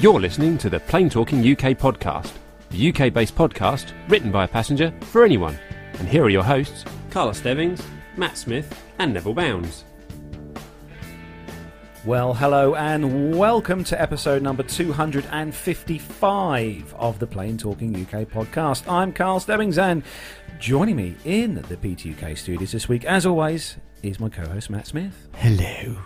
You're listening to the Plane Talking UK podcast, the UK based podcast written by a passenger for anyone. And here are your hosts Carla Stebbings, Matt Smith, and Neville Bounds. Well, hello and welcome to episode number 255 of the Plane Talking UK podcast. I'm Carl Stebbings and joining me in the PTUK studios this week, as always, is my co host Matt Smith. Hello.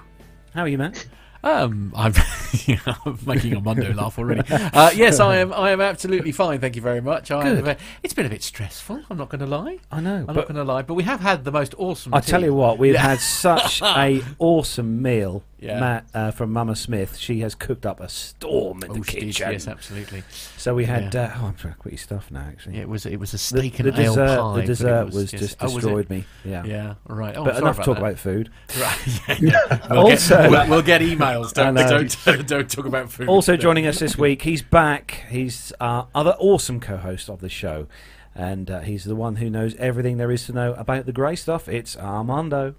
How are you, Matt? Um, I'm, yeah, I'm making Armando laugh already. Uh, yes, I am. I am absolutely fine. Thank you very much. I Good. Am, it's been a bit stressful. I'm not going to lie. I know, I'm not going to lie. But we have had the most awesome. I tell you what, we've had such a awesome meal. Yeah. Matt uh, from Mama Smith, she has cooked up a storm in Oh, the she did, kitchen. Yes, absolutely. So we had. Yeah. Uh, oh, I'm trying to quit your stuff now. Actually, Yeah, it was. It was a the, steak the and ale dessert, pie. the dessert was, was, just oh, was destroyed me. Yeah. Yeah. Right. Oh, but enough about talk that. about food. Right. Yeah. We'll Also- get, we'll, we'll get emails. Don't, don't, don't talk about food. Also joining us this week, he's back. He's our other awesome co-host of the show, and uh, he's the one who knows everything there is to know about the grey stuff. It's Armando.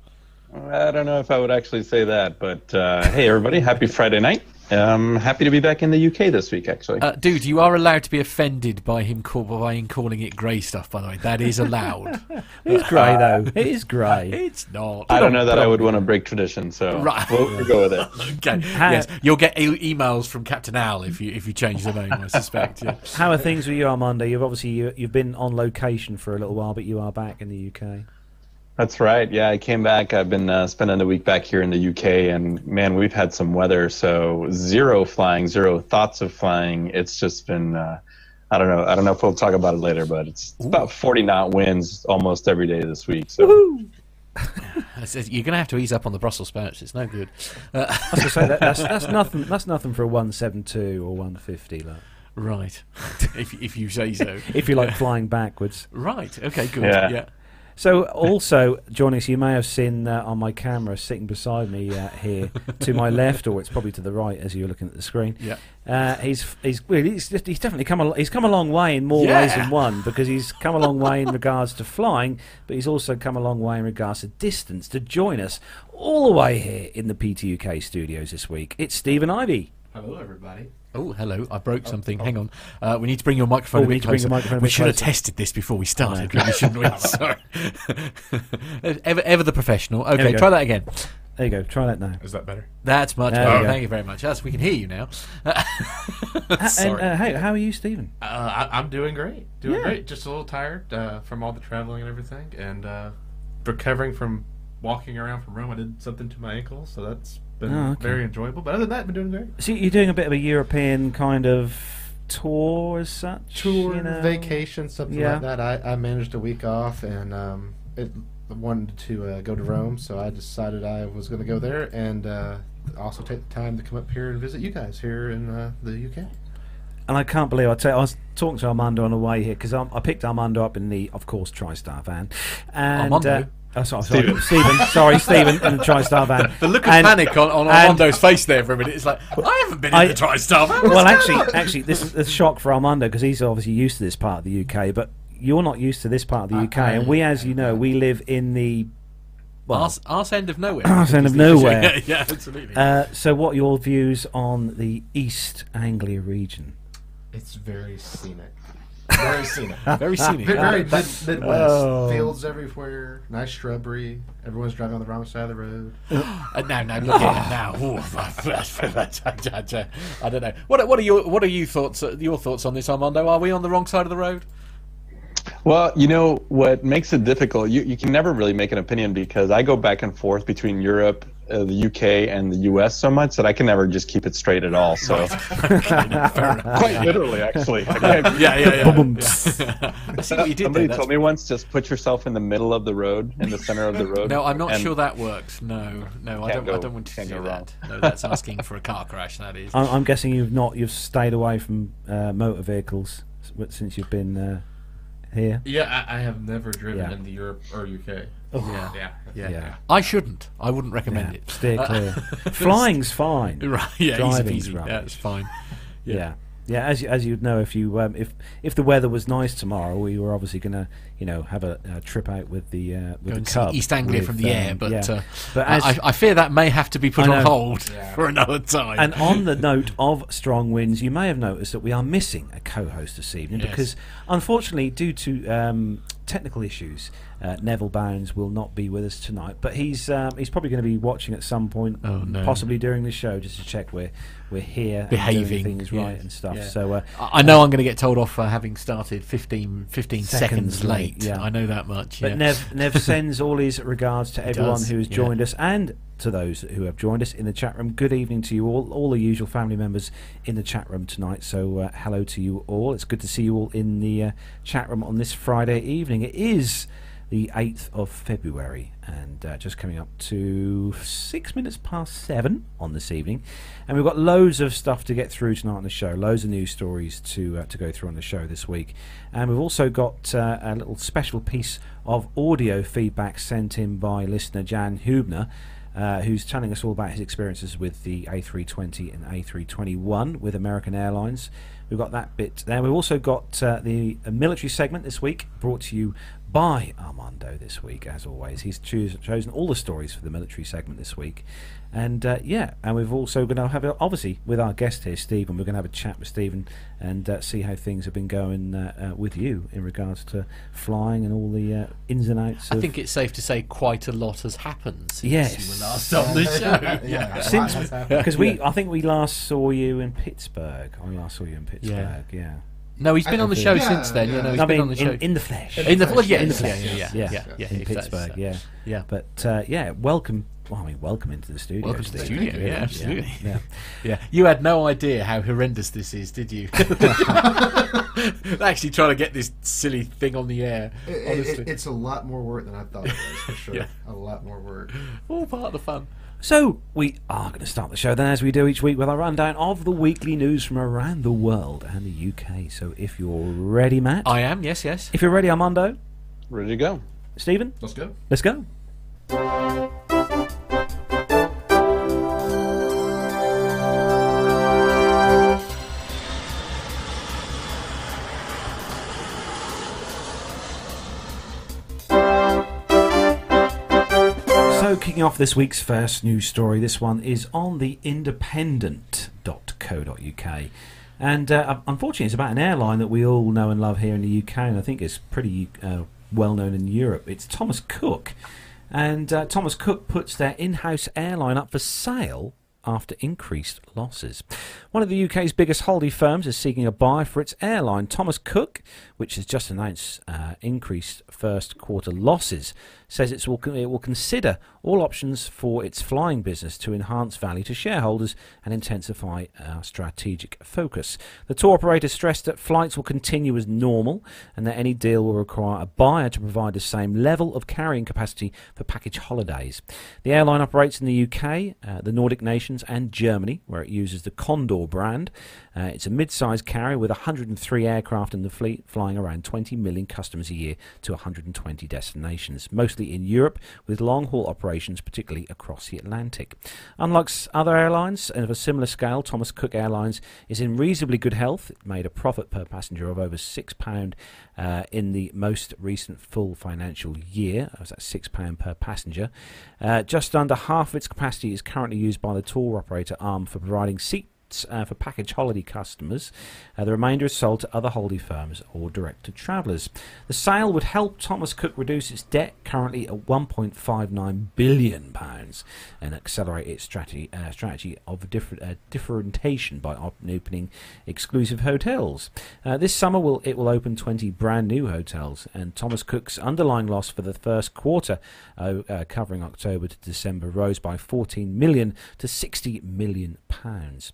I don't know if I would actually say that, but uh, hey, everybody, happy Friday night. Um, happy to be back in the UK this week, actually. Uh, dude, you are allowed to be offended by him call, by him calling it grey stuff. By the way, that is allowed. It's grey though. It is grey. it's not. I don't know that I would want to break tradition, so Right. we'll, we'll go with it. Okay. yes, you'll get e- emails from Captain Al if you if you change the name. I suspect. Yeah. How are things with you, Armando? You've obviously you, you've been on location for a little while, but you are back in the UK. That's right. Yeah, I came back. I've been uh, spending the week back here in the UK, and man, we've had some weather. So zero flying, zero thoughts of flying. It's just been. Uh, I don't know. I don't know if we'll talk about it later, but it's about 40 knot winds almost every day this week. So It's- it's- You're going to have to ease up on the Brussels sprouts. It's no good. Uh, I say that, that's that's nothing. That's nothing for a one seven two or one fifty. Like, right. if if you say so. if you like flying backwards. Right. Okay. Good. Yeah. yeah. So, also joining us, you may have seen uh, on my camera sitting beside me uh, here, to my left, or it's probably to the right as you're looking at the screen. Yeah. Uh, he's he's well, he's, just, he's definitely come a, he's come a long way in more Yeah. ways than one because he's come a long way in regards to flying, but he's also come a long way in regards to distance to join us all the way here in the PTUK studios this week. It's Stephen Ivy. Hello, everybody. Oh, hello. I broke something. Hang on. Uh, we need to bring your microphone Oh, a we bit need to bring the microphone we bit should have tested this before we started, Right. really, shouldn't we? Sorry. ever, ever the professional. Okay, try that again. There you go. Try that now. Is that better? That's much There better. we. Thank you very much. Yes, we can hear you now. and Sorry. uh, how, how are you, Stephen? Uh, I, I'm doing great. Doing Yeah. great. Just a little tired uh, from all the traveling and everything, and uh, recovering from walking around from Rome. I did something to my ankle, so that's been Oh, okay. very enjoyable. But other than that, I've been doing great. So you're doing a bit of a European kind of tour as such? tour, you know? vacation, something Yeah. like that. I, I managed a week off and um, it wanted to uh, go to Rome, so I decided I was going to go there and uh, also take the time to come up here and visit you guys here in uh, the UK. And I can't believe I tell you, I was talking to Armando on the way here because I picked Armando up in the, of course, TriStar van. And, Armando? Oh, sorry, sorry, Stephen. sorry, Stephen, in the TriStar van. The look of And- panic on, on Armando's face there for a minute. It's like, I haven't been in I- the TriStar. man. Well, actually, on? actually, this is a shock for Armando because he's obviously used to this part of the UK, but you're not used to this part of the UK. I- and we, as you know, we live in the. Well, Arse, arse end of nowhere. Arse end of nowhere. Yeah, yeah, absolutely. uh, so, what are your views on the East Anglia region? It's very scenic. Very scenic. very scenic. Very, very mid- Midwest. Oh. Fields everywhere, nice shrubbery. Everyone's driving on the wrong side of the road. Uh, now, now, look at it now. Ooh, I don't know. What, what are your what are you thoughts? Uh, your thoughts on this, Armando? Are we on the wrong side of the road? Well, you know what makes it difficult? You you can never really make an opinion because I go back and forth between Europe, uh, the UK, and the US so much that I can never just keep it straight at all. So quite literally, actually. Yeah, yeah, yeah. I see what you did Somebody there. told me once, just put yourself in the middle of the road, in the center of the road. No, I'm not and- sure that works. No, no, I Can't don't. I don't want to can't do that. No, that's asking for a car crash. That is. I'm, I'm guessing you've not you've stayed away from uh, motor vehicles since you've been uh, here. Yeah, I, I have never driven Yeah. in the Europe or UK. Yeah. Yeah, Yeah. Yeah. I shouldn't. I wouldn't recommend Yeah, it. steer clear. Flying's fine. Right. Yeah. Easy Driving's peasy. rubbish. Yeah, it's fine. Yeah. Yeah, as you, as you'd know, if you um, if if the weather was nice tomorrow, we were obviously going to you know have a, a trip out with the uh, with Go the and see Cub East Anglia with, from the air, um, but, yeah. uh, but I, as, I- I fear that may have to be put on know. hold for another time. And on the note of strong winds, you may have noticed that we are missing a co-host this evening Yes. because, unfortunately, due to um, technical issues, uh, Neville Bounds will not be with us tonight. But he's um, he's probably going to be watching at some point, Oh, no. possibly during the show, just to check we're we're here, and Behaving, doing things right yes, and stuff. yeah. So uh, I I know I'm going to get told off for having started 15, 15 seconds, Seconds late, late. yeah. I know that much. But yeah. Nev, Nev sends all his regards to everyone does, who has yeah. joined us and to those who have joined us in the chat room. Good evening to you all, all the usual family members in the chat room tonight. So, uh, hello to you all. It's good to see you all in the uh, chat room on this Friday evening. It is the 8th of February and uh, just coming up to six minutes past seven on this evening. And we've got loads of stuff to get through tonight on the show, loads of news stories to uh, to go through on the show this week. And we've also got uh, a little special piece of audio feedback sent in by listener Jan Hubner. Uh, who's telling us all about his experiences with the A320 and A321 with American Airlines. We've got that bit there. We've also got uh, the military segment this week, brought to you by Armando this week, as always. He's choos- chosen all the stories for the military segment this week. And uh, yeah, and we've also going to have, a, obviously, with our guest here, Stephen, we're going to have a chat with Stephen and uh, see how things have been going uh, uh, with you in regards to flying and all the uh, ins and outs I think it's safe to say quite a lot has happened since Yes. you were last on the show. yeah, Since- a lot has happened. Because we, I think we last saw you in Pittsburgh. I last saw you in Pittsburgh. Yeah. No, he's been on the show yeah, since then. yeah. You know, he's I been mean, on the show in, in the flesh. In the well, yeah, In the flesh, yeah, yeah, yeah, yeah, yeah, in it Pittsburgh. so. Yeah. yeah. But uh, yeah, welcome. Well, I mean, welcome into the studio. Welcome to the Steve. studio, yeah, absolutely. Yeah. Yeah, you had no idea how horrendous this is, did you? Actually, trying to get this silly thing on the air. It- it- honestly, it- it's a lot more work than I thought it was, for sure. Yeah. A lot more work. all part of the fun. So we are going to start the show then, as we do each week, with our rundown of the weekly news from around the world and the UK. So if you're ready, Matt. I am, yes, yes. if you're ready, Armando. Ready to go. Stephen. Let's go. Let's go. So, kicking off this week's first news story, this one is on the independent.co.uk. And uh, unfortunately, it's about an airline that we all know and love here in the UK, and I think it's pretty uh, well known in Europe. It's Thomas Cook. And uh, Thomas Cook puts their in house airline up for sale after increased losses. One of the UK's biggest holiday firms is seeking a buy for its airline, Thomas Cook, which has just announced uh, increased first quarter losses, says it will, it will consider all options for its flying business to enhance value to shareholders and intensify our strategic focus. The tour operator stressed that flights will continue as normal and that any deal will require a buyer to provide the same level of carrying capacity for package holidays. The airline operates in the UK, uh, the Nordic nations, and Germany, where it uses the Condor brand. Uh, it's a mid sized carrier with 103 aircraft in the fleet, flying around 20 million customers a year to 120 destinations, mostly in Europe, with long haul operations, particularly across the Atlantic. Unlike other airlines and of a similar scale, Thomas Cook Airlines is in reasonably good health. It made a profit per passenger of over £6 uh, in the most recent full financial year. That was at £6 per passenger. Uh, just under half of its capacity is currently used by the tour operator arm for providing seat uh, for package holiday customers. Uh, the remainder is sold to other holiday firms or direct to travellers. The sale would help Thomas Cook reduce its debt, currently at 1.59 billion pounds, and accelerate its strategy uh, strategy of different uh, differentiation by opening exclusive hotels. Uh, this summer, will it will open 20 brand new hotels, and Thomas Cook's underlying loss for the first quarter, uh, covering October to December, rose by 14 million to 60 million pounds.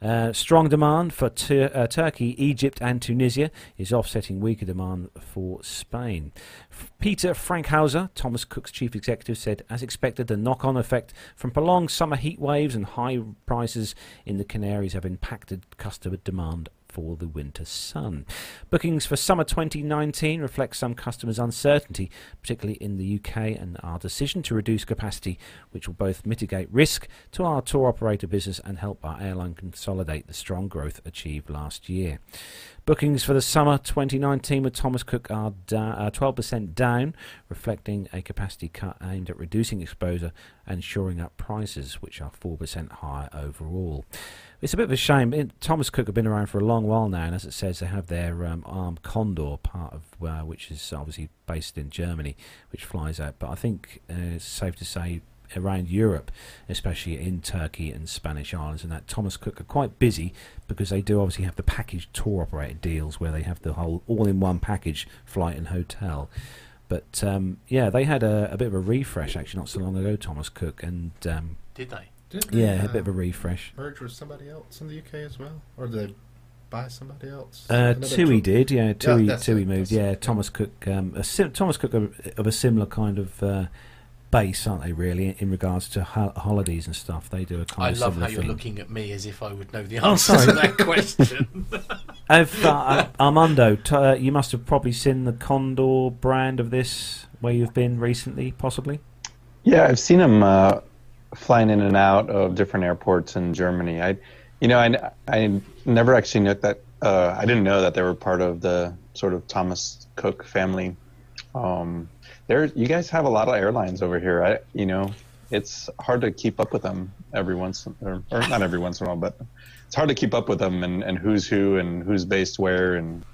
Uh, strong demand for Tur- uh, Turkey, Egypt, and Tunisia is offsetting weaker demand for Spain. F- Peter Fankhauser, Thomas Cook's chief executive, said, as expected, the knock on effect from prolonged summer heat waves and high prices in the Canaries have impacted customer demand for the winter sun. Bookings for summer 2019 reflect some customers' uncertainty, particularly in the UK, and our decision to reduce capacity, which will both mitigate risk to our tour operator business and help our airline consolidate the strong growth achieved last year. Bookings for the summer 2019 with Thomas Cook are da- uh, 12% down, reflecting a capacity cut aimed at reducing exposure and shoring up prices, which are 4% higher overall. It's a bit of a shame. It, Thomas Cook have been around for a long while now, and as it says, they have their um, arm Condor part of uh, which is obviously based in Germany, which flies out. But I think uh, it's safe to say around Europe, especially in Turkey and Spanish islands, and that Thomas Cook are quite busy because they do obviously have the package tour operator deals where they have the whole all-in-one package flight and hotel. But um, yeah, they had a, a bit of a refresh actually not so long ago, Thomas Cook, and um, Did they? Did they, yeah, a uh, bit of a refresh. merge with somebody else in the UK as well, or did they buy somebody else? Uh, Another Tui tr- did, yeah. Tui, that's Tui it, moved, yeah. it, yeah. Thomas Cook, um, a sim- Thomas Cook of, of a similar kind of uh, base, aren't they? Really, in regards to ho- holidays and stuff, they do a kind I of I love similar how you're thing. looking at me as if I would know the Oh, answer sorry. to that question. Have, uh, Armando, t- uh, you must have probably seen the Condor brand of this where you've been recently, possibly. Yeah, I've seen them uh, flying in and out of different airports in Germany. I, you know, I, I never actually knew that. Uh, I didn't know that they were part of the sort of Thomas Cook family. Um, there, you guys have a lot of airlines over here. I, you know, it's hard to keep up with them every once, or, or not every once in a while, but it's hard to keep up with them and, and who's who and who's based where. And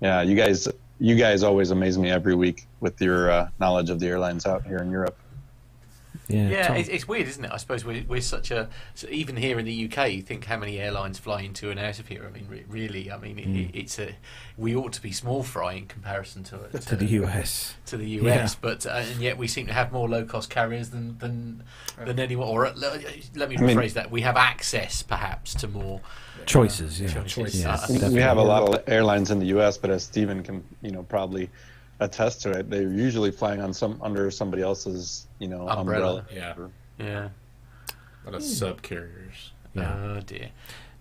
yeah, you guys, you guys always amaze me every week with your uh, knowledge of the airlines out here in Europe. Yeah, Yeah, it's, it's weird, isn't it? I suppose we're, we're such a so even here in the UK. You think how many airlines fly into and out of here? I mean, re- really, I mean, it, Mm. it's a we ought to be small fry in comparison to to, to the US. to the US, but uh, and yet we seem to have more low cost carriers than than than anyone. Or uh, let, let me I mean- rephrase that: we have access, perhaps, to more Choices, yeah. Choices. Yeah, Uh, We- we have a lot of airlines in the U.S., but as Stephen can, you know, probably attest to it, they're usually flying on some under somebody else's, you know, Umbrella. umbrella. Yeah, Yeah. a lot of sub carriers. Yeah. Oh dear.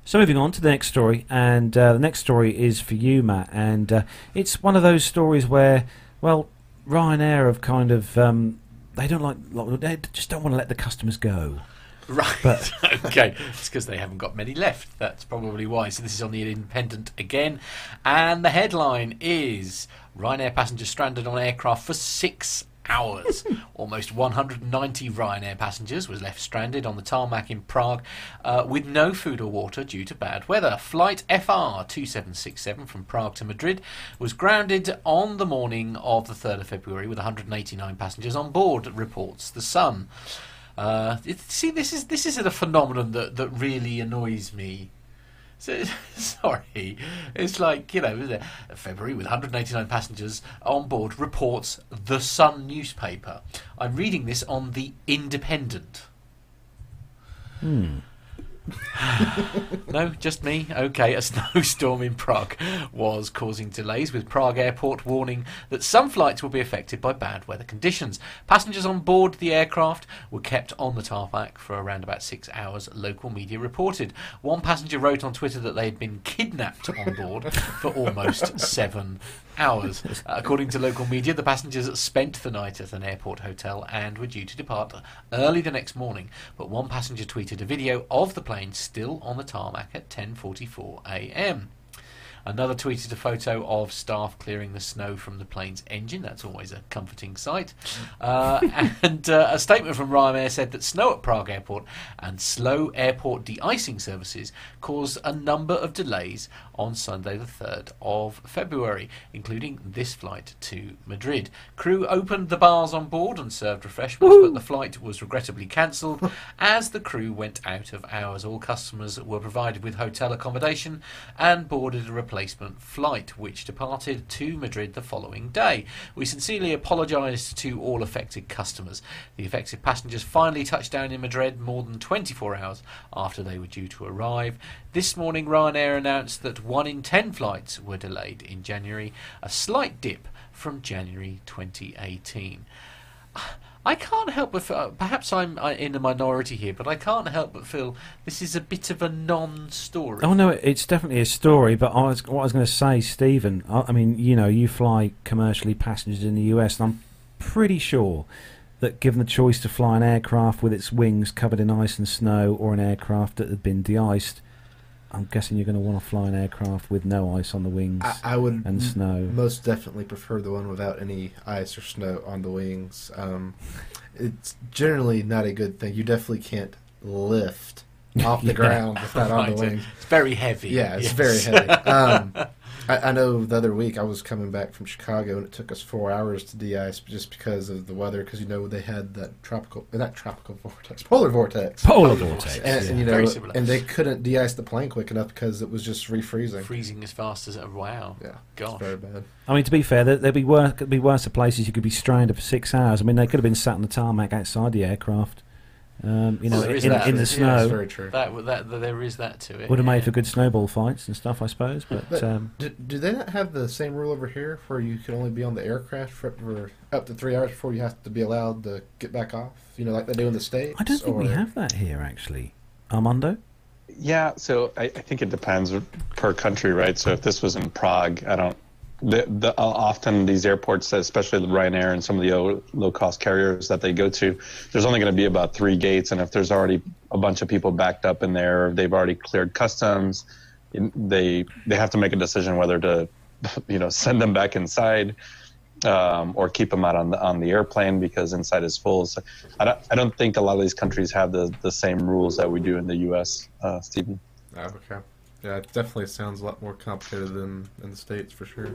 So moving on to the next story, and uh, the next story is for you, Matt, and uh, it's one of those stories where, well, Ryanair have kind of um, they don't like, like they just don't want to let the customers go. Right. But- okay. It's because they haven't got many left. That's probably why. So this is on the Independent again, and the headline is Ryanair passengers stranded on aircraft for six hours. Almost 190 Ryanair passengers was left stranded on the tarmac in Prague uh, with no food or water due to bad weather. Flight FR 2767 from Prague to Madrid was grounded on the morning of the 3rd of February with 189 passengers on board, reports The Sun. Uh, it, see, this is this is a phenomenon that, that really annoys me. So, sorry, it's like you know, February with 189 passengers on board reports the Sun newspaper. I'm reading this on the Independent. Hmm. No, just me. Okay, a snowstorm in Prague was causing delays, with Prague Airport warning that some flights will be affected by bad weather conditions. Passengers on board the aircraft were kept on the tarmac for around about six hours, local media reported. One passenger wrote on Twitter that they had been kidnapped on board for almost seven hours. According to local media, the passengers spent the night at an airport hotel and were due to depart early the next morning. But one passenger tweeted a video of the plane still on the tarmac at 10:44 a.m. Another tweeted a photo of staff clearing the snow from the plane's engine. That's always a comforting sight. Uh, and uh, a statement from Ryanair said that snow at Prague Airport and slow airport de-icing services caused a number of delays on Sunday, the 3rd of February, including this flight to Madrid. Crew opened the bars on board and served refreshments, but the flight was regrettably cancelled as the crew went out of hours. All customers were provided with hotel accommodation and boarded a replacement flight, which departed to Madrid the following day. We sincerely apologise to all affected customers. The affected passengers finally touched down in Madrid more than 24 hours after they were due to arrive. This morning, Ryanair announced that one in 10 flights were delayed in January, a slight dip from January 2018. I can't help but feel, perhaps I'm uh, in the minority here, but I can't help but feel this is a bit of a non-story. Oh no, it's definitely a story. But I was, what I was going to say, Stephen. I, I mean, you know, you fly commercially passengers in the US, and I'm pretty sure that given the choice to fly an aircraft with its wings covered in ice and snow, or an aircraft that had been de-iced, I'm guessing you're going to want to fly an aircraft with no ice on the wings I, I would and snow. most definitely prefer the one without any ice or snow on the wings. Um, it's generally not a good thing. You definitely can't lift off the Yeah. ground with that on the Right, wings. It's very heavy. Yeah, it's yes. very heavy. Um, I, I know the other week I was coming back from Chicago and it took us four hours to de-ice just because of the weather. Because you know they had that tropical, uh, not tropical vortex, polar vortex, Polar Polar vortex. vortex. and, and, you Very know, similar. and they couldn't de-ice the plane quick enough because it was just refreezing. freezing as fast as it wow. Yeah, Gosh. very bad. I mean, to be fair, there, there'd be worse, could be worse places you could be stranded for six hours. I mean, they could have been sat on the tarmac outside the aircraft. Um, you know, Well, there is in, in the Yeah, snow. That's very true. That, that, that there is that to it. Would have made for good snowball fights and stuff, I suppose. But, But- um, Do, do they not have the same rule over here where you can only be on the aircraft for, for up to three hours before you have to be allowed to get back off? You know, like they do in the States? I don't think we have that here, actually. Armando? Yeah, so I, I think it depends per country, right? So if this was in Prague, I don't. The, the, uh, often these airports, especially the Ryanair and some of the low cost carriers that they go to, there's only going to be about three gates, and if there's already a bunch of people backed up in there, they've already cleared customs, they they have to make a decision whether to, you know, send them back inside, um, or keep them out on the on the airplane because inside is full. So I don't I don't think a lot of these countries have the the same rules that we do in the U.S. Uh, Stephen. Okay. Yeah, it definitely sounds a lot more complicated than in the states for sure.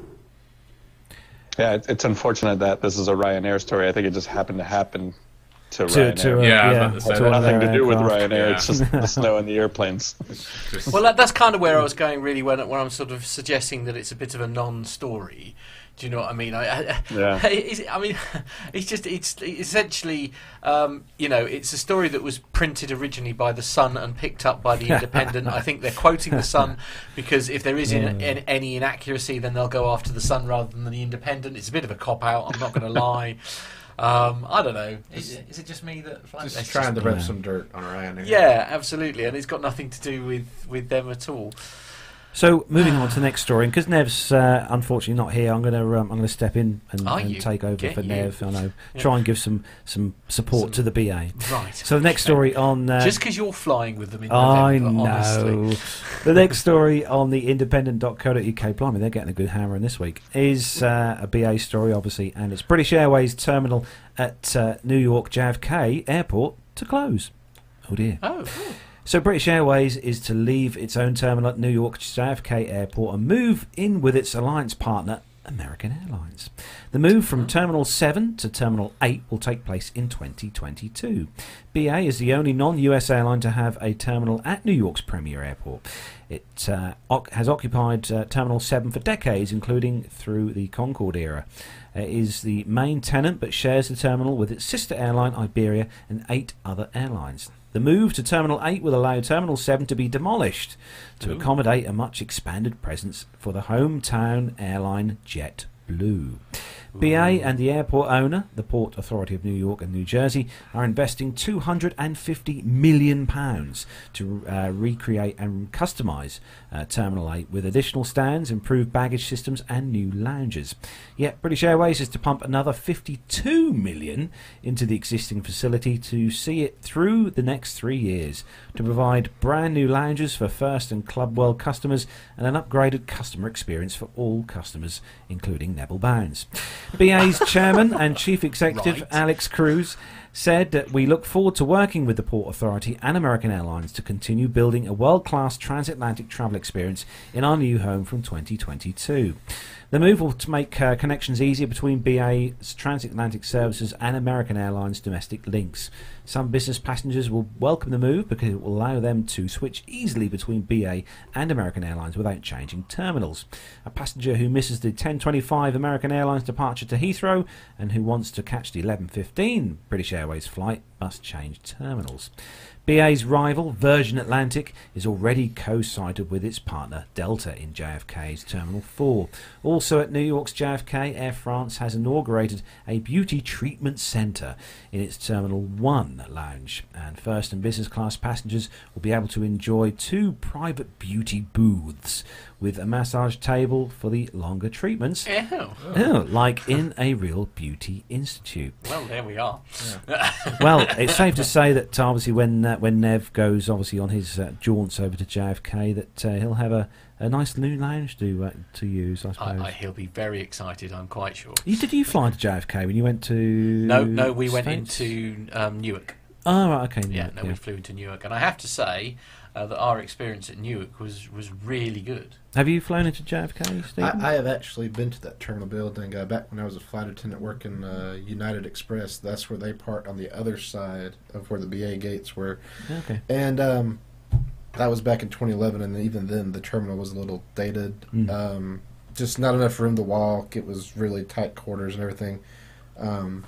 Yeah, it's unfortunate that this is a Ryanair story. I think it just happened to happen to, To, Ryanair. to, uh, Yeah, yeah, to to that. one of Nothing to do with. Ryanair. Yeah. It's just the snow and the airplanes. Just, Well, that, that's kind of where I was going really when, when I'm sort of suggesting that it's a bit of a non-story. Do you know what I mean? I, I, Yeah. it's, I mean, it's just it's essentially, um, you know, it's a story that was printed originally by the Sun and picked up by the Independent. I think they're quoting the Sun because if there is in, Yeah. in, any inaccuracy, then they'll go after the Sun rather than the Independent. It's a bit of a cop out. I'm not going to lie. Um, I don't know. Is, it- is it just me that finds Just it's trying to yeah. rip some dirt on Ryanair. Yeah, absolutely, and it's got nothing to do with with them at all. So, moving on to the next story, and because Nev's uh, unfortunately not here, I'm going to um, I'm going to step in and, and take over Get for you. Nev. I know, Yeah. try and give some some support Some- to the BA. Right. So the next story on uh, Just because you're flying with them in I November, honestly. know. the next story on the independent.co.uk, blimey, they're getting a good hammer in this week, is uh, a BA story, obviously, and it's British Airways terminal at uh, New York JFK Airport to close. Oh dear. Oh, So British Airways is to leave its own terminal at New York JFK Airport and move in with its alliance partner, American Airlines. The move from Terminal 7 to Terminal 8 will take place in 2022. BA is the only non-US airline to have a terminal at New York's premier airport. It uh, has occupied uh, Terminal 7 for decades, including through the Concorde era. It is the main tenant but shares the terminal with its sister airline Iberia and eight other airlines. The move to Terminal 8 will allow Terminal 7 to be demolished to Ooh. accommodate a much expanded presence for the hometown airline JetBlue. BA and the airport owner, the Port Authority of New York and New Jersey, are investing 250 million pounds to uh, recreate and customize uh, Terminal 8 with additional stands, improved baggage systems, and new lounges. Yet British Airways is to pump another £52 million into the existing facility to see it through the next three years to provide brand new lounges for First and Club World customers and an upgraded customer experience for all customers, including Neville Bounds. BA's chairman and chief executive Right. Alex Cruz said that we look forward to working with the Port Authority and American Airlines to continue building a world-class transatlantic travel experience in our new home from 2022. The move will make uh, connections easier between BA's transatlantic services and American Airlines domestic links. Some business passengers will welcome the move because it will allow them to switch easily between BA and American Airlines without changing terminals. A passenger who misses the 1025 American Airlines departure to Heathrow and who wants to catch the 1115 British Airways flight must change terminals. BA's rival, Virgin Atlantic, is already co sited with its partner Delta in JFK's Terminal 4. Also at New York's JFK, Air France has inaugurated a beauty treatment centre in its Terminal 1 lounge, and first and business class passengers will be able to enjoy two private beauty booths with a massage table for the longer treatments. Ew. Oh, like in a real beauty institute. Well, there we are. Well, it's safe to say that uh, obviously when uh, when Nev goes obviously on his uh, jaunts over to JFK, that uh, he'll have a, a nice new lounge to uh, to use. I I, suppose. I, he'll be very excited. I'm quite sure. you, did you fly to JFK when you went to? No, no, we went into um, Newark. Oh, right, okay. Yeah, no, yeah. we flew into Newark, and I have to say uh, that our experience at Newark was was really good. Have you flown into JFK, Stephen? I, I have actually been to that terminal building uh, back when I was a flight attendant working uh, United Express. That's where they parked on the other side of where the BA gates were, okay. and um, that was back in 2011. And even then, the terminal was a little dated. Mm. Um, just not enough room to walk. It was really tight quarters and everything. Um,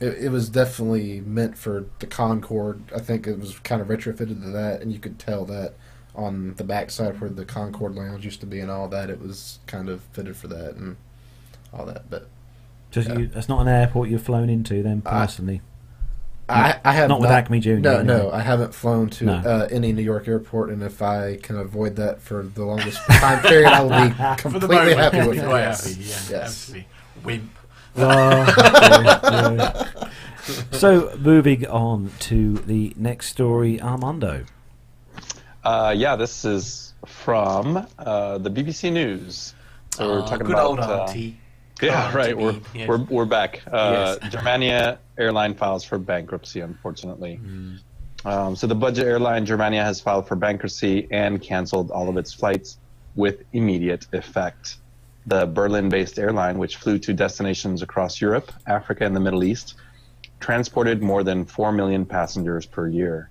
it, it was definitely meant for the Concorde. I think it was kind of retrofitted to that, and you could tell that on the backside where the Concorde Lounge used to be and all that. It was kind of fitted for that and all that. But So yeah. you, that's not an airport you've flown into then personally. I, I have not with Acme Junior, No, no. no, I haven't flown to No. uh, any New York airport, and if I can avoid that for the longest time period, I will be For the completely happy with you're it. quite Yes. happy, yeah, Yes. Wimp. Oh, yeah, yeah. So moving on to the next story, Armando. Uh, yeah, this is from uh, the BBC News. So we're Ah, talking good about old uh, auntie. Yeah, Oh, right. We're, me, yes. we're we're back. Uh, Yes. Germania airline files for bankruptcy, unfortunately. Hmm. Um, so the budget airline Germania has filed for bankruptcy and canceled all of its flights with immediate effect. The Berlin-based airline, which flew to destinations across Europe, Africa, and the Middle East, transported more than 4 million passengers per year.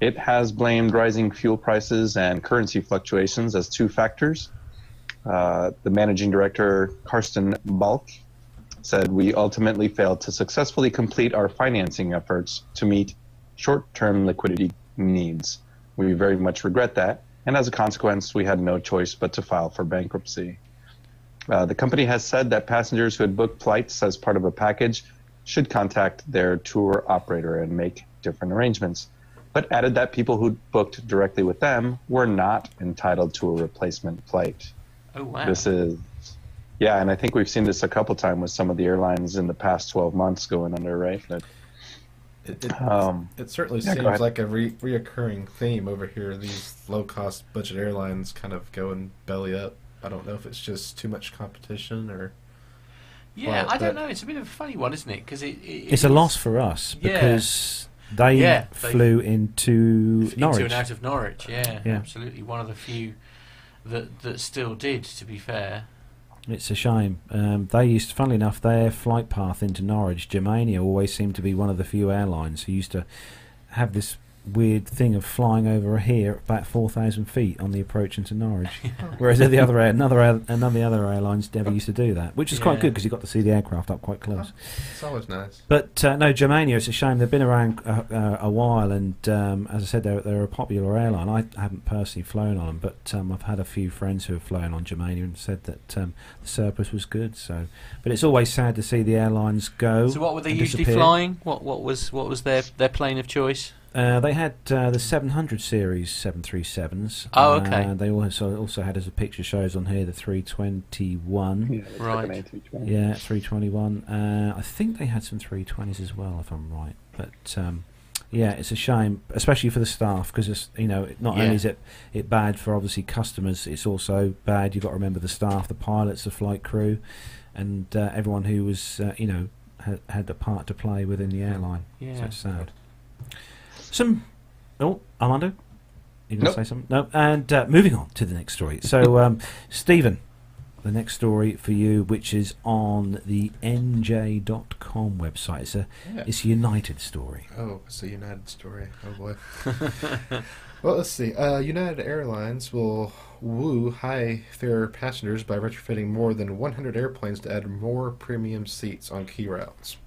It has blamed rising fuel prices and currency fluctuations as two factors. Uh, the managing director, Karsten Balke, said, We ultimately failed to successfully complete our financing efforts to meet short term liquidity needs. We very much regret that, and as a consequence, we had no choice but to file for bankruptcy. Uh, the company has said that passengers who had booked flights as part of a package should contact their tour operator and make different arrangements, but added that people who booked directly with them were not entitled to a replacement flight. Oh wow. This is, yeah, and I think we've seen this a couple of times with some of the airlines in the past 12 months going under, right? But, It, it, um, it certainly yeah, seems like a re- reoccurring theme over here. These low cost budget airlines kind of going belly up. I don't know if it's just too much competition or. yeah, well, I don't know. It's a bit of a funny one, isn't it? Because it, it, It's a loss for us Yeah. because they Yeah, they- flew into into Norwich. and out of Norwich. Yeah, Yeah. absolutely. One of the few that that still did. To be fair. It's a shame. Um, they used, funnily enough, their flight path into Norwich, Germania, always seemed to be one of the few airlines who used to have this weird thing of flying over here at about four thousand feet on the approach into Norwich. Whereas the other air, another air, another other airlines never used to do that, which is quite Yeah. good because you got to see the aircraft up quite close. It's always nice. But uh, no, Germania. It's a shame they've been around uh, uh, a while, and um, as I said, they're, they're a popular airline. I haven't personally flown on them, but um, I've had a few friends who have flown on Germania and said that um, the service was good. So, but it's always sad to see the airlines go. So what were they and usually disappear. flying? What what was what was their their plane of choice? Uh, they had uh, the 700 series 737s. Oh, okay. Uh, they also also had, as the picture shows on here, the 321. yeah, Right. like A320. Yeah, 321. Uh, I think they had some 320s as well, if I'm right. But um, yeah, it's a shame, especially for the staff, because it's you know not Yeah. only is it it bad for obviously customers, it's also bad. You've got to remember the staff, the pilots, the flight crew, and uh, everyone who was uh, you know had, had a part to play within the airline. So Yeah. it's sad. Some. Oh, Armando. You going Nope. to say something? No. And uh, moving on to the next story. So, um, Stephen, the next story for you, which is on the NJ.com website. It's a Yeah. it's a United story. Oh, it's a United story. Oh boy. well, let's see. Uh, United Airlines will woo high fare passengers by retrofitting more than 100 airplanes to add more premium seats on key routes.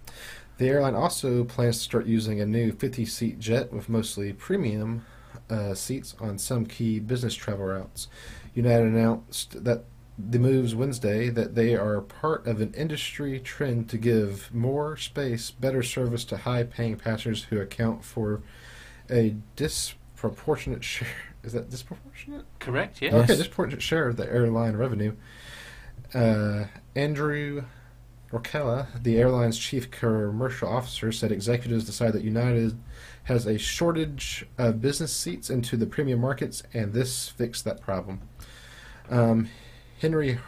The airline also plans to start using a new 50 seat jet with mostly premium uh, seats on some key business travel routes. United announced that the moves Wednesday that they are part of an industry trend to give more space, better service to high paying passengers who account for a disproportionate share. Is that disproportionate? Correct. Yes. Okay, disproportionate share of the airline revenue. Uh, Andrew Rocella, the airline's chief commercial officer, said executives decided that United has a shortage of business seats into the premium markets, and this fixed that problem. Um, Henry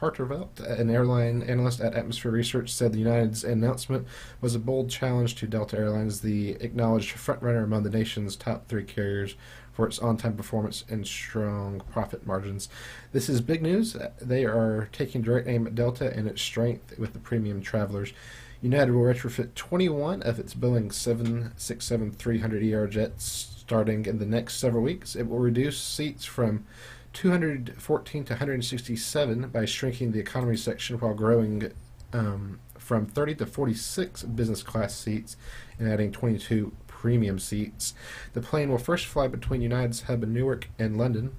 Harteveldt, an airline analyst at Atmosphere Research, said the United's announcement was a bold challenge to Delta Airlines, the acknowledged frontrunner among the nation's top three carriers for its on-time performance and strong profit margins. This is big news. They are taking direct aim at Delta and its strength with the premium travelers. United will retrofit 21 of its Boeing 767-300 ER jets starting in the next several weeks. It will reduce seats from 214 to 167 by shrinking the economy section while growing um, from 30 to 46 business class seats and adding 22 premium seats. The plane will first fly between United's hub in Newark and London.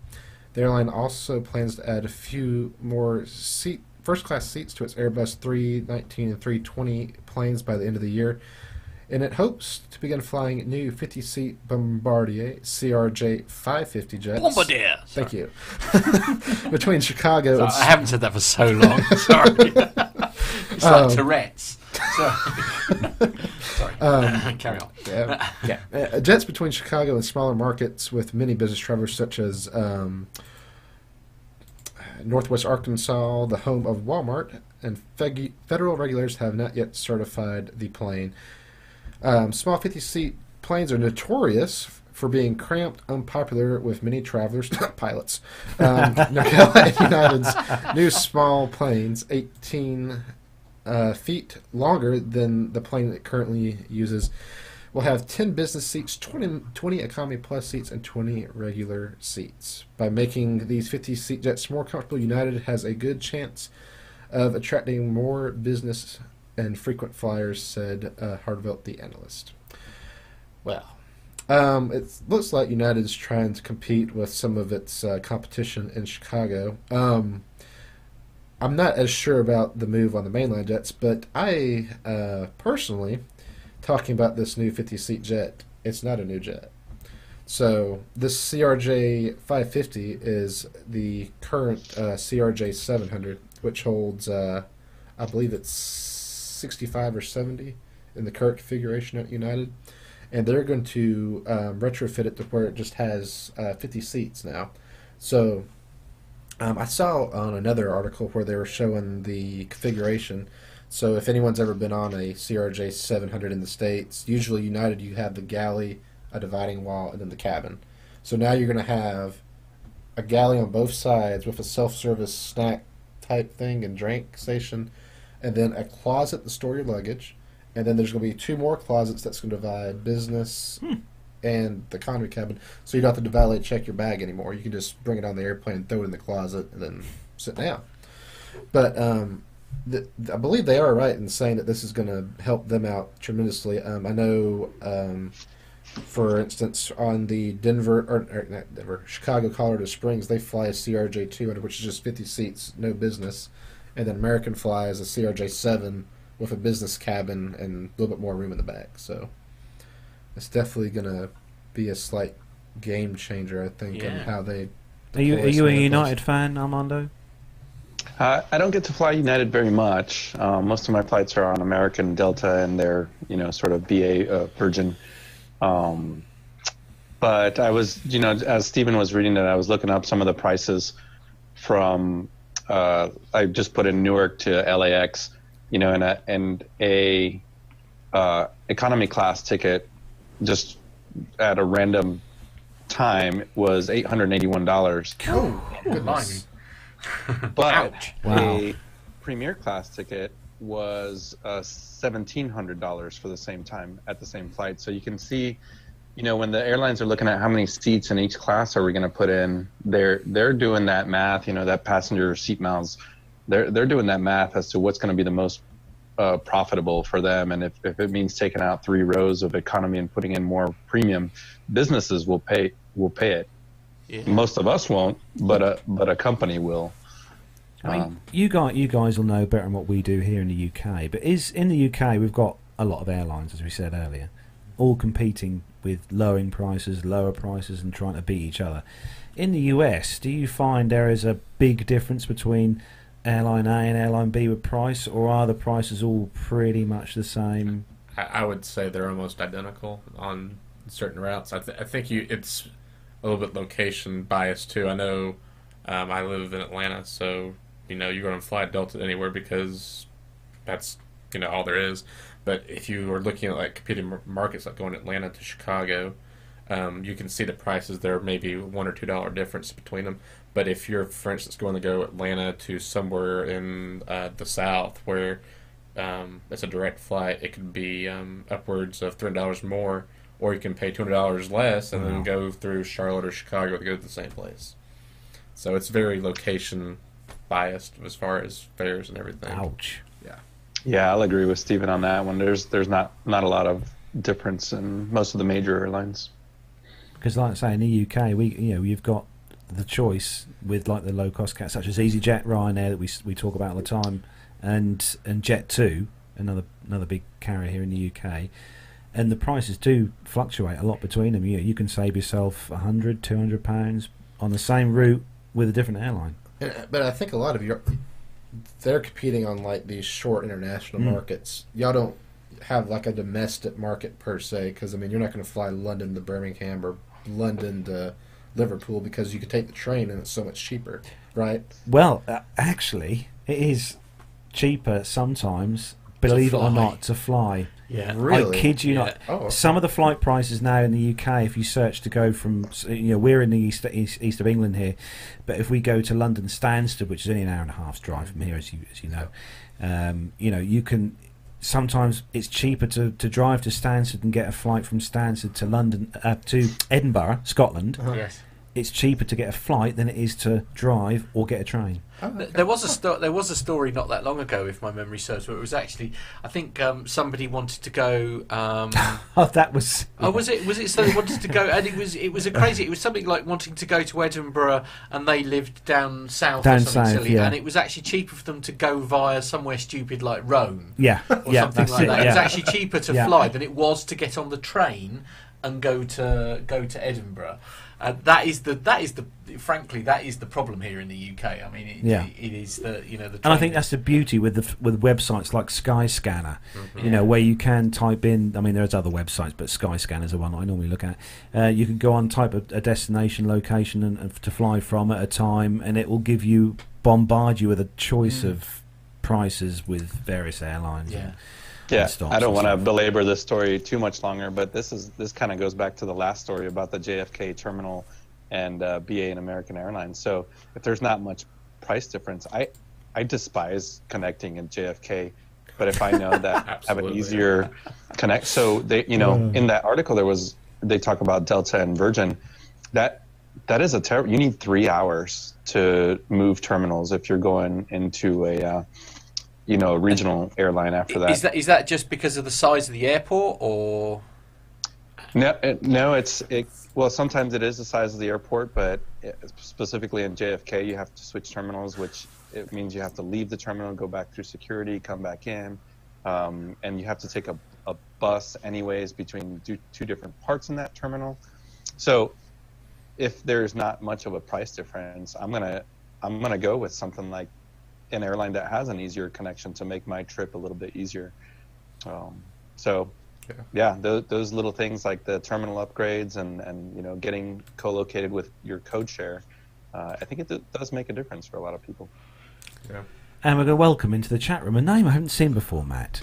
The airline also plans to add a few more seat first class seats to its Airbus 319 and 320 planes by the end of the year. And it hopes to begin flying new 50 seat Bombardier CRJ 550 jets. Bombardier. Thank you. Between Chicago So and I haven't said that for so long. Sorry. it's like Um, Tourette's. Sorry. Sorry. Um, Carry on. yeah, yeah. Uh, jets between Chicago and smaller markets with many business travelers, such as um, Northwest Arkansas, the home of Walmart, and feg- federal regulators have not yet certified the plane. Um, small 50 seat planes are notorious for being cramped, unpopular with many travelers, not pilots. Um, United's new small planes, 18 uh, feet longer than the plane it currently uses, will have 10 business seats, 20, 20 economy plus seats, and 20 regular seats. By making these 50 seat jets more comfortable, United has a good chance of attracting more business and frequent flyers, said uh, Harteveldt, the analyst. Well, um, it looks like United is trying to compete with some of its uh, competition in Chicago. Um, I'm not as sure about the move on the mainline jets, but I uh, personally, talking about this new 50 seat jet, it's not a new jet. So this CRJ 550 is the current uh, CRJ 700, which holds, uh, I believe it's 65 or 70 in the current configuration at United, and they're going to um, retrofit it to where it just has uh, 50 seats now. So um, I saw on another article where they were showing the configuration. So if anyone's ever been on a CRJ 700 in the states, usually United you have the galley, a dividing wall, and then the cabin. So now you're going to have a galley on both sides with a self-service snack type thing and drink station, and then a closet to store your luggage, and then there's going to be two more closets that's going to divide business and the economy cabin, so you don't have to valet check your bag anymore. You can just bring it on the airplane, throw it in the closet, and then sit down. But um, th- I believe they are right in saying that this is going to help them out tremendously. Um, I know, um, for instance, on the Denver or, or not Denver, Chicago, Colorado Springs, they fly a CRJ 200, which is just 50 seats, no business, and then American flies a CRJ 7 with a business cabin and a little bit more room in the back. So it's definitely going to be a slight game changer, I think, in Yeah. how they. Are you are you a United things. fan, Armando? Uh, I don't get to fly United very much. Um, most of my flights are on American Delta and their, you know, sort of BA uh, Virgin. Um, but I was, you know, as Stephen was reading it, I was looking up some of the prices from. Uh, I just put in Newark to LAX, you know, and a and a uh, economy class ticket, just at a random time was eight hundred eighty-one dollars. Oh, goodness. But Ouch. Wow. a premier class ticket was uh, seventeen hundred dollars for the same time at the same flight. So you can see, you know, when the airlines are looking at how many seats in each class are we going to put in, they're they're doing that math. You know, that passenger seat miles. They're they're doing that math as to what's going to be the most uh, profitable for them. And if, if it means taking out three rows of economy and putting in more premium, businesses will pay will pay it. Yeah. Most of us won't, but a but a company will. I mean, Um, you guys, you guys will know better than what we do here in the UK. But is in the UK we've got a lot of airlines, as we said earlier, all competing with lowering prices, lower prices, and trying to beat each other. In the US, do you find there is a big difference between airline A and airline B with price, or are the prices all pretty much the same? I, would say they're almost identical on certain routes. I, th- I think you it's a little bit location bias too. I know um, I live in Atlanta, so you know you're going to fly Delta anywhere because that's you know all there is. But if you are looking at like competing markets like going Atlanta to Chicago, um, you can see the prices there may be one or two dollar difference between them. But if you're, for instance, going to go Atlanta to somewhere in uh, the South where um, it's a direct flight, it could be um, upwards of three hundred dollars more, or you can pay two hundred dollars less and Wow. then go through Charlotte or Chicago to go to the same place. So it's very location biased as far as fares and everything. Ouch. Yeah, Yeah, I'll agree with Stephen on that one. There's there's not not a lot of difference in most of the major airlines. Because, like I say, in the UK, we you know you've got the choice with like the low cost cats such as EasyJet, Ryanair that we we talk about all the time, and and Jet Two, another another big carrier here in the UK, and the prices do fluctuate a lot between them. You you can save yourself 100, 200 pounds on the same route with a different airline. But I think a lot of your they're competing on like these short international Mm. markets. Y'all don't have like a domestic market per se because I mean you're not going to fly London to Birmingham or London to Liverpool because you could take the train and it's so much cheaper, right? Well, uh, actually, it is cheaper sometimes. Believe it or not, to fly. Yeah. Really? I kid you Yeah. not. Oh, Some of the flight prices now in the UK, if you search to go from, you know, we're in the east, east, east of England here, but if we go to London Stansted, which is only an hour and a half's drive from here, as you as you know, um, you know, you can. Sometimes it's cheaper to, to drive to Stansted and get a flight from Stansted to London uh, to Edinburgh, Scotland. Oh, yes. It's cheaper to get a flight than it is to drive or get a train. Oh, okay. There was a sto- there was a story not that long ago, if my memory serves, where it was actually I think um, somebody wanted to go. Um, Oh, that was. oh, was it? Was it? So they wanted to go, and it was it was a crazy. It was something like wanting to go to Edinburgh, and they lived down south Down or something south, silly, yeah. and it was actually cheaper for them to go via somewhere stupid like Rome Yeah, or yeah, something like it, that. It was actually cheaper to Yeah. fly than it was to get on the train and go to go to Edinburgh. Uh, that is the that is the frankly that is the problem here in the UK. I mean, it, Yeah. it is the you know the. And I think that's the beauty with the with websites like Skyscanner, Mm-hmm. you know, where you can type in. I mean, there's other websites, but Skyscanner is the one I normally look at. Uh, you can go on, type a, a destination, location, and, and to fly from at a time, and it will give you bombard you with a choice Mm. of prices with various airlines. Yeah. Yeah, I don't want to belabor this story too much longer, but this is this kind of goes back to the last story about the JFK terminal and uh, BA and American Airlines. So if there's not much price difference, I I despise connecting at JFK, but if I know that I have an easier connect, so they you know in that article there was they talk about Delta and Virgin, that that is a terrible. You need three hours to move terminals if you're going into a uh, you know a regional airline after that. Is that is that just because of the size of the airport, or No, it, no, it's it. Well, sometimes it is the size of the airport, but it, specifically in JFK, you have to switch terminals, which it means you have to leave the terminal, go back through security, come back in, um, and you have to take a, a bus anyways between two, two different parts in that terminal. So, if there's not much of a price difference, I'm gonna I'm gonna go with something like an airline that has an easier connection to make my trip a little bit easier. Um, so Yeah. yeah, those, those little things like the terminal upgrades and, and you know getting co-located with your code share, uh, I think it d- does make a difference for a lot of people. Yeah. And we're going to welcome into the chat room a name I haven't seen before, Matt.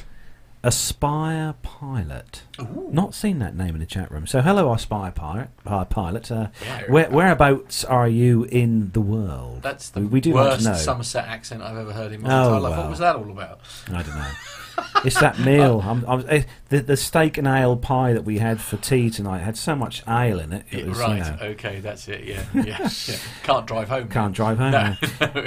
Aspire Pilot. Not seen that name in the chat room. So, hello, Aspire Pilot. Uh, pilot. Uh, Yeah. where, whereabouts are you in the world? that's the we, we do worst. Somerset accent I've ever heard in my Oh, entire life. well. What was that all about? I don't know. it's that meal. I'm, I'm, eh, the, the steak and ale pie that we had for tea tonight had so much ale in it. It was, right. you know, Okay, that's it. Yeah. Yeah. yeah. Can't drive home. can't drive home. No.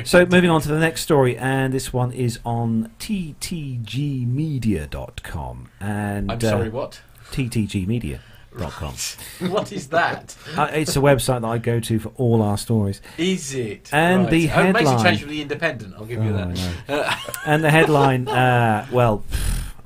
So moving on to the next story, and this one is on ttgmedia.com. And I'm sorry. What? Uh, what is that? uh, it's a website that I go to for all our stories. Is it? And right. the oh, it makes it headline- change from the Independent. I'll give you Oh, I that. know. And the headline, uh, well,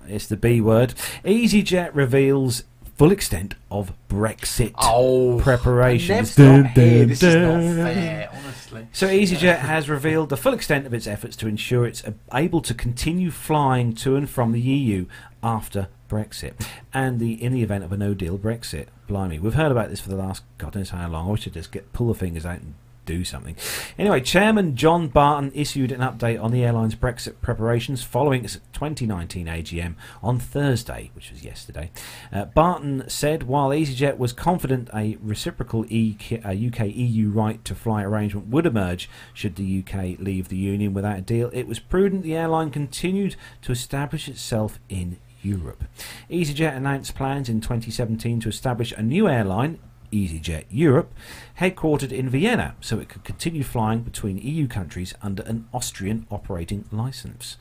it's the B word. EasyJet reveals full extent of Brexit Oh, preparations. Dun, dun, This is not fair, honestly. So EasyJet has revealed the full extent of its efforts to ensure it's able to continue flying to and from the EU after Brexit, and the in the event of a no-deal Brexit. Blimey, we've heard about this for the last God knows how long. I wish I'd just get pull the fingers out and do something. Anyway, Chairman John Barton issued an update on the airline's Brexit preparations following its 2019 AGM on Thursday, which was yesterday. Uh, Barton said while EasyJet was confident a reciprocal E- uh, UK EU right to fly arrangement would emerge should the UK leave the Union without a deal, it was prudent the airline continued to establish itself in Europe. EasyJet announced plans in 2017 to establish a new airline, EasyJet Europe, headquartered in Vienna, so it could continue flying between EU countries under an Austrian operating license.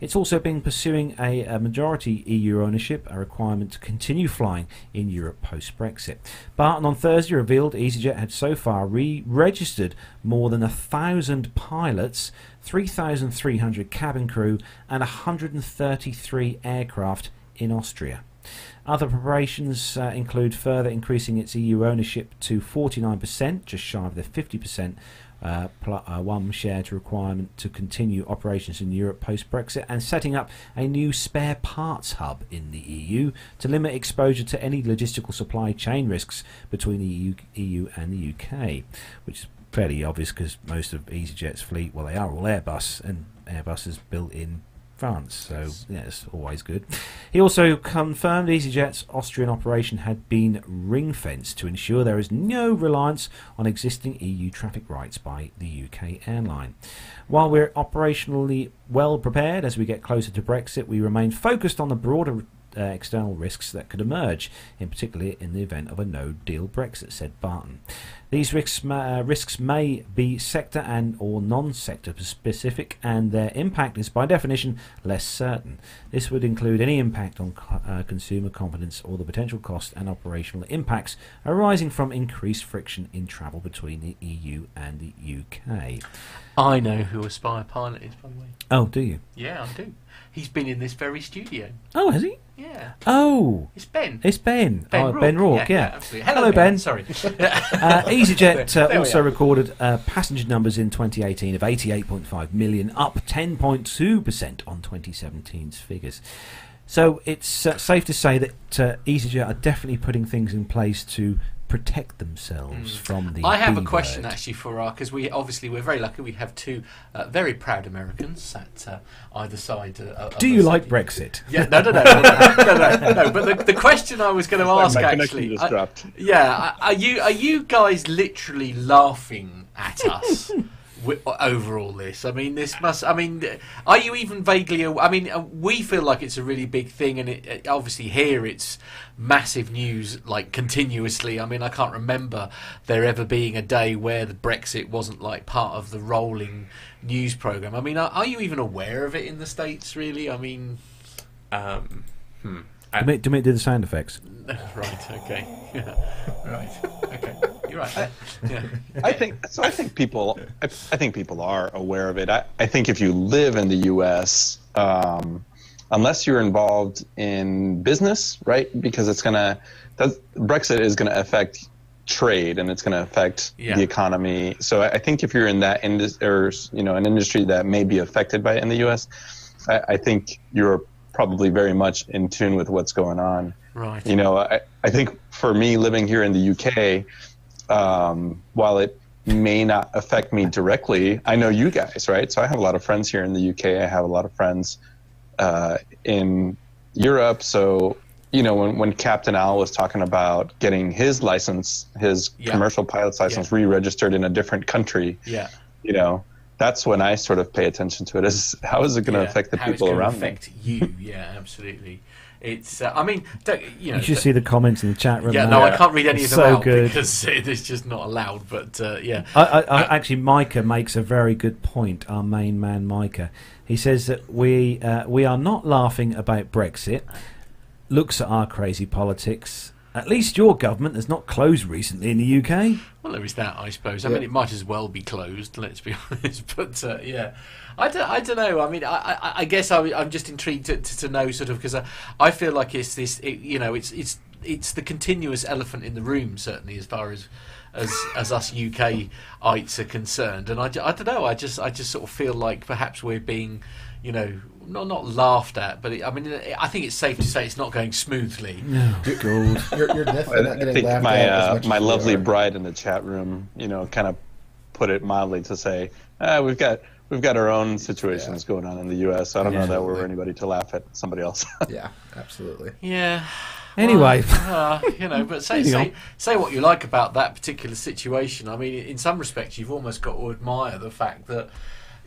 It's also been pursuing a, a majority EU ownership, a requirement to continue flying in Europe post Brexit. Barton on Thursday revealed EasyJet had so far re registered more than a thousand pilots, 3,300 cabin crew, and 133 aircraft in Austria. Other preparations uh, include further increasing its EU ownership to 49%, just shy of the 50% uh, pl- uh, one share to requirement to continue operations in Europe post Brexit, and setting up a new spare parts hub in the EU to limit exposure to any logistical supply chain risks between the EU, EU and the UK, which is fairly obvious because most of EasyJet's fleet, well, they are all Airbus, and Airbus is built in France, so yeah, it's always good. He also confirmed EasyJet's Austrian operation had been ring fenced to ensure there is no reliance on existing EU traffic rights by the UK airline. While we're operationally well prepared as we get closer to Brexit, we remain focused on the broader uh, external risks that could emerge, in particular in the event of a no-deal Brexit, said Barton. These risks, uh, risks may be sector and or non-sector specific, and their impact is by definition less certain. This would include any impact on co- uh, consumer confidence or the potential cost and operational impacts arising from increased friction in travel between the EU and the UK. I know who Aspire Pilot is, by the way. Oh, do you? Yeah, I do. He's been in this very studio. Oh, has he? Yeah. Oh, It's Ben. it's Ben. oh, Rourke. Ben Rourke. Yeah. absolutely. Hello, Ben. Sorry. Uh, EasyJet uh, also recorded uh, passenger numbers in 2018 of 88.5 million, up 10.2% on 2017's figures. So it's uh, safe to say that uh, EasyJet are definitely putting things in place to protect themselves mm. from the. I have B a question word. actually for our because we obviously we're very lucky. We have two uh, very proud Americans at uh, either side. Uh, Do you like Brexit? Yeah, no, no, no, no, no, no, no, But the, the question I was going to ask actually, I, yeah, are you are you guys literally laughing at us? wi- Over all this, I mean, this must. I mean, are you even vaguely? I mean, uh, we feel like it's a really big thing, and it, it, obviously here it's massive news, like continuously. I mean, I can't remember there ever being a day where the Brexit wasn't like part of the rolling news program. I mean, are, are you even aware of it in the states? Really? I mean, Um, hmm. Do me, do me do the sound effects. right? Okay. Right. Okay. You're right. Yeah. I think so. I think people. I, I think people are aware of it. I, I think if you live in the U.S., um, unless you're involved in business, right? Because it's gonna. Brexit is gonna affect trade and it's gonna affect Yeah. the economy. So I, I think if you're in that industry, or you know, an industry that may be affected by it in the U.S., I, I think you're probably very much in tune with what's going on Right. you know I, I think for me living here in the uk um, while it may not affect me directly i know you guys right so i have a lot of friends here in the uk i have a lot of friends uh, in europe so you know when, when captain al was talking about getting his license his Yeah. commercial pilot's license re-registered in a different country Yeah. you know that's when I sort of pay attention to it. Is how is it going to Yeah, affect the how people around me? affect you? Yeah, absolutely. It's. Uh, I mean, don't, you know. You should see the comments in the chat room. yeah, now. no, I can't read any of them So out good. because it is just not allowed. But uh, yeah, I, I, I, actually, Micah makes a very good point. Our main man, Micah, he says that we uh, we are not laughing about Brexit. Looks at our crazy politics. At least your government has not closed recently in the UK. Well, there is that, I suppose. I Yeah. mean, it might as well be closed. Let's be honest. But uh, yeah, I don't, I don't know. I mean, I, I, I guess I, I'm just intrigued to, to, to know sort of because I, I feel like it's this. It, you know, it's it's it's the continuous elephant in the room. Certainly, as far as as as us UKites are concerned, and I, I don't know. I just I just sort of feel like perhaps we're being, you know, not not laughed at, but it, I mean, I think it's safe to say it's not going smoothly. Oh, God. You're, you're definitely not I getting think laughed my at as uh, much my we lovely are. bride in the chat room, you know, kind of put it mildly to say, ah, we've got we've got our own situations going on in the U.S. I don't know that we're Absolutely. anybody to laugh at somebody else. Yeah, absolutely. Yeah. Anyway. Well, uh, you know, but say say, say what you like about that particular situation. I mean, in some respects, you've almost got to admire the fact that,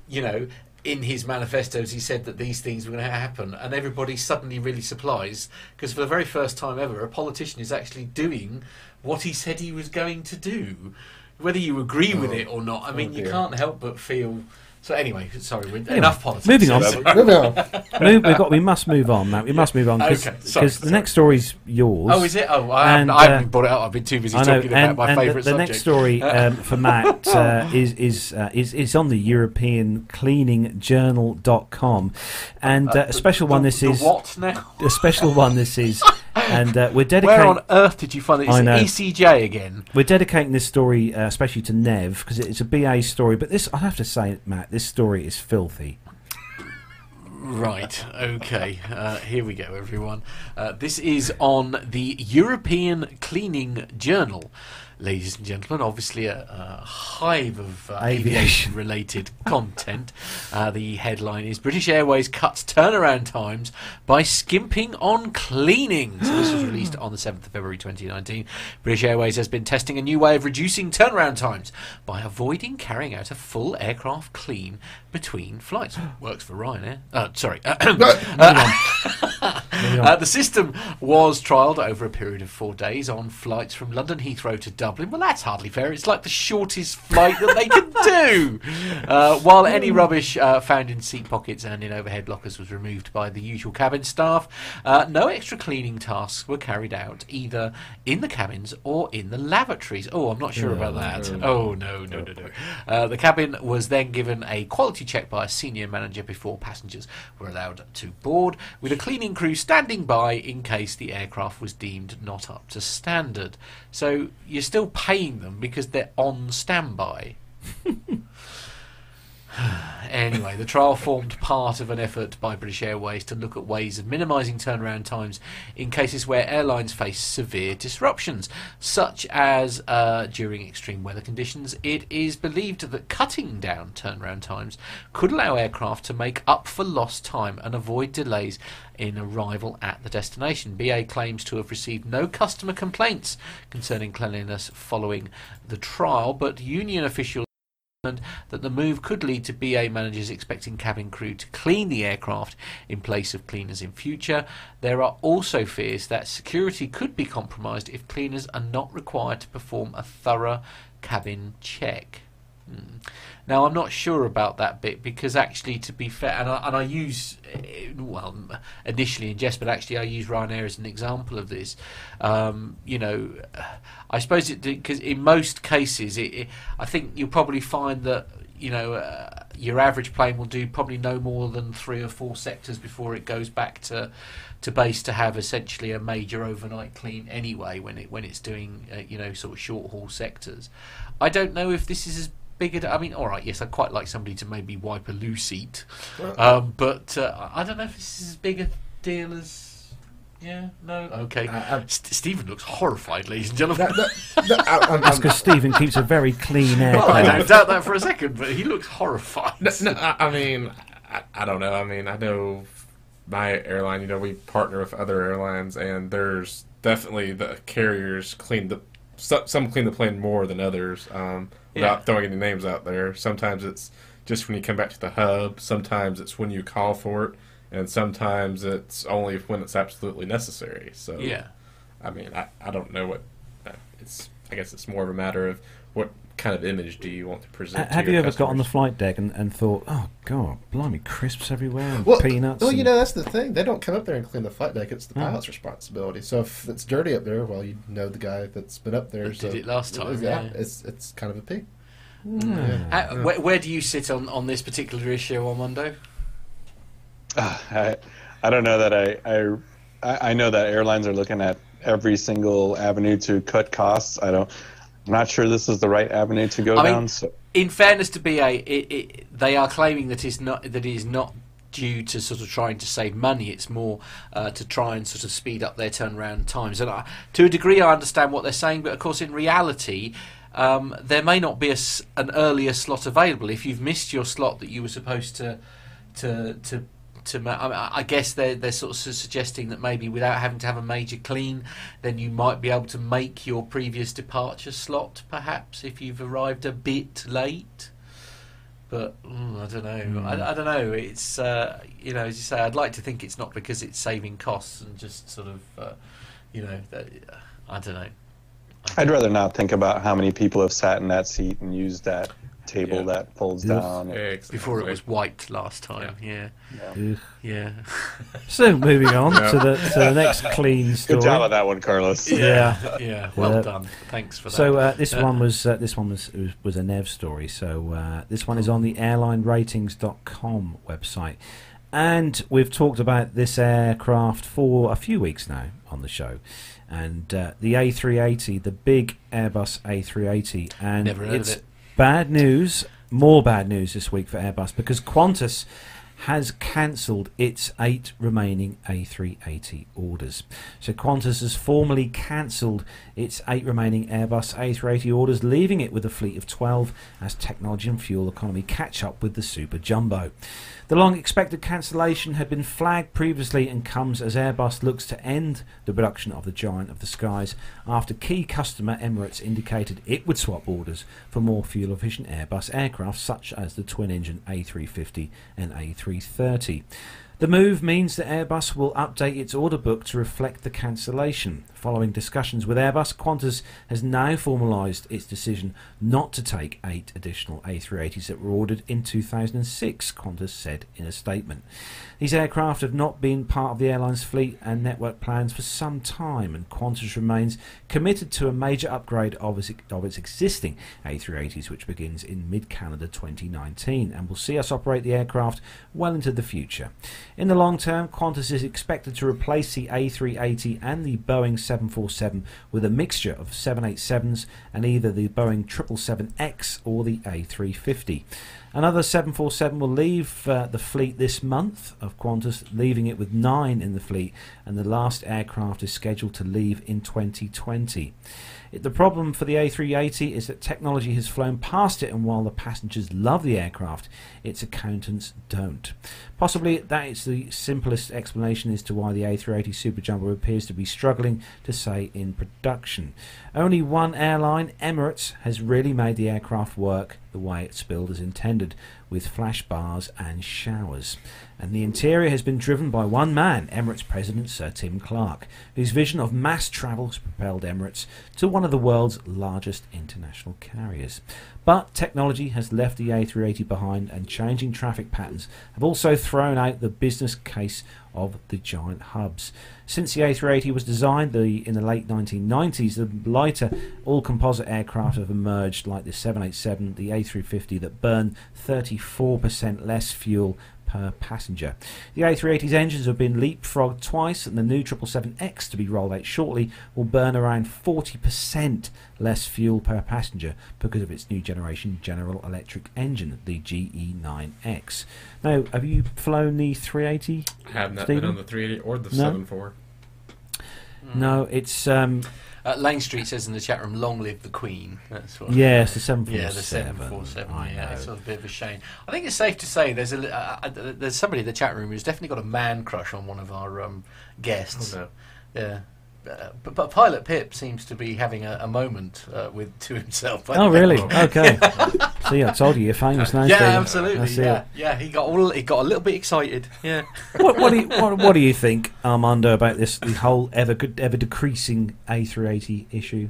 you know, in his manifestos, he said that these things were going to happen, and everybody suddenly really supplies because for the very first time ever, a politician is actually doing what he said he was going to do, whether you agree with Oh. it or not. I mean, you can't help but feel. So anyway, sorry, we're, enough politics. moving on. Moving on. Move, we've got, we must move on, Matt. We must move on because Okay, the next story's yours. Oh, is it? Oh, I haven't, And, I haven't uh, brought it out. I've been too busy know, talking about and, my and the, favourite the subject. next story um, for Matt uh, is is, uh, is is on the European Cleaning Journal.com, and uh, a special one. This the is what now? a special one. This is, and uh, we're dedicating. Where dedicating on earth did you find it? It's I know. ECJ again. we're dedicating this story uh, especially to Nev because it's a BA story. But this, I have to say, Matt, this story is filthy. Right. Okay. Uh, here we go, everyone. Uh, this is on the European Cleaning Journal. Ladies and gentlemen, obviously a, a hive of uh, Aviation. aviation-related content. Uh, the headline is British Airways cuts turnaround times by skimping on cleaning. So this was released on the 7th of February 2019. British Airways has been testing a new way of reducing turnaround times by avoiding carrying out a full aircraft clean between flights. Works for Ryanair. Uh, sorry. Uh, the system was trialled over a period of four days on flights from London Heathrow to Dublin. Well, that's hardly fair. It's like the shortest flight that they can do. Uh, while any rubbish uh, found in seat pockets and in overhead lockers was removed by the usual cabin staff, uh, no extra cleaning tasks were carried out either in the cabins or in the lavatories. Oh, I'm not sure about that. Oh, no, no, no, no. Uh, the cabin was then given a quality check by a senior manager before passengers were allowed to board, with a cleaning crew standing by in case the aircraft was deemed not up to standard. So you're still paying them because they're on standby. Anyway, the trial formed part of an effort by British Airways to look at ways of minimising turnaround times in cases where airlines face severe disruptions, such as uh, during extreme weather conditions. It is believed that cutting down turnaround times could allow aircraft to make up for lost time and avoid delays in arrival at the destination. BA claims to have received no customer complaints concerning cleanliness following the trial, but union officials that the move could lead to BA managers expecting cabin crew to clean the aircraft in place of cleaners in future. There are also fears that security could be compromised if cleaners are not required to perform a thorough cabin check. Hmm. Now, I'm not sure about that bit because actually, to be fair, and I, and I use, eh, well, initially in jest, but actually I use Ryanair as an example of this. Um, you know, I suppose it because in most cases, it, it, I think you'll probably find that you know uh, your average plane will do probably no more than three or four sectors before it goes back to to base to have essentially a major overnight clean anyway when it when it's doing uh, you know sort of short haul sectors. I don't know if this is as big a. I mean, all right, yes, I'd quite like somebody to maybe wipe a loose seat, um, but uh, I don't know if this is as big a deal as. Yeah, no, okay. I- I- St- Stephen looks horrified, ladies and gentlemen. That- that- that- I- I'm- That's because Stephen keeps a very clean well, I don't doubt that for a second, but he looks horrified. No, no, I, I mean, I, I don't know. I mean, I know my airline. You know, we partner with other airlines, and there's definitely the carriers clean the some, some clean the plane more than others. Um, without Yeah. throwing any names out there, sometimes it's just when you come back to the hub. Sometimes it's when you call for it, and sometimes it's only when it's absolutely necessary. So Yeah. I mean, I, I don't know what uh, it's. I guess it's more of a matter of kind of image do you want to present. Ha- to Have your you ever got on the flight deck and, and thought, oh god, blimey, crisps everywhere, and Well, peanuts? well, you know that's the thing. They don't come up there and clean the flight deck. It's the Hmm. pilot's responsibility. So if it's dirty up there, well, you know the guy that's been up there. So did it last time, Yeah, yeah. it's it's kind of a pig. Uh, where, where do you sit on, on this particular issue, Armando? Ah, I, I don't know that I, I I I know that airlines are looking at every single avenue to cut costs. I don't. I'm not sure this is the right avenue to go I mean- down. So In fairness to BA, it, it, they are claiming that it's not that it is not due to sort of trying to save money. It's more uh, to try and sort of speed up their turnaround times. And I, to a degree, I understand what they're saying, but of course, in reality. Um, there may not be a an earlier slot available if you've missed your slot that you were supposed to to to to ma- I, mean, I guess they're they're sort of suggesting that maybe without having to have a major clean, then you might be able to make your previous departure slot, perhaps if you've arrived a bit late. But mm, I don't know. I, I don't know. It's uh, you know, as you say, I'd like to think it's not because it's saving costs and just sort of uh, you know, that, I don't know. I'd rather not think about how many people have sat in that seat and used that table Yeah. that folds Yes. down. Exactly. Before it was wiped last time. Yeah, Ugh. yeah. So moving on Yeah. to the to the next clean story. Good job on that one, Carlos. Yeah. yeah. Well Yeah. done. Thanks for that. So uh, this Uh, one was uh, this one was, was was a Nev story. So uh, this one is on the airlineratings.com website, and we've talked about this aircraft for a few weeks now on the show, and uh, the A380, the big Airbus A380, and Never heard of it's it. Bad news, more bad news this week for Airbus because Qantas has cancelled its eight remaining A380 orders. So Qantas has formally cancelled its eight remaining Airbus A380 orders, leaving it with a fleet of 12 as technology and fuel economy catch up with the Super Jumbo. The long expected cancellation had been flagged previously and comes as Airbus looks to end the production of the giant of the skies after key customer Emirates indicated it would swap orders for more fuel efficient Airbus aircraft such as the twin engine A350 and A330. The move means that Airbus will update its order book to reflect the cancellation. Following discussions with Airbus, Qantas has now formalised its decision not to take eight additional A380s that were ordered in 2006, Qantas said in a statement. These aircraft have not been part of the airline's fleet and network plans for some time, and Qantas remains committed to a major upgrade of its, of its existing A380s, which begins in mid calendar 2019 and will see us operate the aircraft well into the future. In the long term, Qantas is expected to replace the A380 and the Boeing 747 with a mixture of 787s and either the Boeing 777X or the A350. Another 747 will leave uh, the fleet this month of Qantas, leaving it with nine in the fleet, and the last aircraft is scheduled to leave in 2020. The problem for the A380 is that technology has flown past it, and while the passengers love the aircraft, its accountants don't. Possibly that is the simplest explanation as to why the A380 Super Jumbo appears to be struggling to stay in production. Only one airline, Emirates, has really made the aircraft work the way its build is intended, with flash bars and showers. And the interior has been driven by one man, Emirates President Sir Tim Clark, whose vision of mass travel has propelled Emirates to one of the world's largest international carriers. But technology has left the A380 behind, and changing traffic patterns have also thrown out the business case of the giant hubs. Since the A380 was designed the, in the late 1990s, the lighter all composite aircraft have emerged like the 787, the A350 that burn 34% less fuel per passenger. The A380's engines have been leapfrogged twice, and the new 777X to be rolled out shortly will burn around 40% less fuel per passenger because of its new generation General Electric engine, the GE9X. Now, have you flown the 380? I have not Stephen? been on the 380 or the No? 74. No, it's um, Uh, Lane Street says in the chat room, "Long live the Queen." That's what. yeah, it's the Yeah, 747. the seven four seven. I Yeah, it's sort of a bit of a shame. I think it's safe to say there's a uh, uh, there's somebody in the chat room who's definitely got a man crush on one of our um, guests. Oh, no. Yeah, uh, but, but Pilot Pip seems to be having a, a moment uh, with to himself. Oh, really? Okay. See, I told you, you're famous now. Yeah, Stephen. absolutely. That's it. Yeah, yeah. He got all, he got a little bit excited. Yeah. what, what, do you, what, what do you think, Armando, about this the whole ever good, ever decreasing A380 issue?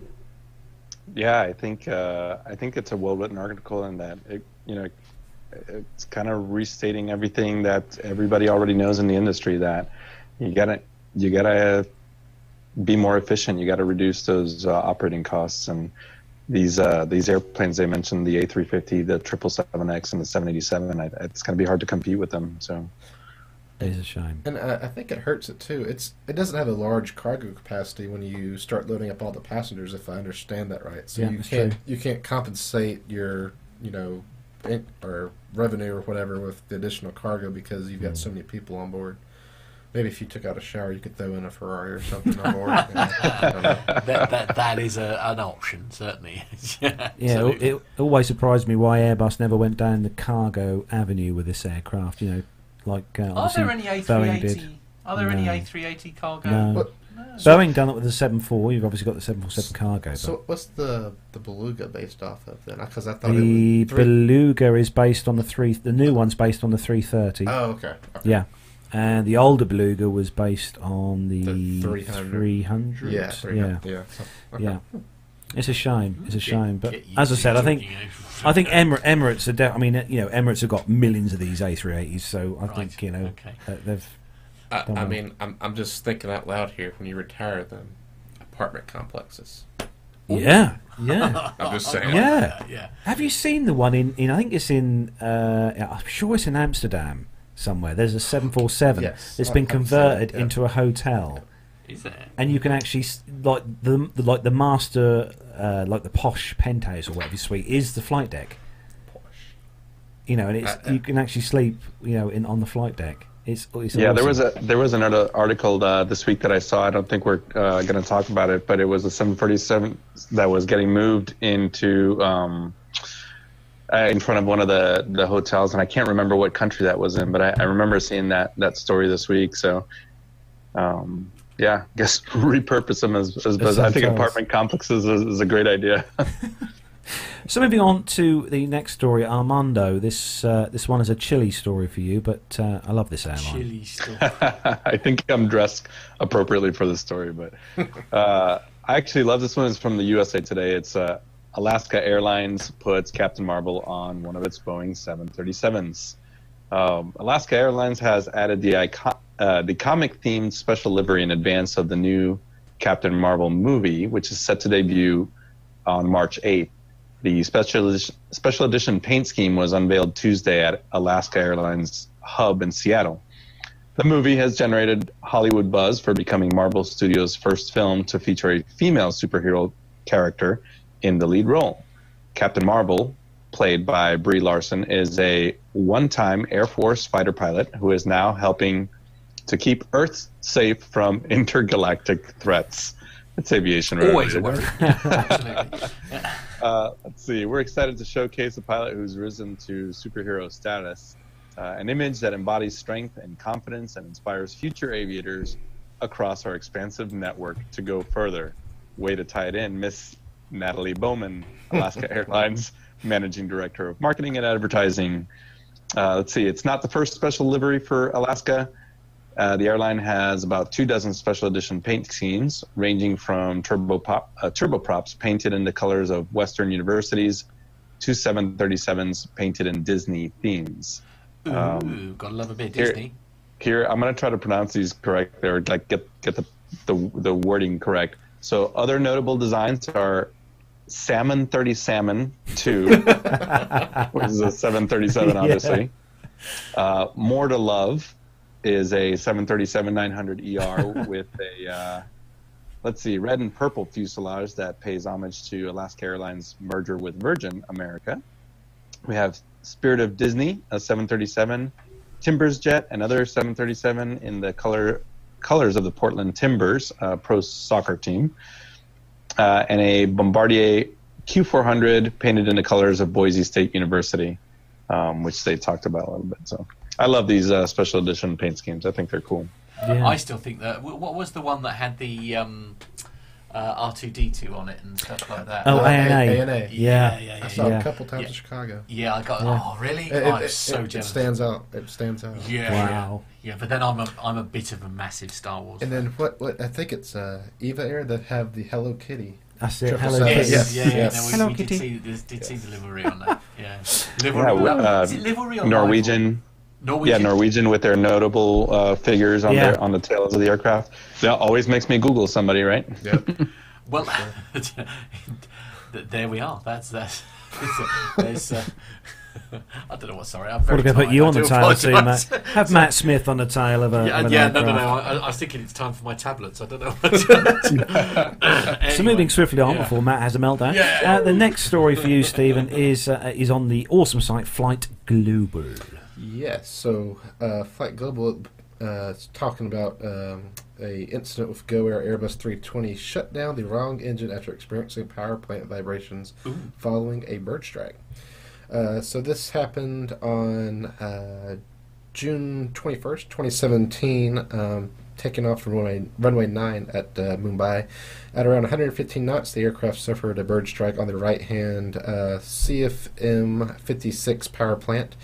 Yeah, I think uh, I think it's a well written article, and that it, you know it's kind of restating everything that everybody already knows in the industry that you gotta you gotta be more efficient. You got to reduce those uh, operating costs and these uh, these airplanes they mentioned the A350, the 777X, and the 787. I, it's going to be hard to compete with them. So It's a shame. And uh, I think it hurts it too. It's it doesn't have a large cargo capacity when you start loading up all the passengers. If I understand that right, so Yeah, you can't true. you can't compensate your you know or revenue or whatever with the additional cargo because you've got so many people on board. Maybe if you took out a shower, you could throw in a Ferrari or something on board. Yeah, I don't know. that, that that is a, an option certainly. yeah. Yeah, absolutely. it, it always surprised me why Airbus never went down the cargo avenue with this aircraft. You know, like uh, Are there any A380? Are there any A380 cargo? No. But- No. Boeing done it with the 74. You've obviously got the 747 cargo. But So what's the the Beluga based off of then? Because I thought the it was three- Beluga is based on the three. The new one's based on the 330. Oh, okay. okay. Yeah, and the older Beluga was based on the, The 300. 300. Yeah, three- yeah, yeah. so- okay. yeah. It's a shame. It's a shame. But Get as I said, I think talking, you know. I think Emir- Emirates are. De- I mean, you know, Emirates have got millions of these A380s, so I Right, think you know okay. that they've. I, I mean, I'm, I'm just thinking out loud here. When you retire them, apartment complexes. Yeah, yeah. I'm just saying. Yeah. yeah. Have you seen the one in? in I think it's in. Uh, I'm sure it's in Amsterdam somewhere. There's a 747 Yes, that's I- been I've it, converted yeah. into a hotel. Is there? and you can actually like the, the like the master uh, like the posh penthouse or whatever suite is the flight deck Posh. you know and it's Uh, uh. you can actually sleep you know in on the flight deck it's, it's yeah, there was a there was another article uh, this week that I saw. I don't think we're uh, going to talk about it, but it was a 747 that was getting moved into um, uh, in front of one of the the hotels, and I can't remember what country that was in, but I, I remember seeing that that story this week. So, um, yeah, I guess repurpose them as, as, As I think hotels. apartment complexes is, is a great idea. so moving on to the next story Armando this uh, this one is a chilly story for you but uh, I love this airline Chili stuff. I think I'm dressed appropriately for this story, but uh, I actually love this one. It's from the USA Today. It's uh, Alaska Airlines puts Captain Marvel on one of its Boeing 737s. Um, Alaska Airlines has added the icon- uh, the comic themed special livery in advance of the new Captain Marvel movie, which is set to debut on March 8th. The special special edition paint scheme was unveiled Tuesday at Alaska Airlines hub in Seattle. The movie has generated Hollywood buzz for becoming Marvel Studios' first film to feature a female superhero character in the lead role. Captain Marvel, played by Brie Larson, is a one time Air Force fighter pilot who is now helping to keep Earth safe from intergalactic threats. It's aviation Always a related. worry. Absolutely. Uh, let's see. We're excited to showcase a pilot who's risen to superhero status, uh, an image that embodies strength and confidence and inspires future aviators across our expansive network to go further. Way to tie it in, Miss Natalie Bowman, Alaska Airlines Managing Director of Marketing and Advertising. Uh, let's see. It's not the first special livery for Alaska. Uh, the airline has about two dozen special edition paint schemes, ranging from turbopop, uh, turboprops painted in the colors of Western universities to 737s painted in Disney themes. Ooh, gotta love a bit here- Disney. Here, I'm going to try to pronounce these correct, or like get get the, the the wording correct. So, other notable designs are Salmon 30 Salmon 2, which is a 737, Yeah. obviously. Uh, More to Love is a 737 900 ER with a, uh, let's see, red and purple fuselage that pays homage to Alaska Airlines' merger with Virgin America. We have Spirit of Disney, a 737, Timbers Jet, another 737 in the color colors of the Portland Timbers uh, pro soccer team, uh, and a Bombardier Q400 painted in the colors of Boise State University, um, which they talked about a little bit. So I love these uh, special edition paint schemes. I think they're cool. Yeah. I still think that. What was the one that had the um, uh, R2D2 on it and stuff like that? Oh, Uh, ANA. ANA. Yeah. yeah, yeah. I saw it Yeah. a couple times Yeah. in Chicago. Yeah, I got. Yeah. Oh, really? It, I'm it- so it- it stands out. It stands out. Yeah, Wow. yeah, yeah. But then I'm a I'm a bit of a massive Star Wars. And fan. then what? What I think it's uh, Eva Air that have the Hello Kitty. That's it. Hello. Kitty. Yes, Yes, yeah, yeah. yes. No, we, Hello, we Kitty. did see did, did see the livery on that. Yeah, Yeah, livery. uh, is it livery or Norwegian. Norwegian. Yeah, Norwegian with their notable uh, figures on Yeah. their on the tails of the aircraft. That always makes me Google somebody, right? Yep. Well, th- there we are. That's that's. There's, uh, I don't know what. Sorry, I'm What very are going to put you I on the tail too. Matt? Have Matt Smith on the tail of a. Yeah, of an yeah, no, no, no. I, I was thinking it's time for my tablets. I don't know. What So moving swiftly on Yeah. before Matt has a meltdown. Yeah. Uh, the next story for you, Stephen, is uh, is on the awesome site Flight Global. Yes. So, uh, Flight Global uh, is talking about um, a incident with Go Air Airbus 320 shut down the wrong engine after experiencing power plant vibrations following a bird strike. Uh, so this happened on uh, June 21st, 2017, um, taking off from runway, runway 9 at uh, Mumbai. At around 115 knots, the aircraft suffered a bird strike on the right hand uh, CFM 56 power plant.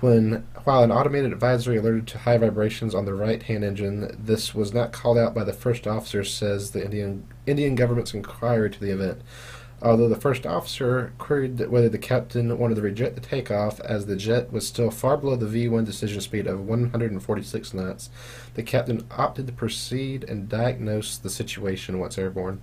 When, while an automated advisory alerted to high vibrations on the right-hand engine, this was not called out by the first officer, says the Indian Indian government's inquiry to the event. Although the first officer queried whether the captain wanted to reject the takeoff, as the jet was still far below the V1 decision speed of 146 knots, the captain opted to proceed and diagnose the situation once airborne.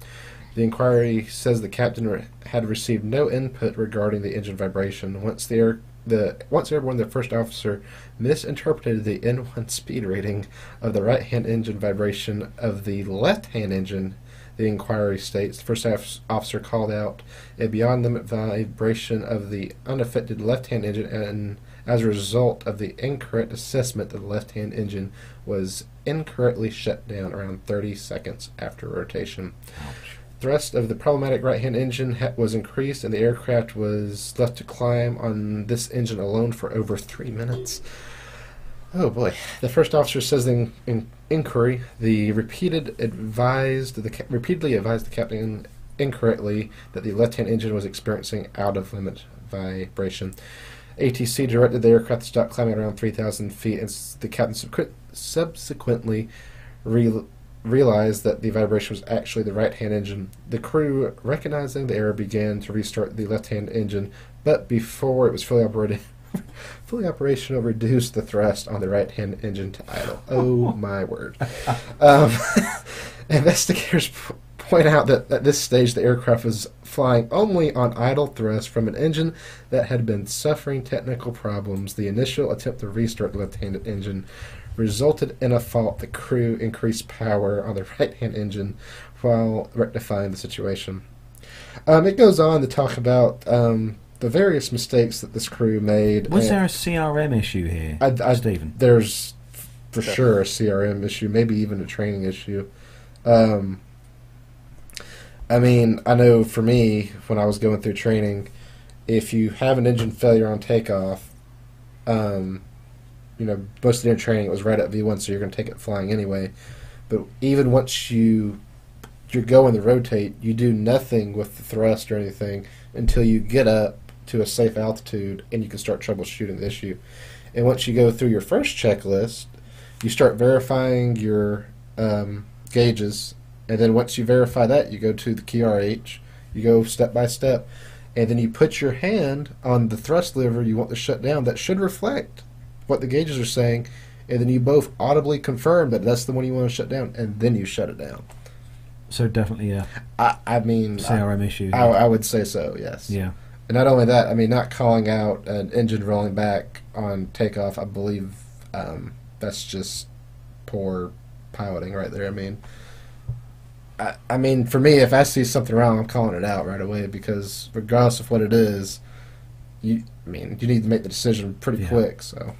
The inquiry says the captain had received no input regarding the engine vibration. Once the air, the once airborne, the first officer misinterpreted the N1 speed rating of the right-hand engine vibration of the left-hand engine. The inquiry states the first officer called out a beyond limit vibration of the unaffected left-hand engine, and as a result of the incorrect assessment, the left-hand engine was incorrectly shut down around 30 seconds after rotation. Thrust of the problematic right-hand engine ha- was increased, and the aircraft was left to climb on this engine alone for over three minutes. Oh boy! The first officer says in, in inquiry, the repeated advised the repeatedly advised the captain incorrectly that the left-hand engine was experiencing out of limit vibration. ATC directed the aircraft to stop climbing around 3,000 feet, and the captain subsequ- subsequently re- realized that the vibration was actually the right-hand engine. The crew, recognizing the error, began to restart the left-hand engine, but before it was fully operated, fully operational, reduced the thrust on the right-hand engine to idle. Oh my word! Um, investigators p- point out that at this stage the aircraft was flying only on idle thrust from an engine that had been suffering technical problems. The initial attempt to restart the left-hand engine resulted in a fault. The crew increased power on the right-hand engine while rectifying the situation. Um, it goes on to talk about um, the various mistakes that this crew made. Was there a CRM issue here, I, I, Stephen? There's for sure a CRM issue, maybe even a training issue. Um, I mean, I know for me, when I was going through training, if you have an engine failure on takeoff, um, you know, most of your training it was right at V1, so you're going to take it flying anyway. But even once you you're going to rotate, you do nothing with the thrust or anything until you get up to a safe altitude and you can start troubleshooting the issue. And once you go through your first checklist, you start verifying your um, gauges. And then once you verify that, you go to the QRH, you go step by step, and then you put your hand on the thrust lever you want to shut down that should reflect what the gauges are saying. And then you both audibly confirm that that's the one you want to shut down, and then you shut it down. So definitely a I, I mean, I, CRM issue. I, I would say so, yes. yeah. And not only that, I mean, not calling out an engine rolling back on takeoff, I believe um, that's just poor piloting right there. I mean, I, I mean, for me, if I see something wrong, I'm calling it out right away because regardless of what it is, you, I mean, you need to make the decision pretty Yeah. quick. So,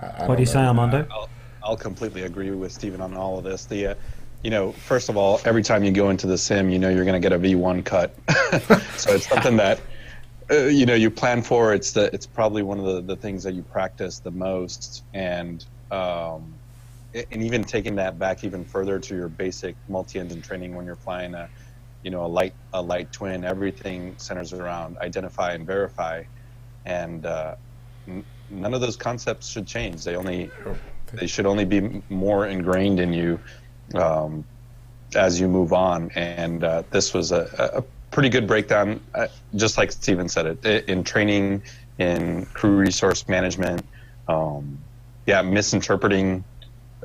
I, I What do don't you say, know. Armando? I'll, I'll completely agree with Stephen on all of this. The, uh, you know, first of all, every time you go into the sim, you know you're going to get a V1 cut. so it's something that, uh, you know, you plan for. It's the, it's probably one of the, the things that you practice the most, and um, and even taking that back even further to your basic multi-engine training when you're flying a, you know, a light a light twin, everything centers around identify and verify, and uh, n- none of those concepts should change. They only they should only be more ingrained in you um, as you move on. And uh, this was a, a pretty good breakdown, uh, just like Stephen said it, in training, in crew resource management. Um, yeah, misinterpreting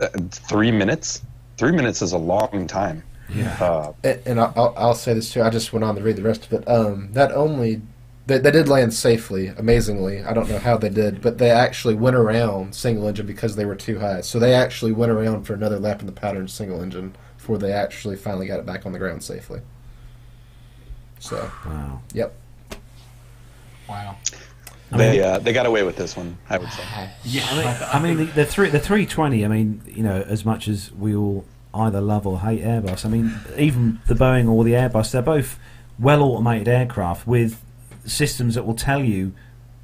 uh, three minutes. Three minutes is a long time. Yeah. Uh, And, and I'll, I'll say this too. I just went on to read the rest of it. Um, not only they, they did land safely, amazingly. I don't know how they did, but they actually went around single engine because they were too high. So they actually went around for another lap in the pattern single engine before they actually finally got it back on the ground safely. So, Wow. yep. Wow. they uh, they got away with this one, I would say. Yeah. I mean, I mean the, the three the three twenty. I mean, you know, as much as we all either love or hate Airbus, I mean, even the Boeing or the Airbus, they're both well automated aircraft with systems that will tell you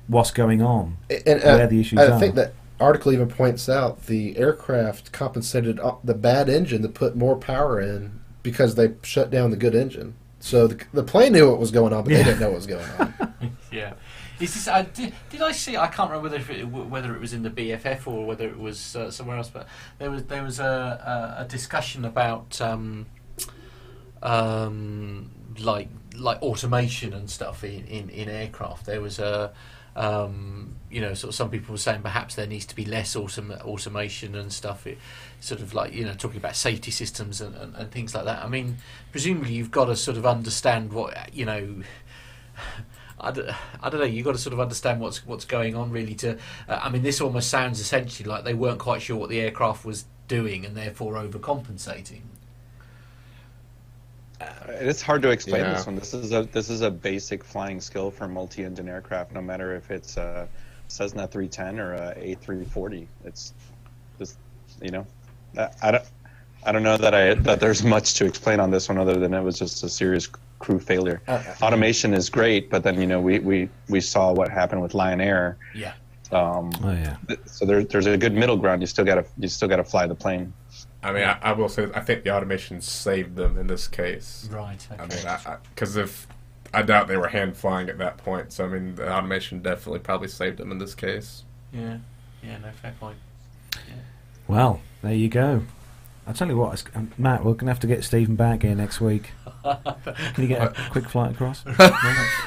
what's going on. And, uh, Where the issues I are. think that article even points out the aircraft compensated the bad engine to put more power in because they shut down the good engine. So the, the plane knew what was going on, but Yeah. they didn't know what was going on. Yeah. Is this? Uh, did, did I see? I can't remember whether it, whether it was in the BFF or whether it was uh, somewhere else. But there was there was a, a, a discussion about um, um, like like automation and stuff in, in, in aircraft. There was a um, you know sort of some people were saying perhaps there needs to be less autom- automation and stuff. It, sort of like you know talking about safety systems and, and, and things like that. I mean, presumably you've got to sort of understand what you know. I I don't know. You've got to sort of understand what's what's going on, really. To, uh, I mean, this almost sounds essentially like they weren't quite sure what the aircraft was doing, and therefore overcompensating. It's hard to explain Yeah. this one. This is a this is a basic flying skill for multi-engine aircraft, no matter if it's a Cessna 310 or a A340. It's just you know, I, I don't I don't know that I that there's much to explain on this one other than it was just a serious crew failure. Uh, Automation is great, but then you know we we we saw what happened with Lion Air. Yeah. Um, Oh yeah. th- so there, there's a good middle ground. You still gotta you still gotta fly the plane. I mean, I, I will say, I think the automation saved them in this case. Right. Okay. I mean, because if I doubt they were hand flying at that point, so I mean, the automation definitely probably saved them in this case. yeah. Yeah. No fair point. Well, there you go. I'll tell you what, um, Matt, we're going to have to get Stephen back here next week. Can you get a quick flight across? No?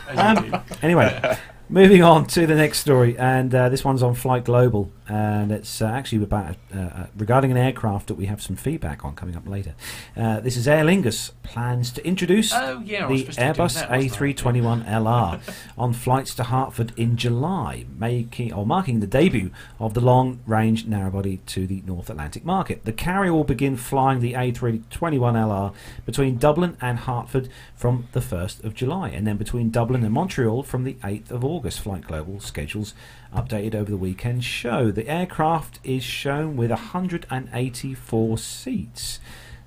As you Um, anyway, moving on to the next story, and uh, this one's on Flight Global, and it's uh, actually about uh, uh, regarding an aircraft that we have some feedback on coming up later. Uh, this is Aer Lingus plans to introduce Oh, yeah, the supposed to be doing Airbus that, wasn't I? A321LR on flights to Hartford in July, making or marking the debut of the long-range narrowbody to the North Atlantic market. The carrier will begin flying the A321LR between Dublin and Hartford from the 1st of July, and then between Dublin and Montreal from the 8th of August. Flight Global schedules updated over the weekend show the aircraft is shown with 184 seats.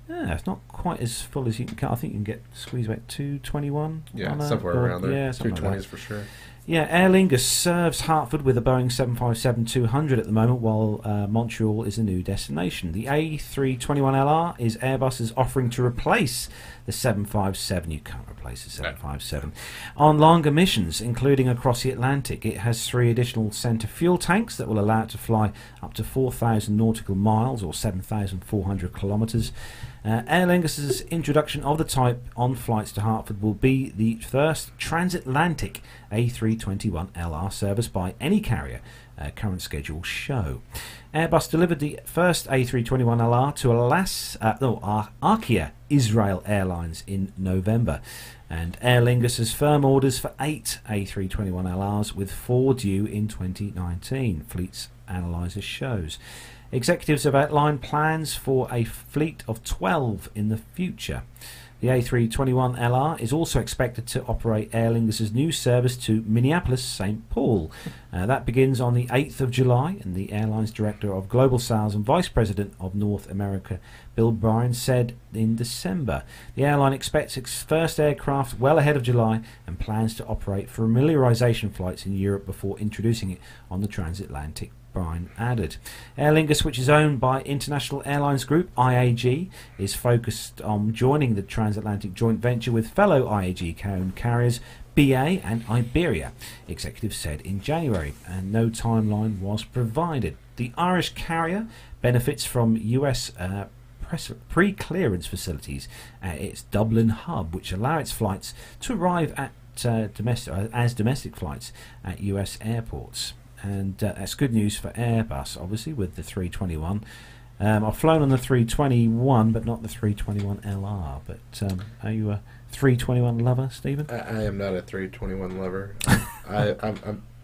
Yeah, it's not quite as full as you can. I think you can get squeeze about 221. Yeah, somewhere around there. Yeah, Two something like that. twenties for sure. Yeah, Aer Lingus serves Hartford with a Boeing 757-200 at the moment, while uh, Montreal is a new destination. The A321LR is Airbus's offering to replace the 757. You can't replace the 757 on longer missions, including across the Atlantic. It has three additional centre fuel tanks that will allow it to fly up to 4,000 nautical miles or 7,400 kilometres. Uh, Aer Lingus's introduction of the type on flights to Hartford will be the first transatlantic A321LR service by any carrier. Uh, current schedule show. Airbus delivered the first A321LR to Alas, uh, no, Ar- Arkia Israel Airlines in November, and Aer Lingus has firm orders for eight A321LRs, with four due in 2019. Fleets analyzer shows. Executives have outlined plans for a fleet of 12 in the future. The A321LR is also expected to operate Aer Lingus' new service to Minneapolis St. Paul. Uh, that begins on the 8th of July, and the airline's director of global sales and vice president of North America, Bill Bryan, said in December. The airline expects its first aircraft well ahead of July and plans to operate familiarization flights in Europe before introducing it on the transatlantic Brian added. Aer Lingus, which is owned by International Airlines Group, IAG, is focused on joining the transatlantic joint venture with fellow IAG carriers BA and Iberia, executives said in January, and no timeline was provided. The Irish carrier benefits from US uh, pre clearance facilities at its Dublin hub, which allow its flights to arrive at uh, domestic, uh, as domestic flights at US airports and uh, that's good news for Airbus, obviously, with the 321. Um, I've flown on the 321, but not the 321 LR. But um, are you a 321 lover, Stephen? I, I am not a 321 lover. I,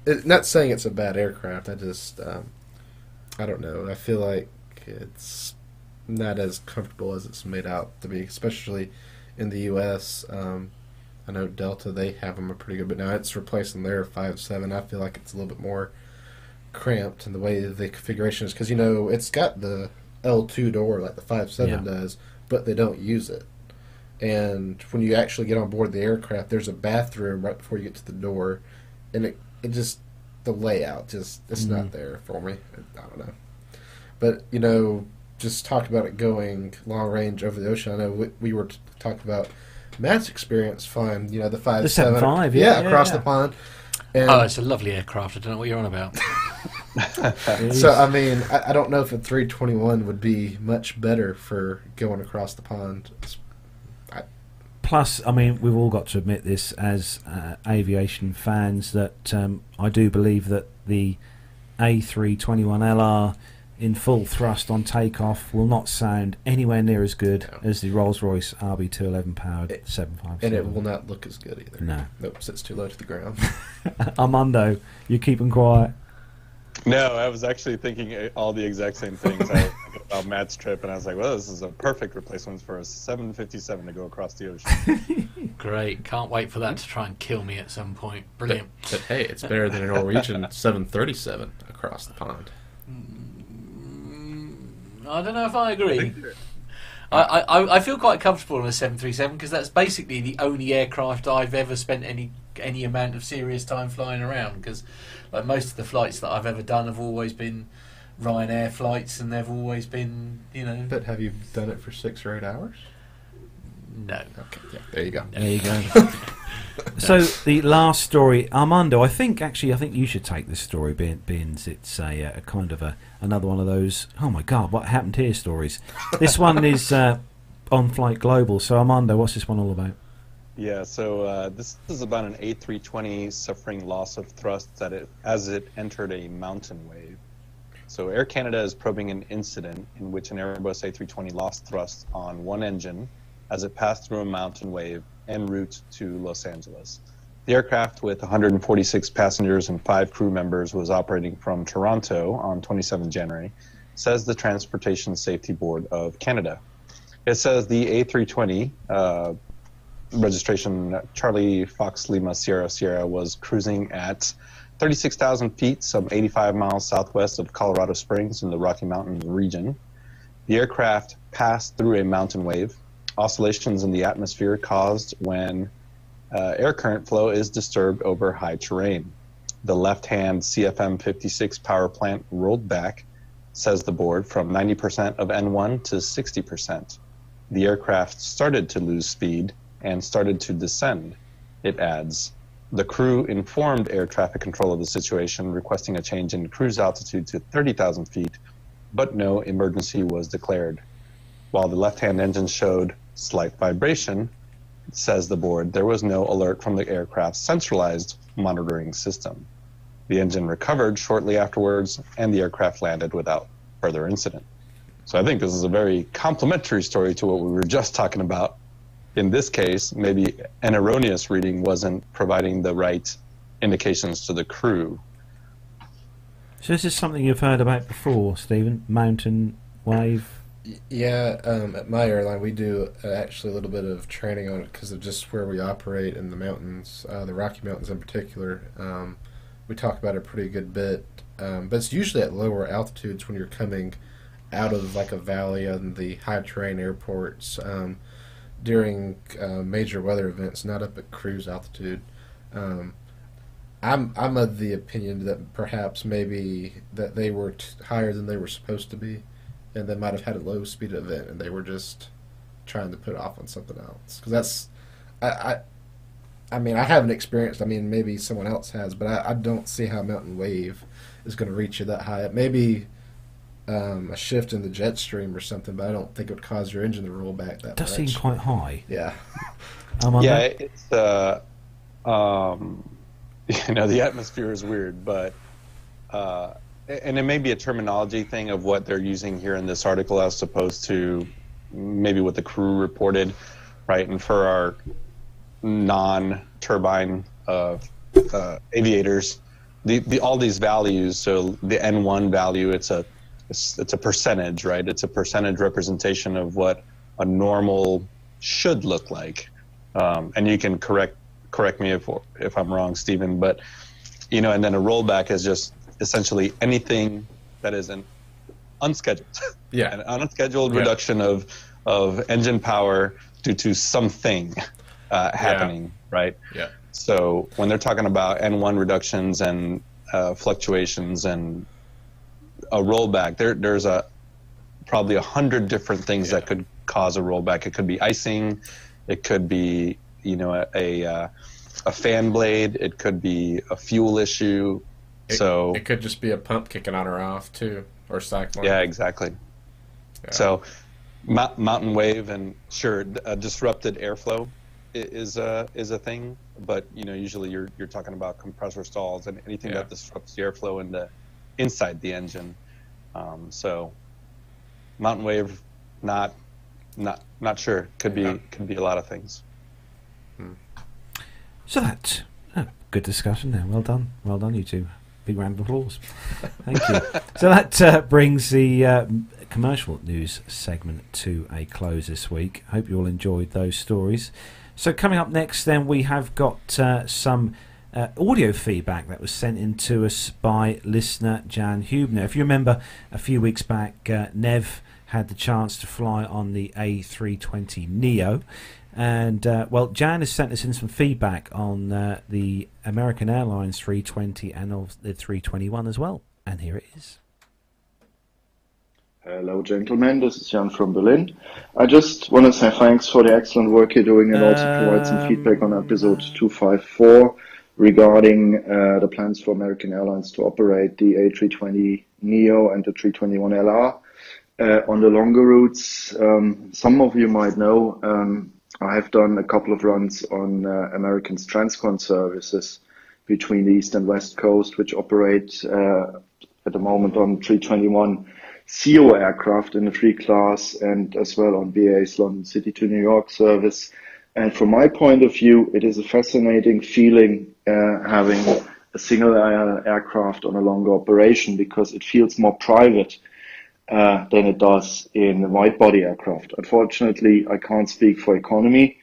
it, not saying it's a bad aircraft. I just, um, I don't know. I feel like it's not as comfortable as it's made out to be, especially in the U.S. Um, I know Delta they have them a pretty good, but now it's replacing their five seven. I feel like it's a little bit more cramped in the way the configuration is because you know it's got the L2 door like the 5.7 yeah. does, but they don't use it. And when you actually get on board the aircraft, there's a bathroom right before you get to the door, and it it just the layout just it's mm-hmm. not there for me. I don't know, but you know, just talk about it going long range over the ocean. I know we, we were talking about Matt's experience flying, you know, the five the seven, five, yeah, yeah across yeah. the pond. And oh, it's a lovely aircraft. I don't know what you're on about. so I mean, I, I, don't know if a 321 would be much better for going across the pond. I, Plus, I mean, we've all got to admit this as uh, aviation fans that um, I do believe that the A321LR in full thrust on takeoff will not sound anywhere near as good no. as the Rolls Royce RB211 powered 757. And it will not look as good either. No. Nope, sits too low to the ground. Armando, you keeping quiet. No, I was actually thinking uh, all the exact same things I, about Matt's trip, and I was like, well, this is a perfect replacement for a 757 to go across the ocean. Great. Can't wait for that to try and kill me at some point. Brilliant. But, but hey, it's better than a Norwegian 737 across the pond. Mm. I don't know if I agree. I, I, I feel quite comfortable on a 737 because that's basically the only aircraft I've ever spent any any amount of serious time flying around. Because like most of the flights that I've ever done have always been Ryanair flights, and they've always been you know. But have you done it for six or eight hours? No. Okay. Yeah. There you go. There you go. so the last story, Armando. I think actually, I think you should take this story, being, being it's a, a kind of a another one of those. Oh my God, what happened here? Stories. This one is uh, on Flight Global. So Armando, what's this one all about? Yeah, so uh, this is about an A320 suffering loss of thrust that it, as it entered a mountain wave. So Air Canada is probing an incident in which an Airbus A320 lost thrust on one engine as it passed through a mountain wave en route to Los Angeles. The aircraft, with 146 passengers and five crew members, was operating from Toronto on 27 January, says the Transportation Safety Board of Canada. It says the A320, uh, registration Charlie Fox Lima Sierra Sierra, was cruising at 36,000 feet, some 85 miles southwest of Colorado Springs in the Rocky Mountains region. The aircraft passed through a mountain wave oscillations in the atmosphere caused when uh, air current flow is disturbed over high terrain. The left hand CFM 56 power plant rolled back, says the board, from 90% of N1 to 60%. The aircraft started to lose speed and started to descend, it adds. The crew informed air traffic control of the situation, requesting a change in cruise altitude to 30,000 feet, but no emergency was declared. While the left hand engine showed slight vibration, says the board, there was no alert from the aircraft's centralized monitoring system. The engine recovered shortly afterwards, and the aircraft landed without further incident. So I think this is a very complementary story to what we were just talking about. In this case, maybe an erroneous reading wasn't providing the right indications to the crew. So this is something you've heard about before, Stephen? Mountain wave yeah, um, at my airline, we do uh, actually a little bit of training on it because of just where we operate in the mountains, uh, the Rocky Mountains in particular. Um, we talk about it pretty good bit, um, but it's usually at lower altitudes when you're coming out of like a valley on the high terrain airports um, during uh, major weather events, not up at cruise altitude. Um, I'm I'm of the opinion that perhaps maybe that they were t- higher than they were supposed to be, and they might have had a low speed event, and they were just trying to put off on something else. Because that's, I, I, I mean, I haven't experienced. I mean, maybe someone else has, but I, I don't see how Mountain Wave is going to reach you that high. it Maybe um, a shift in the jet stream or something, but I don't think it would cause your engine to roll back that It does much. seem quite high. yeah. Armando? Yeah, it's uh, um, you know, the atmosphere is weird, but uh, and it may be a terminology thing of what they're using here in this article as opposed to maybe what the crew reported, right? And for our non-turbine uh, uh, aviators, the, the all these values. So the N1 value, it's a it's, it's a percentage, right? It's a percentage representation of what a normal should look like. Um, and you can correct correct me if if I'm wrong, Stephen. But you know, and then a rollback is just essentially anything that is an unscheduled, Yeah. an unscheduled Yeah. reduction of of engine power due to something uh, happening, right? Yeah. So when they're talking about N1 reductions and uh, fluctuations and a rollback, there there's a probably a hundred different things that could cause a rollback. It could be icing, it could be you know a a, uh, a fan blade, it could be a fuel issue. It, so it could just be a pump kicking on or off too, or cycling. yeah, exactly. Yeah. So mou- mountain wave and sure, d- a disrupted airflow is a is a thing, but you know usually you're you're talking about compressor stalls and anything Yeah. that disrupts the airflow in the inside the engine. Um, so mountain wave, not not not sure. Could be Yeah. could be a lot of things. So that oh, good discussion there. Well done, well done, you two. Big round of applause. Thank you. so that uh, brings the uh, commercial news segment to a close this week. Hope you all enjoyed those stories. So coming up next, then we have got uh, some. Uh, audio feedback that was sent in to us by listener Jan Hubner. If you remember, a few weeks back, uh, Nev had the chance to fly on the A320 Neo, and uh, well, Jan has sent us in some feedback on uh, the American Airlines 320 and of the 321 as well. And here it is. Hello, gentlemen. This is Jan from Berlin. I just want to say thanks for the excellent work you're doing and also provide some Um, feedback on episode 254 regarding uh, the plans for American Airlines to operate the A320 Neo and the 321 LR uh, on the longer routes. Um, some of you might know um, I have done a couple of runs on uh, American's Transcon services between the East and West Coast, which operate uh, at the moment on 321 CO aircraft in the free class and as well on BA's London City to New York service. And from my point of view, it is a fascinating feeling uh, having a single aircraft on a longer operation because it feels more private uh, than it does in a wide body aircraft. Unfortunately, I can't speak for economy,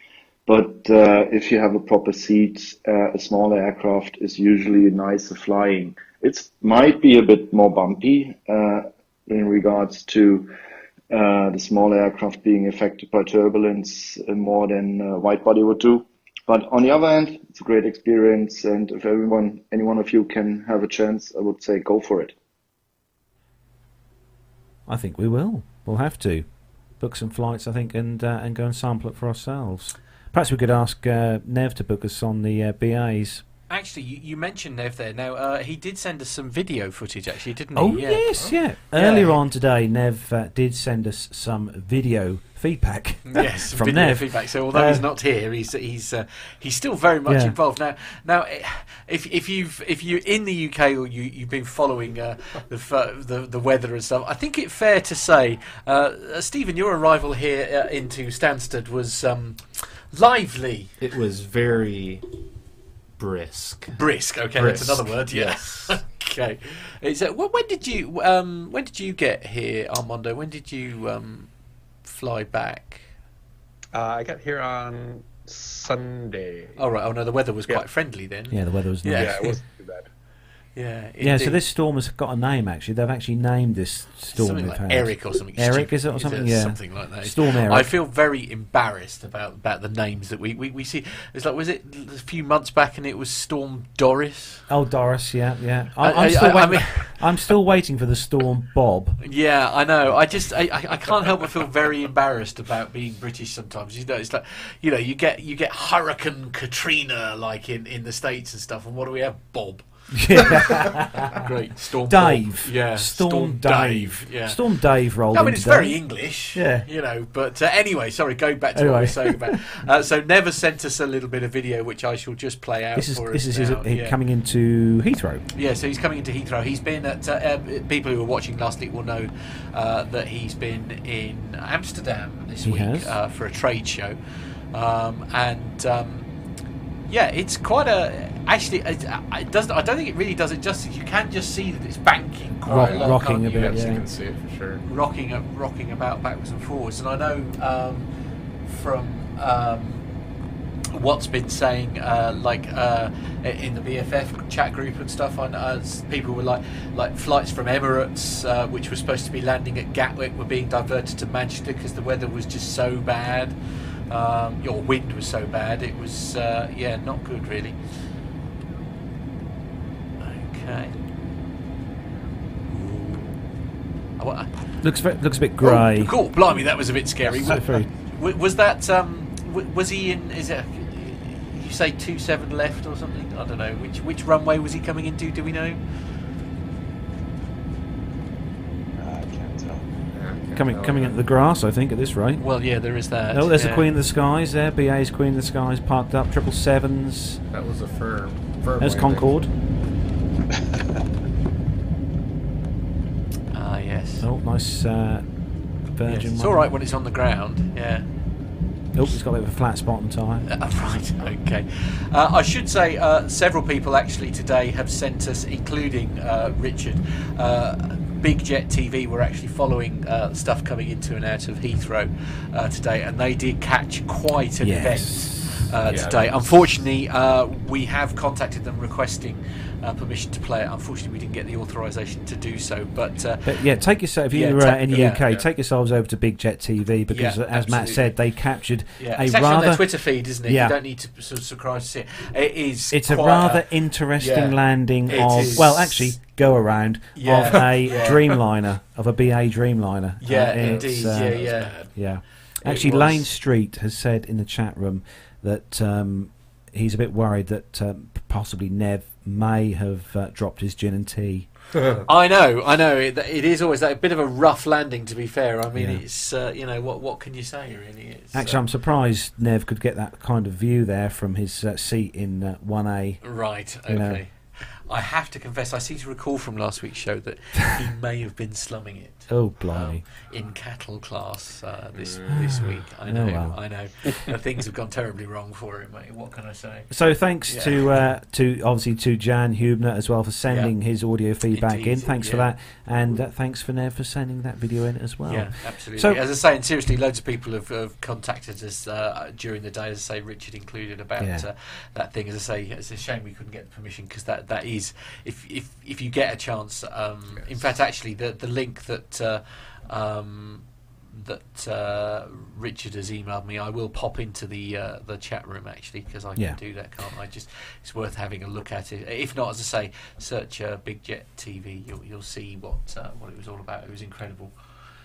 but uh, if you have a proper seat, uh, a smaller aircraft is usually nicer flying. It might be a bit more bumpy uh, in regards to uh, the smaller aircraft being affected by turbulence more than uh, wide body would do. But on the other hand, it's a great experience, and if everyone, any one of you can have a chance, I would say go for it. I think we will. We'll have to book some flights, I think, and uh, and go and sample it for ourselves. Perhaps we could ask uh, Nev to book us on the uh, BAs. Actually, you, you mentioned Nev there. Now, uh, he did send us some video footage, actually, didn't he? Oh Yeah. yes, yeah. Earlier on today, Nev uh, did send us some video feedback. Yes, from video Nev. feedback. So although he's Uh, not here, he's he's uh, he's still very much Yeah. involved. Now, now, eh, if if you've if you're in the UK or you you've been following uh, the, f- the the weather and stuff, I think it's fair to say, uh, uh, Stephen, your arrival here uh, into Stansted was um, lively, It was very brisk. brisk. Okay, Brisk, that's another word. Yeah. yes. okay. Is that, wh- when did you um, when did you get here, Armando? When did you um, fly back? Uh, I got here on Sunday. Oh right. Oh no, the weather was Yeah. quite friendly then. Yeah, the weather was nice. Yeah. yeah, it wasn't too bad. Yeah, Yeah, so this storm has got a name. Actually, they've actually named this storm. something like. Erik or something. Erik, is it, or something? Yeah. something like that. Storm Erik. I feel very embarrassed about about the names that we, we, we see. It's like was it a few months back and it was Storm Doris. Oh, Doris. Yeah, yeah. I, I- I'm still I- waiting. mean- I'm still waiting for the storm Bob. Yeah, I know. I just I, I, I can't help but feel very embarrassed about being British sometimes. You know, it's like you know you get you get Hurricane Katrina like in, in the states and stuff, and what do we have? Bob. Great storm. Dave. Bob. Yeah. Storm, Dave. Yeah. Storm Dave rolled I mean, it's today. very English, Yeah. you know. But uh, anyway, sorry, go back to what we Anyway. were saying about. Uh, so, Never sent us a little bit of video, which I shall just play out This is for this us is his, now. he yeah. coming into Heathrow. Yeah, so he's coming into Heathrow. He's been at. Uh, uh, people who were watching last week will know uh, that he's been in Amsterdam this He week. Uh, for a trade show, um, and um, yeah, it's quite a. Actually, it, it doesn't. I don't think it really does it justice. You can just see that it's banking quite Rock- a lot, rocking a you? bit, Yes, yeah. you can see it for sure. rocking a- rocking about backwards and forwards. And I know um, from um, what's been saying, uh, like uh, in the BFF chat group and stuff, I know uh, people were like, like flights from Emirates, uh, which were supposed to be landing at Gatwick, were being diverted to Manchester because the weather was just so bad. Um, your wind was so bad. It was, uh, yeah, not good really. Okay. I wa- Looks looks a bit grey. Oh, cool, blimey, that was a bit scary. So very- W- was that um, was he in? Is it? You say two seven left or something? I don't know. Which which runway was he coming into? Do we know? I can't tell. Yeah, I can't Coming coming that. into the grass, I think, at this rate. Well, yeah, there is that. Oh, there's yeah. the Queen of the Skies there. BA's Queen of the Skies parked up. Triple sevens. That was a firm. firm There's landing. Concorde. Ah, yes. Oh, nice uh, Yes, Virgin. It's all right when it's on the ground. Yeah. Oh, it's got a bit of a flat spot on tyre. Uh, right, okay. Uh, I should say uh, several people actually today have sent us, including uh, Richard. Big Jet TV were actually following uh, stuff coming into and out of Heathrow uh, today, and they did catch quite an Yes. event uh, Yeah, today. Unfortunately, uh, we have contacted them requesting uh, permission to play it. Unfortunately, we didn't get the authorization to do so, but. Uh, But yeah, take yourself if you're ta- uh, in the yeah, UK, yeah. take yourselves over to Big Jet TV because, Yeah, as Matt said, they captured yeah, a it's actually on their rather Twitter feed, isn't it? Yeah. You don't need to subscribe to see it. It is. it's a rather interesting yeah, landing it of is. well, actually, go around Yeah, of a yeah. Dreamliner of a BA Dreamliner. Yeah, Uh, indeed. uh, yeah, yeah. Yeah. Actually, Lane Street has said in the chat room that um, he's a bit worried that um, possibly Nev may have uh, dropped his gin and tea. I know, I know. It, it is always that a bit of a rough landing. To be fair, I mean, Yeah. it's uh, you know what what can you say really? It's, Actually, uh, I'm surprised Nev could get that kind of view there from his uh, seat in uh, 1A. right. you know. I have to confess, I seem to recall from last week's show that he may have been slumming it. Oh, blimey. Um, in cattle class uh, this Mm. this week. I Oh, know. I know. Uh, things have gone terribly wrong for him, mate. What can I say? So thanks Yeah. to uh, to obviously to Jan Hubner as well for sending his audio feedback Indeed, in. Thanks for that, and uh, thanks for Nev for sending that video in as well. Yeah, absolutely. So- as I say, and seriously, loads of people have, have contacted us uh, during the day, as I say, Richard included, about Yeah. uh, that thing. As I say, it's a shame we couldn't get the permission because that, that is, if if if you get a chance, um, in fact, actually, the the link that. Um, that uh, Richard has emailed me. I will pop into the uh, the chat room actually because I can Yeah. do that, can't I? Just it's worth having a look at it. If not, as I say, search uh, Big Jet TV. You'll you'll see what uh, what it was all about. It was incredible.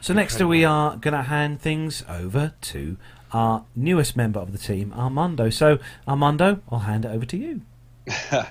So next we are going to hand things over to our newest member of the team, Armando. So Armando, I'll hand it over to you.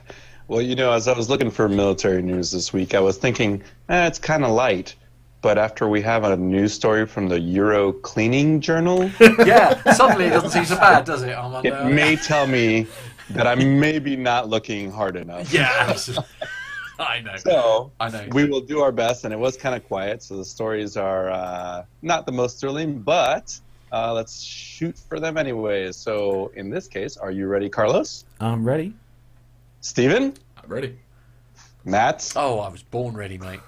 Well, you know, as I was looking for military news this week, I was thinking, eh, it's kind of light. But after we have a news story from the Euro Cleaning Journal, yeah, suddenly it doesn't seem so bad, does it, Armando? it may tell me that I'm maybe not looking hard enough. Yeah, absolutely. I know. So I know. we will do our best, and it was kind of quiet, so the stories are uh, not the most thrilling, but uh, let's shoot for them anyways. So in this case, are you ready, Carlos? I'm ready. Stephen? I'm ready. Matt? Oh, I was born ready, mate.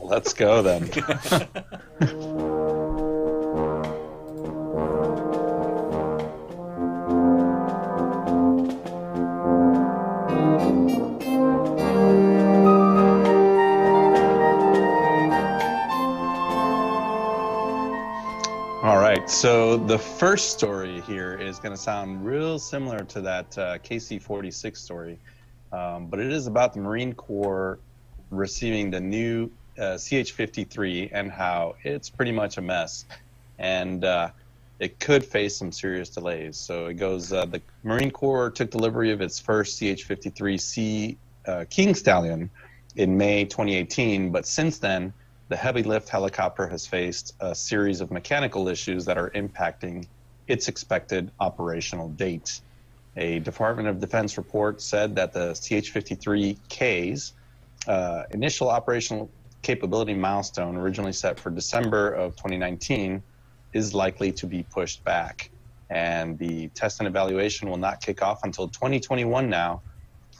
Let's go then. All right, so the first story here is going to sound real similar to that uh, KC 46 story, um, but it is about the Marine Corps receiving the new uh, CH-53 and how it's pretty much a mess, and uh, it could face some serious delays. So it goes: uh, the Marine Corps took delivery of its first CH-53C uh, King Stallion in May 2018, but since then the heavy lift helicopter has faced a series of mechanical issues that are impacting its expected operational date. A Department of Defense report said that the CH 53K's uh, initial operational capability milestone, originally set for December of 2019, is likely to be pushed back. And the test and evaluation will not kick off until 2021 now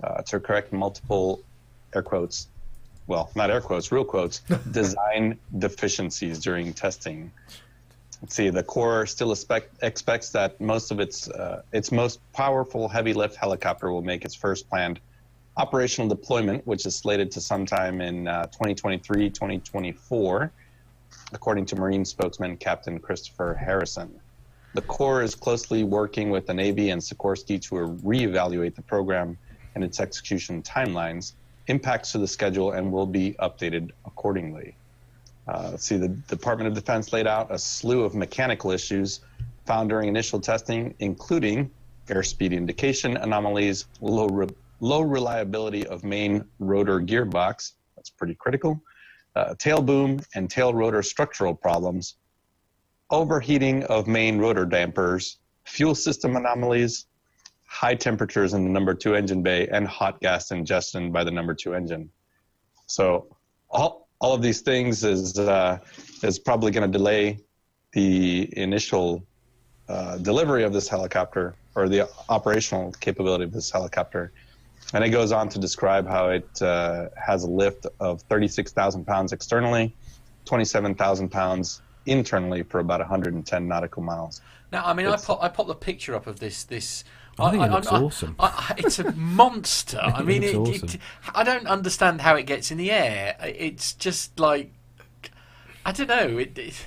uh, to correct multiple air quotes well, not air quotes, real quotes, design deficiencies during testing. Let's see, the Corps still expect, expects that most of its uh, its most powerful heavy lift helicopter will make its first planned operational deployment, which is slated to sometime in uh, 2023 2024, according to Marine spokesman Captain Christopher Harrison. The Corps is closely working with the Navy and Sikorsky to reevaluate the program and its execution timelines impacts to the schedule and will be updated accordingly. Uh, see, the Department of Defense laid out a slew of mechanical issues found during initial testing, including airspeed indication anomalies, low, re- low reliability of main rotor gearbox, that's pretty critical, uh, tail boom and tail rotor structural problems, overheating of main rotor dampers, fuel system anomalies, high temperatures in the number two engine bay and hot gas ingestion by the number two engine. So all, all of these things is, uh, is probably going to delay the initial uh, delivery of this helicopter or the operational capability of this helicopter. And it goes on to describe how it uh, has a lift of 36,000 pounds externally, 27,000 pounds internally for about 110 nautical miles. Now, I mean, I pop, I popped the picture up of this this I think it looks I- awesome. I- it's a monster. I, think mean, it, looks it- I don't understand how it gets in the air. It's just like I don't know. It, it, it,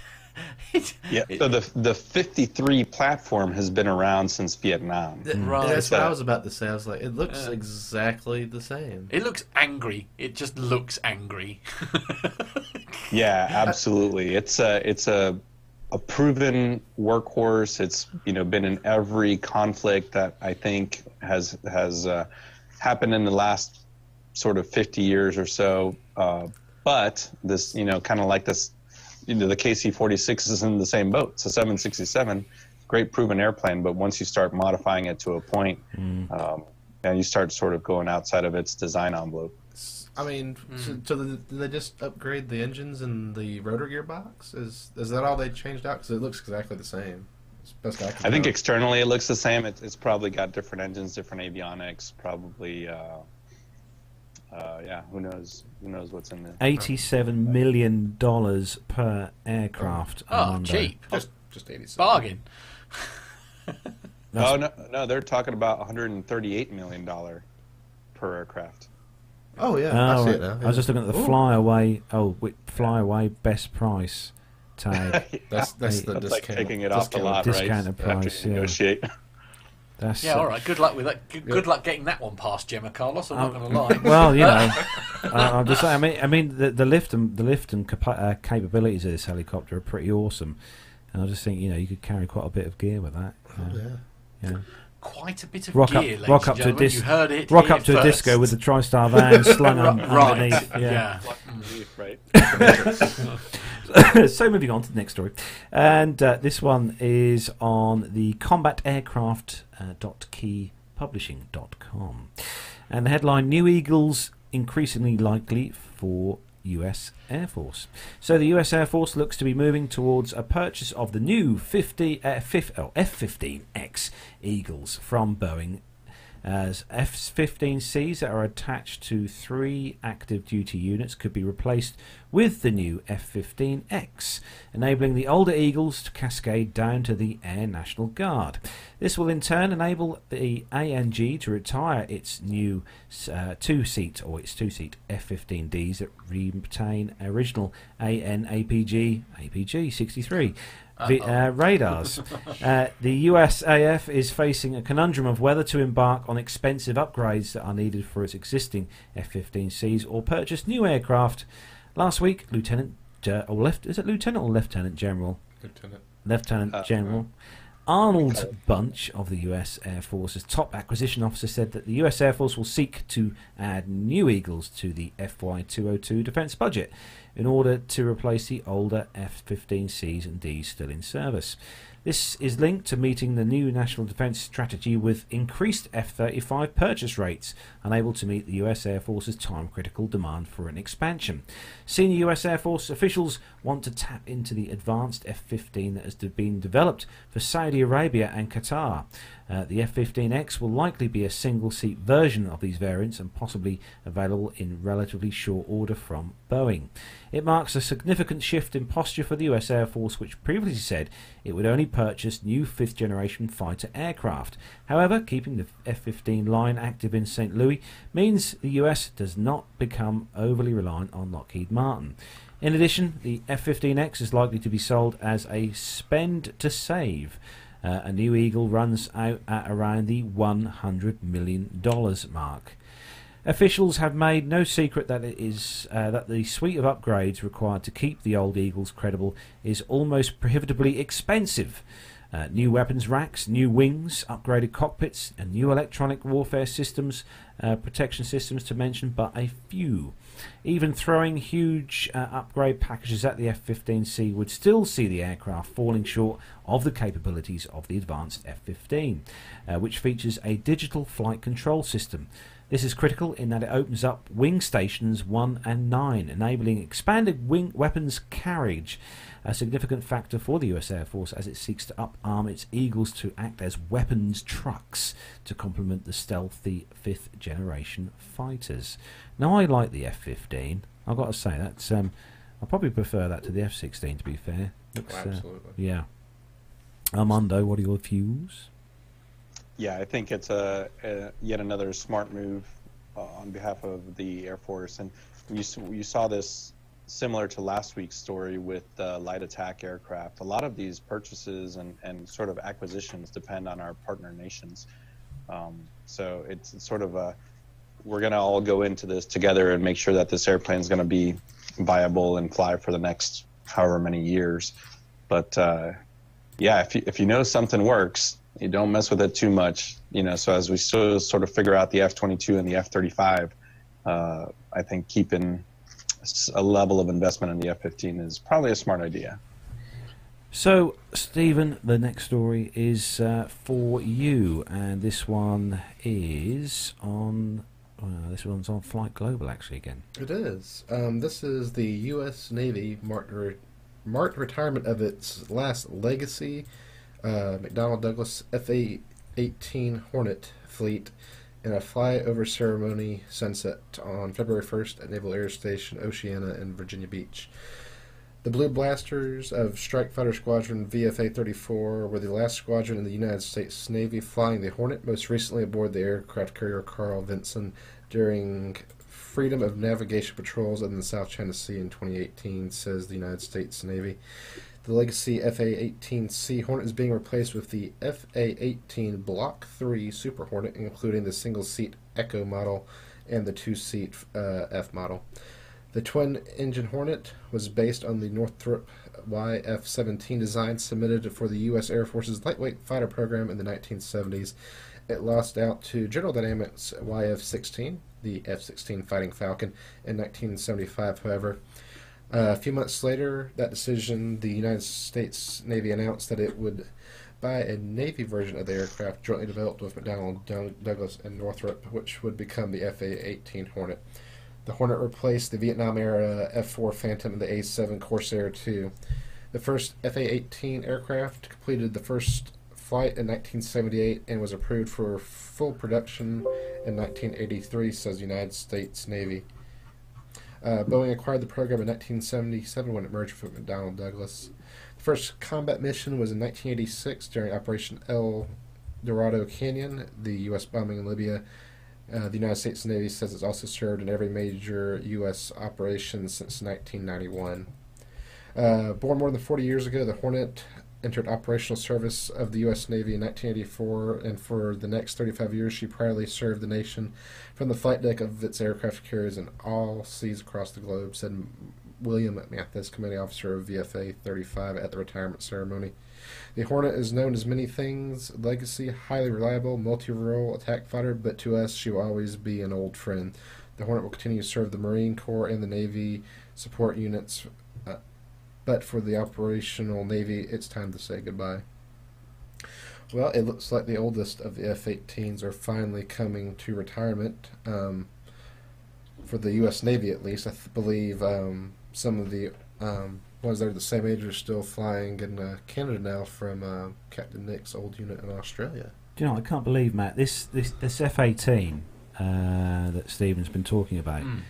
Yeah. So the the 53 platform has been around since Vietnam. th- Mm. right. That's what Uh, I was about to say. I was like, it looks Yeah. exactly the same. It looks angry. It just looks angry. Yeah, absolutely. It's a it's a a proven workhorse. It's you know been in every conflict that I think has has uh, happened in the last sort of 50 years or so. Uh, but this you know kind of like this, you know the KC-46 is in the same boat. It's a 767, great proven airplane. But once you start modifying it to a point, um, and you start sort of going outside of its design envelope. I mean, so, so the, they just upgrade the engines and the rotor gearbox? Is is that all they changed out? Because it looks exactly the same. Best I I think externally it looks the same. It, it's probably got different engines, different avionics. Probably, uh, uh, yeah. Who knows? Who knows what's in there? Eighty-seven million dollars per aircraft. oh, Armando. cheap. just just eighty. Bargain. Oh no, no, they're talking about 138 million dollar per aircraft. Oh yeah, Oh, I see right. it now. I was just looking at the Ooh. flyaway. Oh, wi- flyaway best price tag. That's that's the That's like discount. taking it off the discount. lot, right? Discounted price, yeah. negotiate. That's Yeah, uh, all right. Good luck with that. Good, good luck getting that one past Gemma Carlos. I'm not Um, going to lie. Well, you know, I, I'm just saying. I mean, I mean, the, the lift and the lift and capa- uh, capabilities of this helicopter are pretty awesome, and I just think you know you could carry quite a bit of gear with that. Oh, Yeah. yeah. yeah. Quite a bit of Rock up, gear, ladies rock and up to a gentlemen. dis- You heard it. rock here up to a disco with the TriStar van slung on right. underneath. Yeah. Yeah. right. so moving on to the next story, and uh, this one is on the combat aircraft uh, and the headline: New Eagles increasingly likely for U.S. Air Force. So the U.S. Air Force looks to be moving towards a purchase of the new 50 uh, oh, F-15X Eagles from Boeing as F-15Cs that are attached to three active duty units could be replaced with the new F-15X, enabling the older Eagles to cascade down to the Air National Guard. This will in turn enable the ANG to retire its new uh, two-seat or its two-seat F-15Ds that retain original AN APG APG 63 vi- uh, radars. uh, the USAF is facing a conundrum of whether to embark on expensive upgrades that are needed for its existing F-15Cs or purchase new aircraft. Last week, Lieutenant uh, or left is it Lieutenant or Lieutenant General Lieutenant. Lieutenant Uh, General Arnold Bunch of the US Air Force's top acquisition officer said that the US Air Force will seek to add new Eagles to the FY 202 defence budget in order to replace the older F 15Cs and Ds still in service. This is linked to meeting the new national defence strategy with increased F 35 purchase rates, unable to meet the US Air Force's time critical demand for an expansion. Senior US Air Force officials want to tap into the advanced F 15 that has been developed for Saudi Arabia and Qatar. Uh, the F 15X will likely be a single seat version of these variants and possibly available in relatively short order from Boeing. It marks a significant shift in posture for the US Air Force, which previously said it would only purchase new fifth generation fighter aircraft. However, keeping the F 15 line active in St. Louis means the US does not become overly reliant on Lockheed Martin. In addition, the F 15X is likely to be sold as a spend to save. Uh, a new Eagle runs out at around the $100 million mark. Officials have made no secret that it is uh, that the suite of upgrades required to keep the old Eagles credible is almost prohibitively expensive. Uh, new weapons racks, new wings, upgraded cockpits, and new electronic warfare systems, uh, protection systems to mention but a few. Even throwing huge uh, upgrade packages at the F 15C would still see the aircraft falling short of the capabilities of the advanced F 15, uh, which features a digital flight control system. This is critical in that it opens up wing stations 1 and 9, enabling expanded wing weapons carriage, a significant factor for the US Air Force as it seeks to up-arm its Eagles to act as weapons trucks to complement the stealthy fifth generation fighters. Now, I like the F 15, I've got to say, that's um, I probably prefer that to the F 16 to be fair. Looks, uh, Absolutely. yeah. Armando, what are your views? Yeah, I think it's a, a yet another smart move uh, on behalf of the Air Force, and you you saw this similar to last week's story with uh, light attack aircraft. A lot of these purchases and, and sort of acquisitions depend on our partner nations. Um, so it's, it's sort of a we're going to all go into this together and make sure that this airplane is going to be viable and fly for the next however many years. But uh, yeah, if you, if you know something works, you don't mess with it too much. You know, so as we still sort of figure out the F twenty two and the F thirty five, uh, I think keeping a level of investment in the F fifteen is probably a smart idea. So, Stephen, the next story is uh, for you, and this one is on. Uh, this one's on Flight Global, actually. Again, It is. Um, this is the U.S. Navy marked, re- marked retirement of its last legacy uh, McDonnell Douglas FA 18 Hornet fleet in a flyover ceremony sunset on February 1st at Naval Air Station Oceana in Virginia Beach. The Blue Blasters of Strike Fighter Squadron VFA 34 were the last squadron in the United States Navy flying the Hornet, most recently aboard the aircraft carrier Carl Vinson during freedom of navigation patrols in the South China Sea in 2018, says the United States Navy. The legacy FA 18C Hornet is being replaced with the FA 18 Block 3 Super Hornet, including the single seat Echo model and the two seat uh, F model. The twin engine Hornet was based on the Northrop YF 17 design submitted for the U.S. Air Force's lightweight fighter program in the 1970s. It lost out to General Dynamics YF 16, the F 16 Fighting Falcon, in 1975, however. Uh, a few months later, that decision, the United States Navy announced that it would buy a Navy version of the aircraft jointly developed with McDonnell Douglas and Northrop, which would become the FA 18 Hornet. The Hornet replaced the Vietnam era F 4 Phantom and the A 7 Corsair II. The first FA 18 aircraft completed the first flight in 1978 and was approved for full production in 1983, says the United States Navy. Uh, Boeing acquired the program in 1977 when it merged with McDonnell Douglas. The first combat mission was in 1986 during Operation El Dorado Canyon, the U.S. bombing in Libya. Uh, the United States Navy says it's also served in every major U.S. operation since 1991. Uh, born more than 40 years ago, the Hornet entered operational service of the U.S. Navy in 1984, and for the next 35 years, she proudly served the nation from the flight deck of its aircraft carriers in all seas across the globe, said William Mathis, commanding officer of VFA 35 at the retirement ceremony. The Hornet is known as many things legacy, highly reliable, multi role attack fighter, but to us, she will always be an old friend. The Hornet will continue to serve the Marine Corps and the Navy support units, but for the operational Navy, it's time to say goodbye. Well, it looks like the oldest of the F 18s are finally coming to retirement. Um, for the U.S. Navy, at least. I th- believe um, some of the um, ones that are the same age are still flying in uh, Canada now from uh, Captain Nick's old unit in Australia. Do you know? I can't believe, Matt. This this this F eighteen uh, that Stephen's been talking about Mm.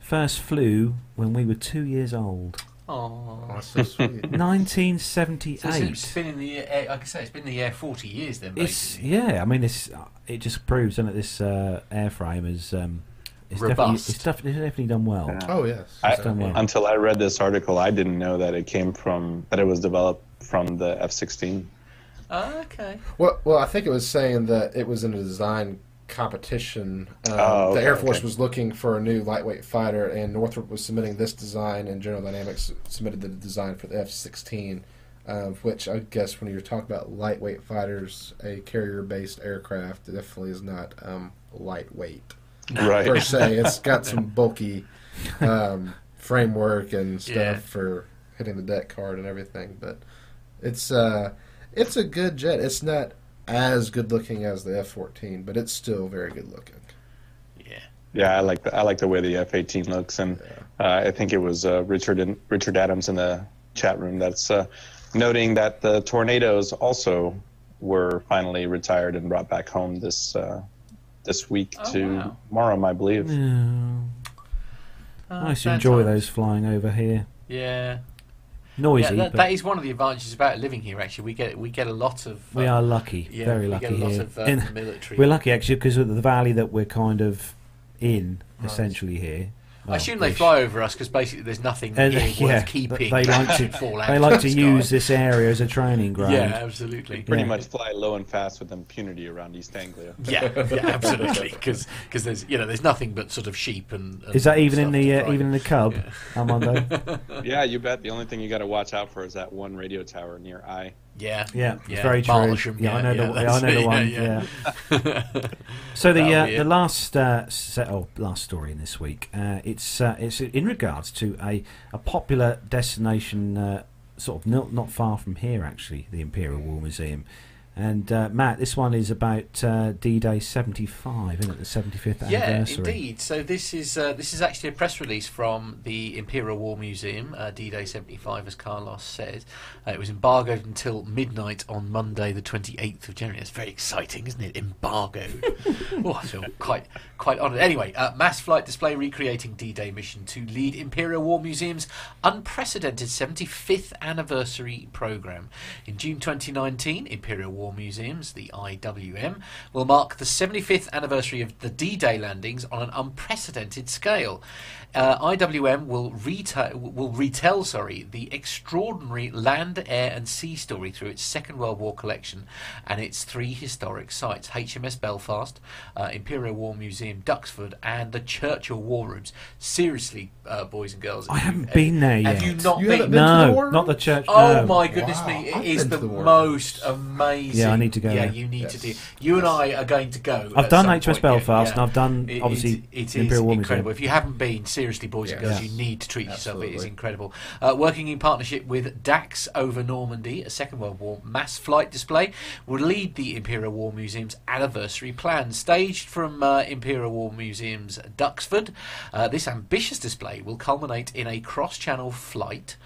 first flew when we were two years old. Oh, that's so sweet. Nineteen seventy So it's- it's eight. been in the air, like I say, it's been in the air 40 years then, It's basically. yeah. I mean, this it just proves that this uh, airframe is um, it's definitely Robust. it's definitely, it's definitely done well. Yeah. oh, yes. I- done well. Until I read this article, I didn't know that it came from that it was developed from the F-16. Oh, okay. Well, well, I think it was saying that it was in a design competition. Um, Oh, the Air Force okay. was looking for a new lightweight fighter, and Northrop was submitting this design, and General Dynamics submitted the design for the F 16. Um, which I guess when you're talking about lightweight fighters, a carrier based aircraft definitely is not um, lightweight Right. per se. It's got some bulky um, framework and stuff Yeah. for hitting the deck card and everything, but it's uh, it's a good jet. It's not as good looking as the F fourteen, but it's still very good looking. Yeah. Yeah, I like the I like the way the F-18 looks, and uh, I think it was uh, Richard and Richard Adams in the chat room that's uh, noting that the tornadoes also were finally retired and brought back home this uh, this week Oh, to wow. Marham, I believe. Yeah. Oh, Nice to enjoy times. those flying over here. Yeah. Noisy, yeah that, that is one of the advantages about living here. Actually, we get we get a lot of. we uh, are lucky, Yeah, very we lucky get a lot here. of uh, In- military. we're lucky actually because of the valley that we're kind of in, Right. essentially here. I assume they ish. fly over us because basically there's nothing And, here yeah, worth keeping. they like to- fall out They like to sky. use this area as a training ground. Yeah, absolutely. Pretty Yeah. much fly low and fast with impunity around East Anglia. Yeah, yeah, absolutely. Because there's you know there's nothing but sort of sheep and. and Is that even in the uh, even in the cub, Yeah. Armando? Yeah, you bet. The only thing you got to watch out for is that one radio tower near I. Yeah, Yeah, it's yeah. very true. Yeah, I know the- yeah, I know the one, yeah. So the uh, the last uh, set, oh, last story in this week, uh, it's uh, it's in regards to a, a popular destination, uh, sort of not not far from here actually, the Imperial War Museum. And uh, Matt, this one is about uh, D-Day seventy five, isn't it? The seventy fifth Yeah, anniversary. indeed. So this is uh, this is actually a press release from the Imperial War Museum, uh, D-Day 75, as Carlos said. Uh, it was embargoed until midnight on Monday, the 28th of January. It's very exciting, isn't it? Embargoed. oh, I feel quite quite honoured. Anyway, uh, mass flight display recreating D-Day mission to lead Imperial War Museum's unprecedented 75th anniversary program. In June 2019, Imperial War Museums, the IWM, will mark the 75th anniversary of the D-Day landings on an unprecedented scale. Uh, IWM will retell will retell sorry the extraordinary land, air, and sea story through its Second World War collection and its three historic sites: HMS Belfast, uh, Imperial War Museum, Duxford, and the Churchill War Rooms. Seriously, uh, boys and girls, I have haven't you- been there Have yet. you not You been? haven't been to the no, war not the room? church. Oh no. my goodness Wow, me! It I've is the, the most amazing. Yeah, I need to go Yeah, there. you need Yes. to do. You and I are going to go. I've done HMS point, Belfast, yeah. and I've done obviously it, it the is Imperial War incredible. Museum. If you haven't been, seriously, boys and Yes. girls, you need to treat yourself. It is incredible. Uh, working in partnership with Daks over Normandy, a Second World War mass flight display, will lead the Imperial War Museum's anniversary plan. Staged from uh, Imperial War Museum's Duxford, uh, this ambitious display will culminate in a cross-channel flight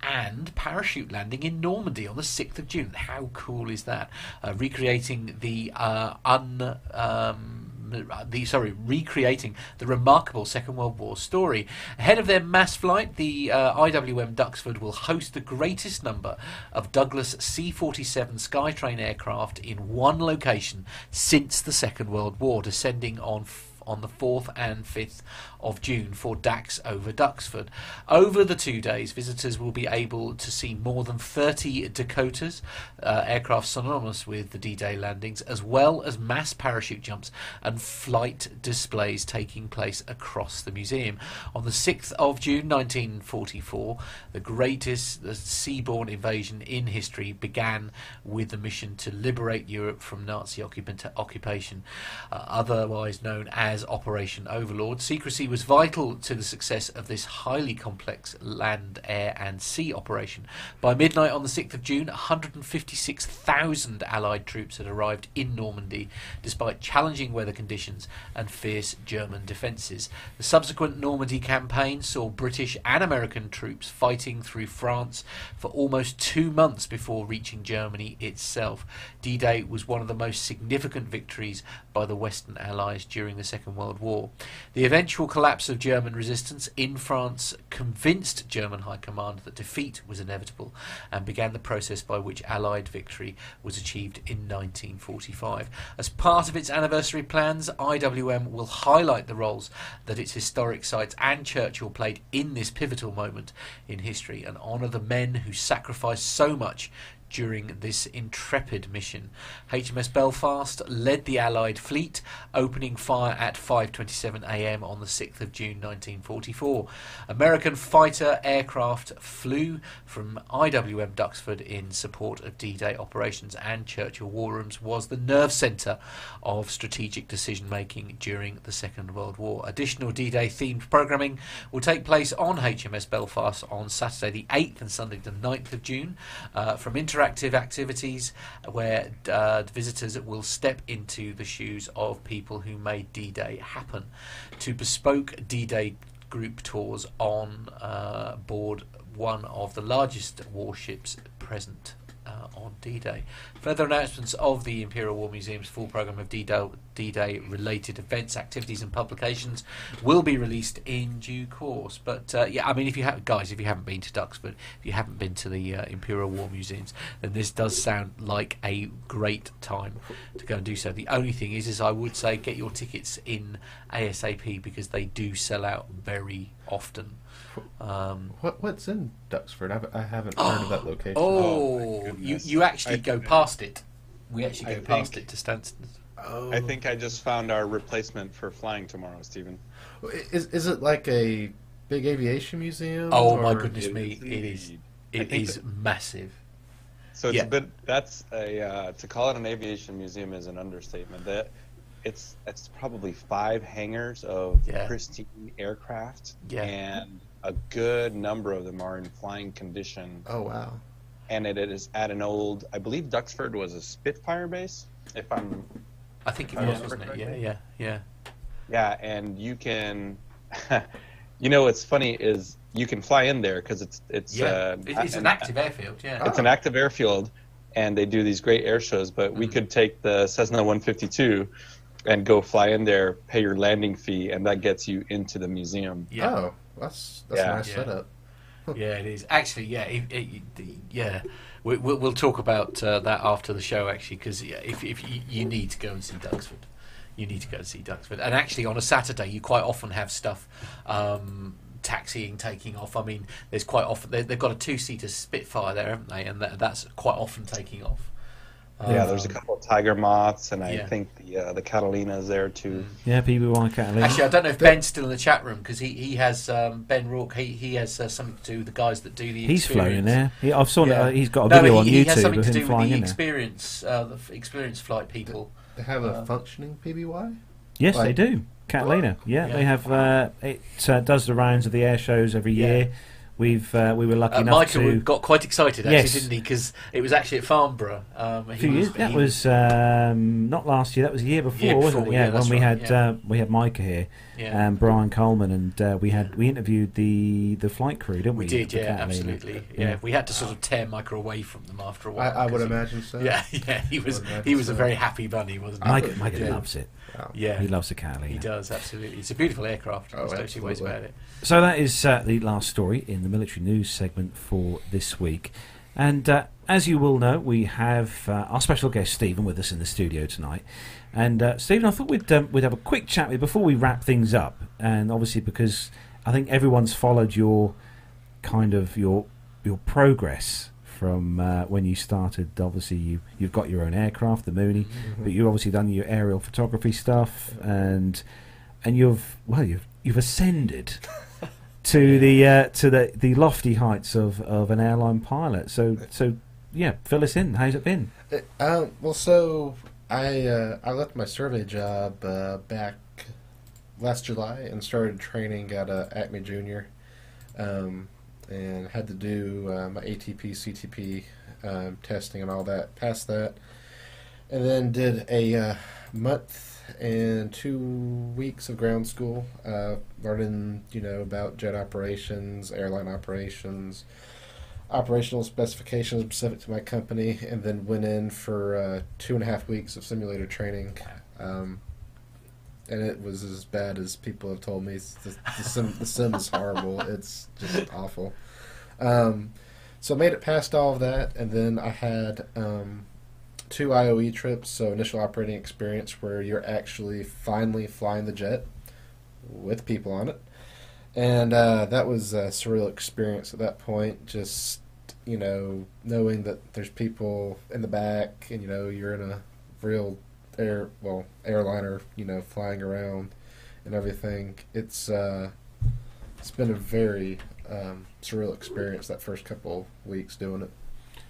and parachute landing in Normandy on the 6th of June. How cool is that? Uh, recreating the uh, un. Um, the sorry, recreating the remarkable Second World War story. Ahead of their mass flight, the uh, IWM Duxford will host the greatest number of Douglas C-47 Skytrain aircraft in one location since the Second World War, descending on on the 4th and 5th of June for Daks over Duxford. Over the two days, visitors will be able to see more than 30 Dakotas, uh, aircraft synonymous with the D Day landings, as well as mass parachute jumps and flight displays taking place across the museum. On the 6th of June 1944, the greatest the seaborne invasion in history began with the mission to liberate Europe from Nazi occupation, uh, otherwise known as Operation Overlord. Secrecy was vital to the success of this highly complex land, air, and sea operation. By midnight on the 6th of June, 156,000 Allied troops had arrived in Normandy despite challenging weather conditions and fierce German defences. The subsequent Normandy campaign saw British and American troops fighting through France for almost two months before reaching Germany itself. D Day was one of the most significant victories by the Western Allies during the Second World War. The eventual collapse of German resistance in France convinced German High Command that defeat was inevitable and began the process by which Allied victory was achieved in 1945. As part of its anniversary plans, IWM will highlight the roles that its historic sites and Churchill played in this pivotal moment in history and honour the men who sacrificed so much during this intrepid mission. HMS Belfast led the Allied fleet, opening fire at 5:27 a.m. on the 6th of June 1944. American fighter aircraft flew from IWM Duxford in support of D-Day operations, and Churchill War Rooms was the nerve centre of strategic decision making during the Second World War. Additional D-Day themed programming will take place on HMS Belfast on Saturday the 8th and Sunday the 9th of June uh, from interactive activities where uh, visitors will step into the shoes of people who made D-Day happen. To bespoke D-Day group tours on uh, board one of the largest warships present uh, on D-Day. Further announcements of the Imperial War Museum's full program of D-Day, D-Day related events, activities, and publications will be released in due course. But uh, yeah, I mean, if you have guys, if you haven't been to Duxford, if you haven't been to the uh, Imperial War Museums, then this does sound like a great time to go and do so. The only thing is, is I would say get your tickets in ASAP because they do sell out very often. Um, What what's in Duxford? I've, I haven't heard of that location. Oh, my you you actually I- go past it. We actually I go past think- it to Stansted. Oh. I think I just found our replacement for flying tomorrow, Stephen. Is is it like a big aviation museum? Oh my goodness me! is It is indeed. I it think is massive. So it's Yeah. a bit. That's a uh, to call it an aviation museum is an understatement. That it's it's probably five hangars of Yeah. pristine aircraft, Yeah. and a good number of them are in flying condition. Oh wow. And it is at an old, I believe Duxford was a Spitfire base. If I'm I think it was, wasn't it? Yeah, yeah, yeah. Yeah, and you can, you know, what's funny is you can fly in there because it's it's Yeah, uh, it's an active airfield. Yeah. It's an active airfield, and they do these great air shows. But we Mhm. could take the Cessna 152 and go fly in there, pay your landing fee, and that gets you into the museum. Yeah. Oh, that's that's Yeah. a nice Yeah. setup. Yeah, it is. Actually, yeah, it, it, yeah. We, we'll, we'll talk about uh, that after the show, actually, because yeah, if, if you, you need to go and see Duxford, you need to go and see Duxford. And actually, on a Saturday, you quite often have stuff um, taxiing, taking off. I mean, there's quite often they, they've got a two-seater Spitfire there, haven't they? And that, that's quite often taking off. Yeah, there's a Um, couple of tiger moths, and I yeah. think the uh, the Catalina's there too. Yeah, PBY Catalina. Actually, I don't know if Ben's still in the chat room because he, he has um, Ben Rourke. He he has uh, something to do with the guys that do the. he's flown in there. He, I've saw Yeah. uh, he's got a No, video he, on he has something to do with the experience, uh, the experience flight people. They have a Uh, functioning PBY. Yes, Like- they do. Catalina. Yeah, Yeah. they have. Uh, it uh, does the rounds of the air shows every Yeah. year. We've uh, we were lucky Uh, enough Michael to. got quite excited, actually, Yes. didn't he? Because it was actually at Farnborough. Um, a he few years. That he- was um, not last year. That was the year before, Year wasn't before, it? yeah, Yeah, when we right, had yeah. uh, we had Micah here yeah. and Brian Coleman, and uh, we had we interviewed the the flight crew, didn't we? we did, yeah, absolutely. Yeah. we had to sort of tear Michael away from them after a while. I would 'cause he- imagine so. Yeah, yeah, he was he was a very happy bunny, wasn't he? Micah, Micah yeah. loves it. Wow. Yeah, He loves the Catalina. he does absolutely. It's a beautiful aircraft. Oh, There's no two ways absolutely. about it. So that is uh, the last story in the military news segment for this week. And uh, as you will know, we have uh, our special guest Stephen with us in the studio tonight. And uh, Stephen, I thought we'd um, we'd have a quick chat with you before we wrap things up. And obviously, because I think everyone's followed your kind of your your progress from uh, when you started. Obviously, you you've got your own aircraft, the Mooney, but you've obviously done your aerial photography stuff, and and you've well you've you've ascended to the uh, to the, the lofty heights of, of an airline pilot. So so yeah, fill us in. How's it been? Um, well, so I uh, I left my survey job uh, back last July and started training at uh, Acme Junior, um, and had to do uh, my ATP CTP um, testing and all that. Passed that, and then did a uh, month and two weeks of ground school, uh, learning you know about jet operations, airline operations operational specifications specific to my company, and then went in for uh, two and a half weeks of simulator training. Um, and it was as bad as people have told me. The, the, sim, the sim is horrible. It's just awful. Um, so I made it past all of that, and then I had um, two IOE trips, so initial operating experience, where you're actually finally flying the jet with people on it and uh, that was a surreal experience at that point. Just you know, knowing that there's people in the back, and you know, you're in a real air well airliner, you know, flying around and everything. It's uh, it's been a very um, surreal experience that first couple weeks doing it.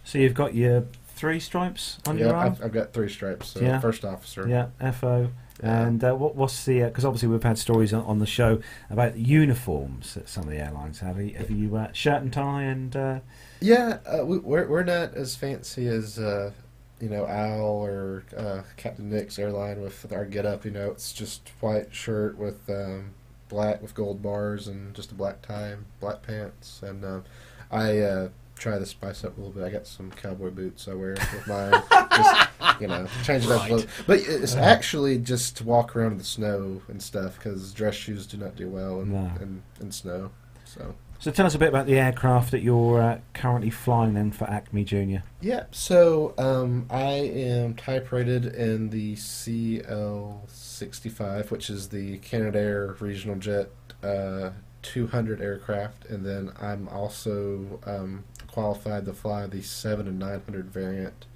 So you've got your three stripes on yeah, your arm. I've, I've got three stripes. So Yeah. first officer. Yeah, FO. And uh, what, what's the? Because obviously we've had stories on, on the show about the uniforms that some of the airlines have. Have you, have you uh, shirt and tie and? Uh, Yeah, uh, we, we're we're not as fancy as uh, you know Al or uh, Captain Nick's airline with our get up. You know, it's just white shirt with um, black with gold bars and just a black tie, black pants, and um, I uh, try to spice up a little bit. I got some cowboy boots I wear with mine. just, you know, change it up a little. But it's actually just to walk around in the snow and stuff because dress shoes do not do well in, No. in, in snow. So. So tell us a bit about the aircraft that you're uh, currently flying then for Acme Junior. Yeah, so um, I am type rated in the CL65, which is the Canadair regional jet uh, 200 aircraft, and then I'm also um, qualified to fly the 7 and 900 variant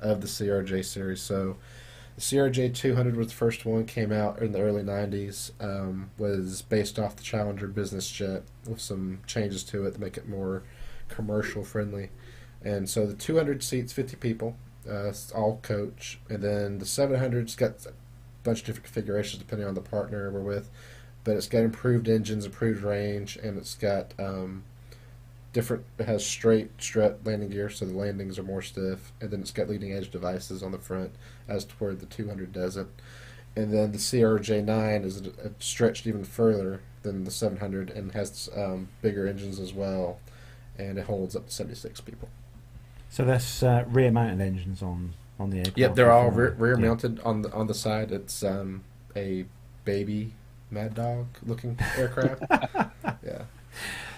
of the CRJ series. So the CRJ 200 was the first one, came out in the early 90s, um, was based off the Challenger business jet with some changes to it to make it more commercial friendly. And so the 200 seats, 50 people, uh, all coach. And then the 700's got a bunch of different configurations depending on the partner we're with. But it's got improved engines, improved range, and it's got um, different, it has straight strut landing gear, so the landings are more stiff. And then it's got leading edge devices on the front, as to where the 200 doesn't. And then the CRJ9 is uh, stretched even further than the 700 and has um, bigger engines as well. And it holds up to 76 people. So that's uh, rear mounted engines on on the aircraft. Yep, they're all before. rear, rear Yeah. mounted on the on the side. It's um, a baby Mad Dog looking aircraft. yeah, Yeah,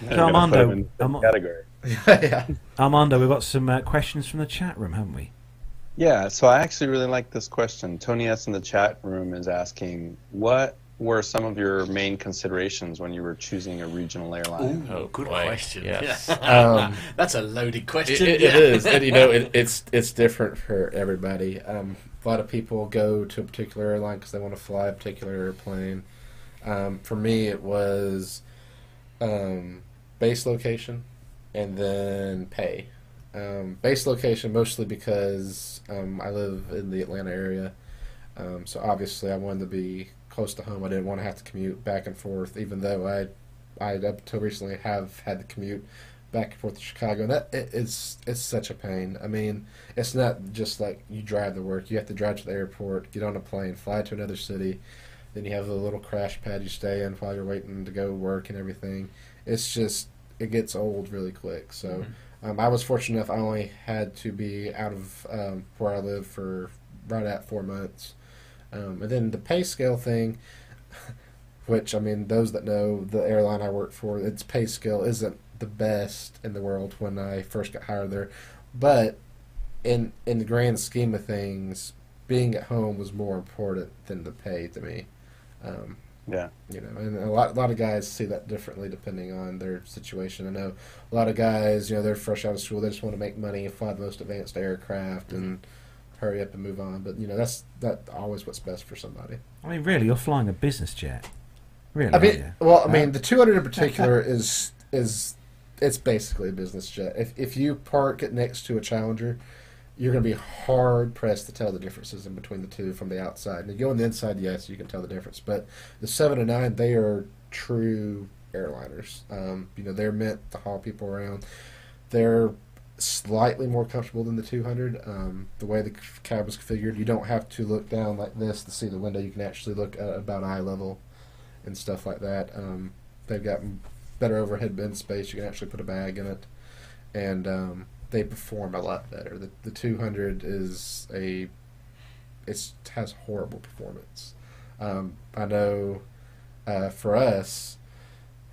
So gotta Armando, put 'em in the Arma- category. yeah. Armando, we've got some uh, questions from the chat room, haven't we? Yeah, so I actually really like this question. Tony S in the chat room is asking, what were some of your main considerations when you were choosing a regional airline? Ooh, Oh, good boy. question. Yes. Um, That's a loaded It, question. it, yeah. it is, and you know, it, it's it's different for everybody. Um, a lot of people go to a particular airline because they want to fly a particular airplane. Um, for me, it was um, base location and then pay. Um, base location mostly because um, I live in the Atlanta area, um, so obviously I wanted to be close to home. I didn't want to have to commute back and forth, even though I, I up until recently have had to commute back and forth to Chicago. And that it, it's it's such a pain. I mean, it's not just like you drive to work. You have to drive to the airport, get on a plane, fly to another city. Then you have a little crash pad you stay in while you're waiting to go work and everything. It's just it gets old really quick. So um, I was fortunate enough. I only had to be out of um, where I live for right at four months. Um, and then the pay scale thing, which I mean, those that know the airline I work for, its pay scale isn't the best in the world when I first got hired there. But in in the grand scheme of things, being at home was more important than the pay to me. Um, Yeah. you know, and a lot, a lot of guys see that differently depending on their situation. I know a lot of guys, you know, they're fresh out of school, they just want to make money and fly the most advanced aircraft and hurry up and move on. But you know, that's that always what's best for somebody. I mean, really, you're flying a business jet. Really? I mean, you? well, I mean, the 200 in particular is is it's basically a business jet. If if you park it next to a Challenger, you're going to be hard pressed to tell the differences in between the two from the outside. And you go on the inside, yes, you can tell the difference. But the seven and nine, they are true airliners. Um, you know, they're meant to haul people around. They're slightly more comfortable than the 200. Um, the way the cab is configured, you don't have to look down like this to see the window. You can actually look at about eye level and stuff like that. Um, they've got better overhead bin space. You can actually put a bag in it, and um, they perform a lot better. The the 200 is a it's has horrible performance. Um, I know uh, for us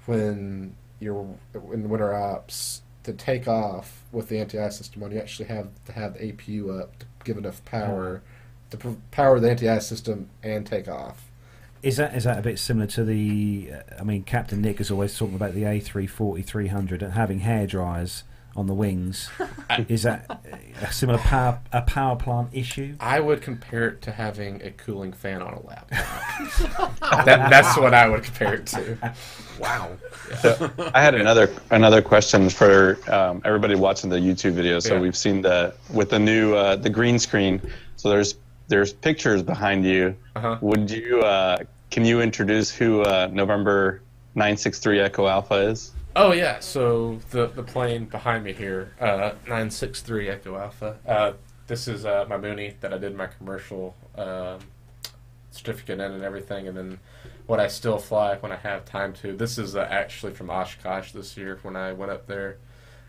when you're in winter ops to take off with the anti-ice system on, you actually have to have the APU up to give enough power to p- power the anti-ice system and take off. Is that is that a bit similar to the? I mean, Captain Nick is always talking about the A340 300 and having hair dryers on the wings. is that a similar power a power plant issue? I would compare it to having a cooling fan on a laptop. that, that's what I would compare it to. Wow. So I had another another question for um, everybody watching the YouTube video. So Yeah. we've seen the with the new uh, the green screen. So there's there's pictures behind you. Uh-huh. Would you uh, can you introduce who uh, November 963 Echo Alpha is? Oh yeah, so the the plane behind me here, uh, nine six three Echo Alpha. Uh, this is uh, my Mooney that I did my commercial um, certificate in and everything, and then what I still fly when I have time to. This is uh, actually from Oshkosh this year when I went up there.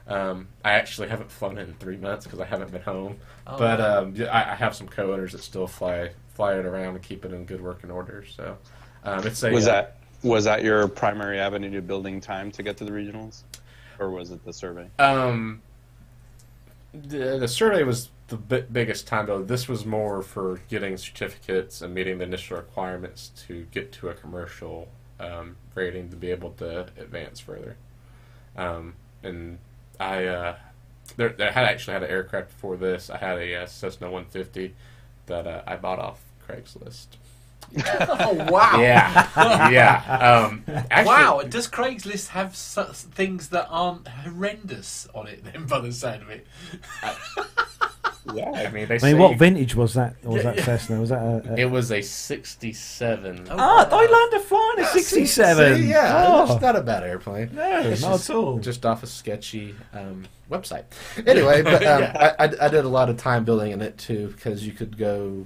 Um, I actually haven't flown it in three months because I haven't been home, Oh, but wow. um, yeah, I, I have some co-owners that still fly fly it around and keep it in good working order. So um, it's a Was uh, that was that your primary avenue to building time to get to the regionals, or was it the survey? Um, the, the survey was the bi- biggest time though. This was more for getting certificates and meeting the initial requirements to get to a commercial um, rating to be able to advance further. Um, and I, uh, there, I had actually had an aircraft before this. I had a uh, Cessna 150 that uh, I bought off Craigslist. oh wow. Yeah, yeah. Um, actually, wow. Does Craigslist have such things that aren't horrendous on it? Then, by the sound of it. Yeah, I mean, they I say mean, what vintage was that? Or was Yeah, that yeah. Cessna? Was that a? a it was a 67. Oh, Ah, wow. I learned to a '67. Yeah, Oh, it's not a bad airplane. no, It's not just- at all. just off a sketchy um, website. Anyway, but um, I, I, I did a lot of time building in it too because you could go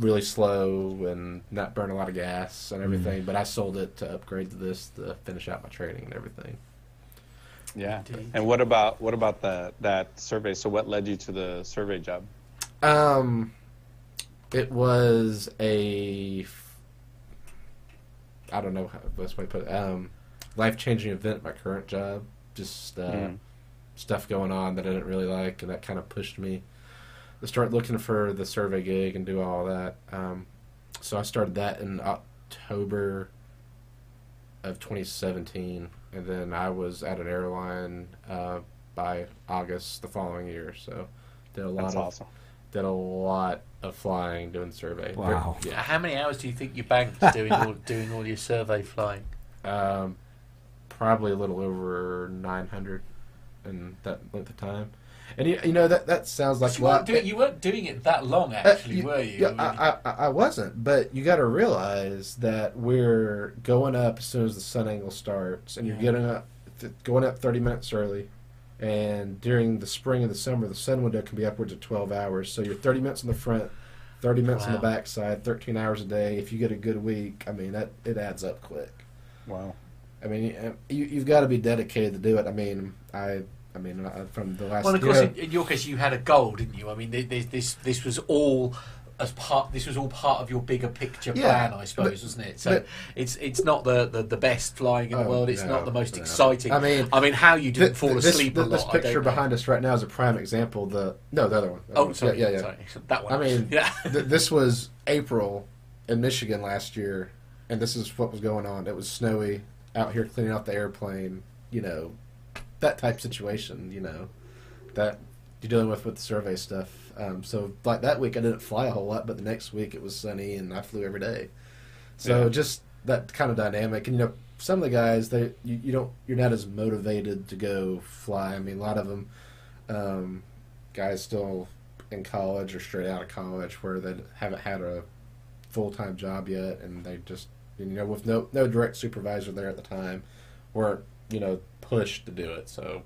really slow and not burn a lot of gas and everything. But I sold it to upgrade to this to finish out my training and everything. Yeah. Indeed. And what about what about the that survey? So what led you to the survey job? Um, it was a I don't know how the best way to put it. Um, life changing event at my current job. Just uh, Mm. stuff going on that I didn't really like, and that kind of pushed me to start looking for the survey gig and do all that. Um, so I started that in October of 2017, and then I was at an airline uh, by August the following year. So did a lot That's of awesome. did a lot of flying doing survey. Wow. Yeah. How many hours do you think you banked doing all doing all your survey flying? Um, probably a little over 900 in that length of time. And you, you know that that sounds like you, weren't doing, you weren't doing it that long, Uh, actually, you- were you? Yeah, I I, I, I wasn't, but you got to realize that we're going up as soon as the sun angle starts, and you're Yeah. getting up, th- going up 30 minutes early. And during the spring and the summer, the sun window can be upwards of 12 hours. So you're 30 minutes in the front, 30 minutes on the Wow. back side, 13 hours a day. If you get a good week, I mean that it adds up quick. Wow. I mean, you, you've got to be dedicated to do it. I mean, I, I mean, uh, from the last. well, of course, in, in your case, you had a goal, didn't you? I mean, this this this was all as part. This was all part of your bigger picture Yeah, plan, I suppose, but- wasn't it? So but- it's it's not the, the, the best flying in the Oh, world. It's no, not the most no. exciting. I mean, I mean, how you didn't Th- fall this, asleep this lot. Don't picture know. behind us right now is a prime example. The no, the other one. The Oh, one. sorry. Yeah, yeah, yeah. Sorry. That one. I mean, yeah. th- this was April in Michigan last year, and this is what was going on. It was snowy out here cleaning out the airplane. You know, that type situation. You know, that you're dealing with with the survey stuff. Um, so like that week, I didn't fly a whole lot, but the next week it was sunny and I flew every day. So Yeah. just that kind of dynamic, and you know, some of the guys they you, you don't you're not as motivated to go fly. I mean, a lot of them um, guys still in college or straight out of college where they haven't had a full time job yet, and they just you know with no no direct supervisor there at the time, weren't you know pushed to do it. So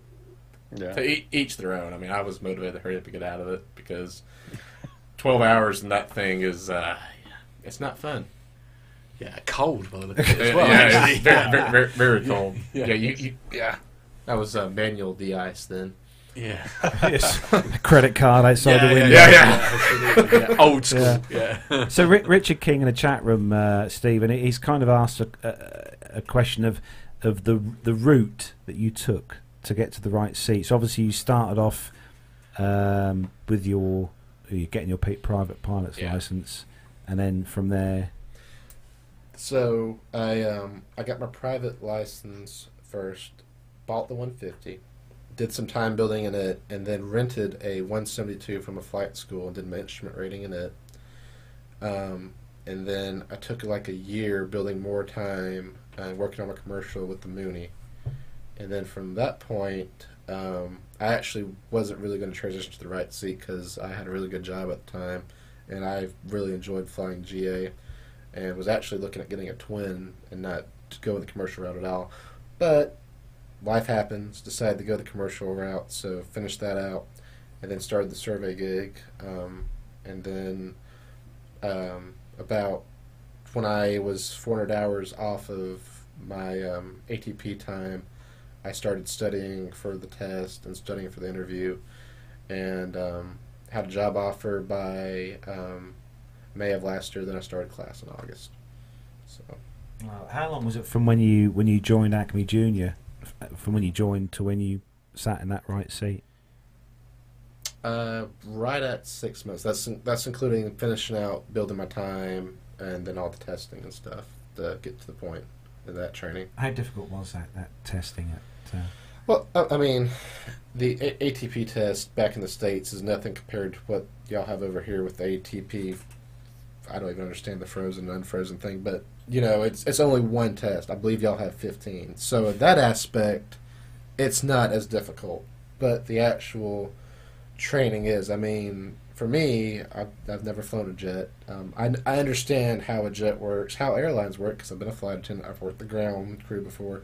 Yeah. To each, each their own. I mean, I was motivated to hurry up and get out of it because 12 hours in that thing is, uh, it's not fun. yeah, cold by the look of it as well. yeah, actually. it's very, very, very, very cold. Yeah. Yeah, you, you, yeah. That was uh, manual de-ice then. yeah. yes. Credit card outside the window. yeah, yeah. absolutely, yeah. Old school. Yeah. So Ri- Richard King in the chat room, uh, Stephen, he's kind of asked a, a, a question of of the the route that you took to get to the right seat. So obviously you started off um, with your you're getting your private pilot's Yeah. license, and then from there, So I um I got my private license first, bought the 150, did some time building in it, and then rented a 172 from a flight school and did my instrument rating in it. Um, and then I took like a year building more time and working on a commercial with the Mooney. And then from that point, um, I actually wasn't really going to transition to the right seat because I had a really good job at the time, and I really enjoyed flying GA and was actually looking at getting a twin and not going the commercial route at all. But life happens, decided to go the commercial route, so finished that out, and then started the survey gig. Um, and then um, about when I was 400 hours off of my um, ATP time, I started studying for the test and studying for the interview, and um, had a job offer by um, May of last year. Then I started class in August. So uh, how long was it from when you when you joined Acme Junior, from when you joined to when you sat in that right seat? uh, right at six months. That's that's including finishing out, building my time, and then all the testing and stuff to get to the point of that training. How difficult was that that testing at? Uh, Well, I I mean, the A- ATP test back in the states is nothing compared to what y'all have over here with the ATP. I don't even understand the frozen and unfrozen thing, but you know, it's it's only one test. I believe y'all have fifteen. So in that aspect, it's not as difficult. But the actual training is. I mean, for me, I've, I've never flown a jet. Um, I, I understand how a jet works, how airlines work, because I've been a flight attendant. I've worked the ground crew before.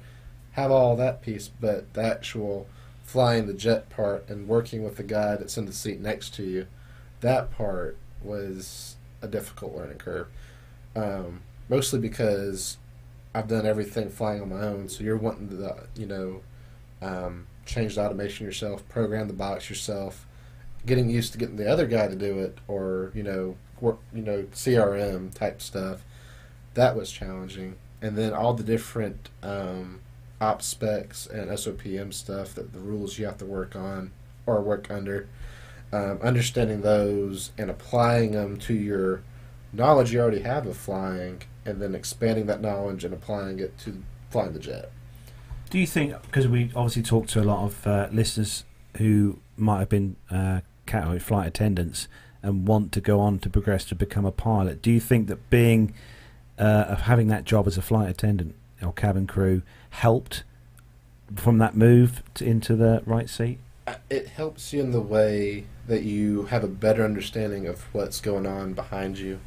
Have all that piece, but the actual flying the jet part and working with the guy that's in the seat next to you, that part was a difficult learning curve. Um, mostly because I've done everything flying on my own, so you're wanting to, you know, um, change the automation yourself, program the box yourself, getting used to getting the other guy to do it, or you know, work, you know, CRM type stuff. That was challenging, and then all the different um, op specs and SOPM stuff that the rules you have to work on or work under. Um, understanding those and applying them to your knowledge you already have of flying, and then expanding that knowledge and applying it to flying the jet. Do you think, because we obviously talked to a lot of uh, listeners who might have been uh, cat flight attendants and want to go on to progress to become a pilot, do you think that being, uh, of having that job as a flight attendant or cabin crew helped from that move to, into the right seat? Uh, it helps you in the way that you have a better understanding of what's going on behind you.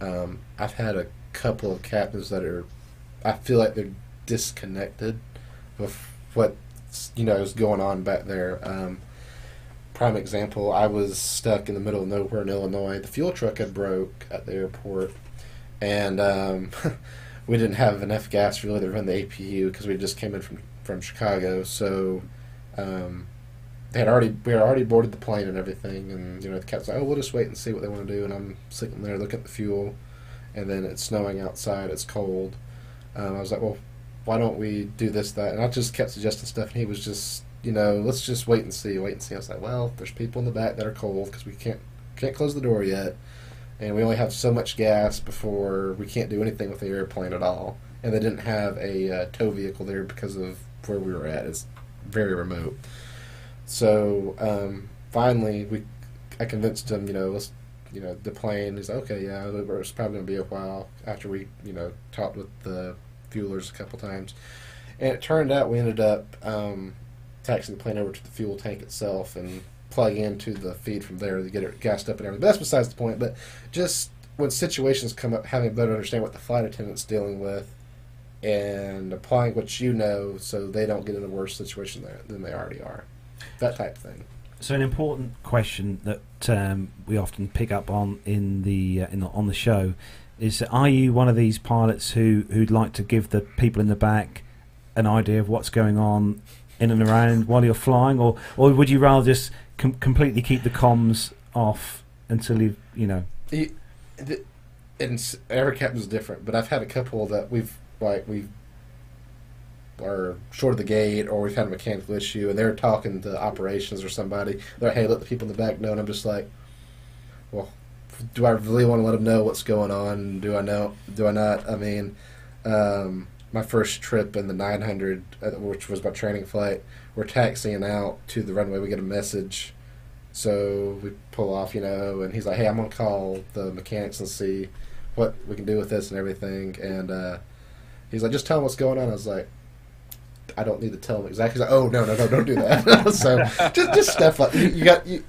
Um, I've had a couple of captains that are, I feel like they're disconnected with what you know is going on back there. Um, prime example, I was stuck in the middle of nowhere in Illinois. The fuel truck had broke at the airport, and um, we didn't have enough gas really to run the APU because we just came in from from Chicago. So. Um, they had already we had already boarded the plane and everything, and you know the captain's like, oh, we'll just wait and see what they want to do, and I'm sitting there looking at the fuel, and then it's snowing outside, it's cold. Um, I was like, well, why don't we do this that? And I just kept suggesting stuff, and he was just, you know, let's just wait and see, wait and see. I was like, well, there's people in the back that are cold because we can't can't close the door yet, and we only have so much gas before we can't do anything with the airplane at all. And they didn't have a uh, tow vehicle there because of where we were at. It's very remote. So um, finally, we I convinced him, you know, let's, you know, the plane. Like, okay, yeah, it's probably gonna be a while after we, you know, talked with the fuelers a couple times, and it turned out we ended up um, taxiing the plane over to the fuel tank itself and plug into the feed from there to get it gassed up and everything. But that's besides the point. But just when situations come up, having a better understand what the flight attendant's dealing with and applying what you know so they don't get in a worse situation than they already are. That type of thing. So an important question that um, we often pick up on in the, uh, in the on the show is: Are you one of these pilots who who'd like to give the people in the back an idea of what's going on in and around while you're flying, or or would you rather just com- completely keep the comms off until you you know? And every captain's different, but I've had a couple that we've like we are short of the gate, or we've had a mechanical issue, and they're talking to operations or somebody. They're hey, let the people in the back know, and I'm just like, well, do I really want to let them know what's going on? Do I know? Do I not? I mean, um, my first trip in the 900, uh, which was my training flight, we're taxiing out to the runway. We get a message. So we pull off, you know, and he's like, "Hey, I'm gonna call the mechanics and see what we can do with this and everything." And uh, he's like, "Just tell him what's going on." I was like, "I don't need to tell him exactly." He's like, "Oh no, no, no, don't do that." so just just stuff like you, you got you.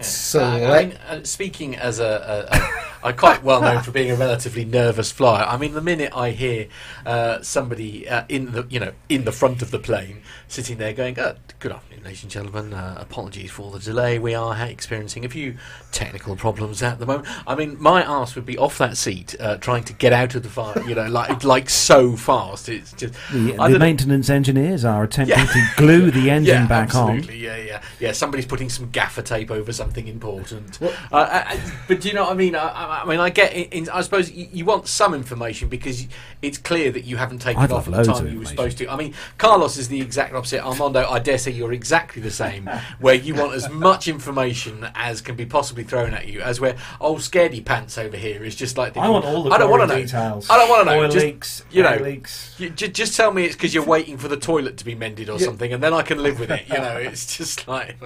So Uh, I mean, uh, speaking as a, a, a I'm quite well known for being a relatively nervous flyer. I mean, the minute I hear uh, somebody uh, in the you know in the front of the plane sitting there going, uh, "Good afternoon, ladies and gentlemen. Uh, apologies for the delay. We are experiencing a few technical problems at the moment." I mean, my ass would be off that seat uh, trying to get out of the fire. You know, like like so fast. It's just The, the know. maintenance engineers are attempting Yeah. to glue the engine yeah, back on. absolutely. Yeah, yeah, yeah. Somebody's putting some gaffer tape over something important. Uh, I, but do you know what I mean? I, I, I mean, I get. In, in, I suppose you, you want some information because it's clear that you haven't taken I'd off at the time of you were supposed to. I mean, Carlos is the exact opposite. Armando, I dare say you're exactly the same, where you want as much information as can be possibly thrown at you. As where old scaredy pants over here is just like. I want all the I don't gory want to know. details. I don't want to know. Oil Just, leaks, you know, leaks. you, ju- just tell me it's because you're waiting for the toilet to be mended or Yeah. something, and then I can live with it. You know, it's just like.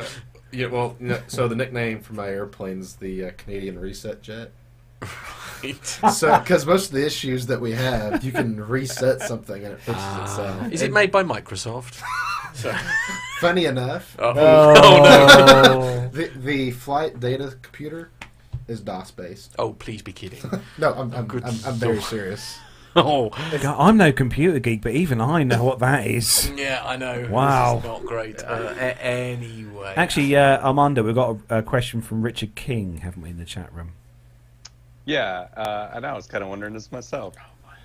Yeah, well, so the nickname for my airplane's the uh, Canadian Reset Jet. So because most of the issues that we have, you can reset something and it fixes Ah. itself. Is it And made by Microsoft? Funny enough, Oh, Oh, the the flight data computer is DOS based. oh, please be kidding. No, I'm I'm, Good I'm, I'm very serious. Oh, God, I'm no computer geek, but even I know what that is. yeah, I know. Wow. This is not great. Uh, a- anyway. Actually, uh, Armando, we've got a, a question from Richard King, haven't we, in the chat room? Yeah, uh, and I was kind of wondering this myself.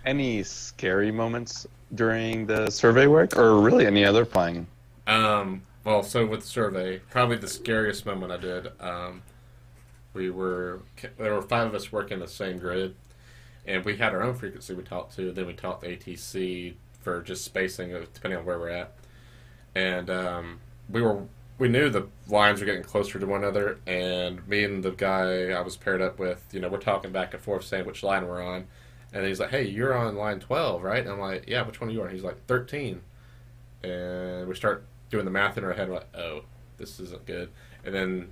Any scary moments during the survey work, or really any other flying? Um, well, so with the survey, probably the scariest moment I did. Um, we were there were five of us working the same grid, and we had our own frequency we talked to. Then we talked to ATC for just spacing, depending on where we're at. And um, we were we knew the lines were getting closer to one another, and me and the guy I was paired up with, you know, we're talking back and forth, saying which line we're on. And he's like, "Hey, you're on line 12, right?" And I'm like, "Yeah, which one are you on?" He's like, "13." And we start doing the math in our head. We're like, "Oh, this isn't good." And then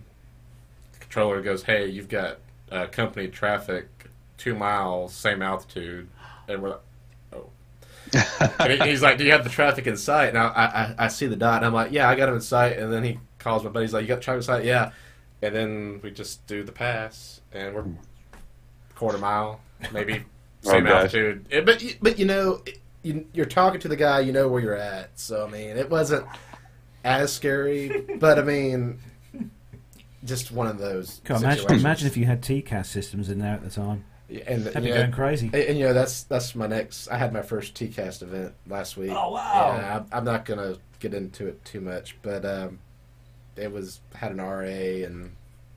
the controller goes, "Hey, you've got uh, company traffic two miles, same altitude," and we're like. And he's like, "Do you have the traffic in sight?" And I, I, I see the dot, and I'm like, "Yeah, I got him in sight." And then he calls my buddy. He's like, "You got the traffic in sight?" Yeah. And then we just do the pass, and we're quarter mile, maybe Oh, same gosh. altitude. Yeah, but you- but you know, you, you're talking to the guy, you know where you're at. So I mean, it wasn't as scary, but I mean, just one of those. God, imagine, situations. imagine if you had TCAS systems in there at the time. Yeah, and That'd be you know, going crazy. And, and, you know that's that's my next. I had my first TCAS event last week. Oh, wow. Yeah, I'm, I'm not gonna get into it too much, but um, it was had an RA and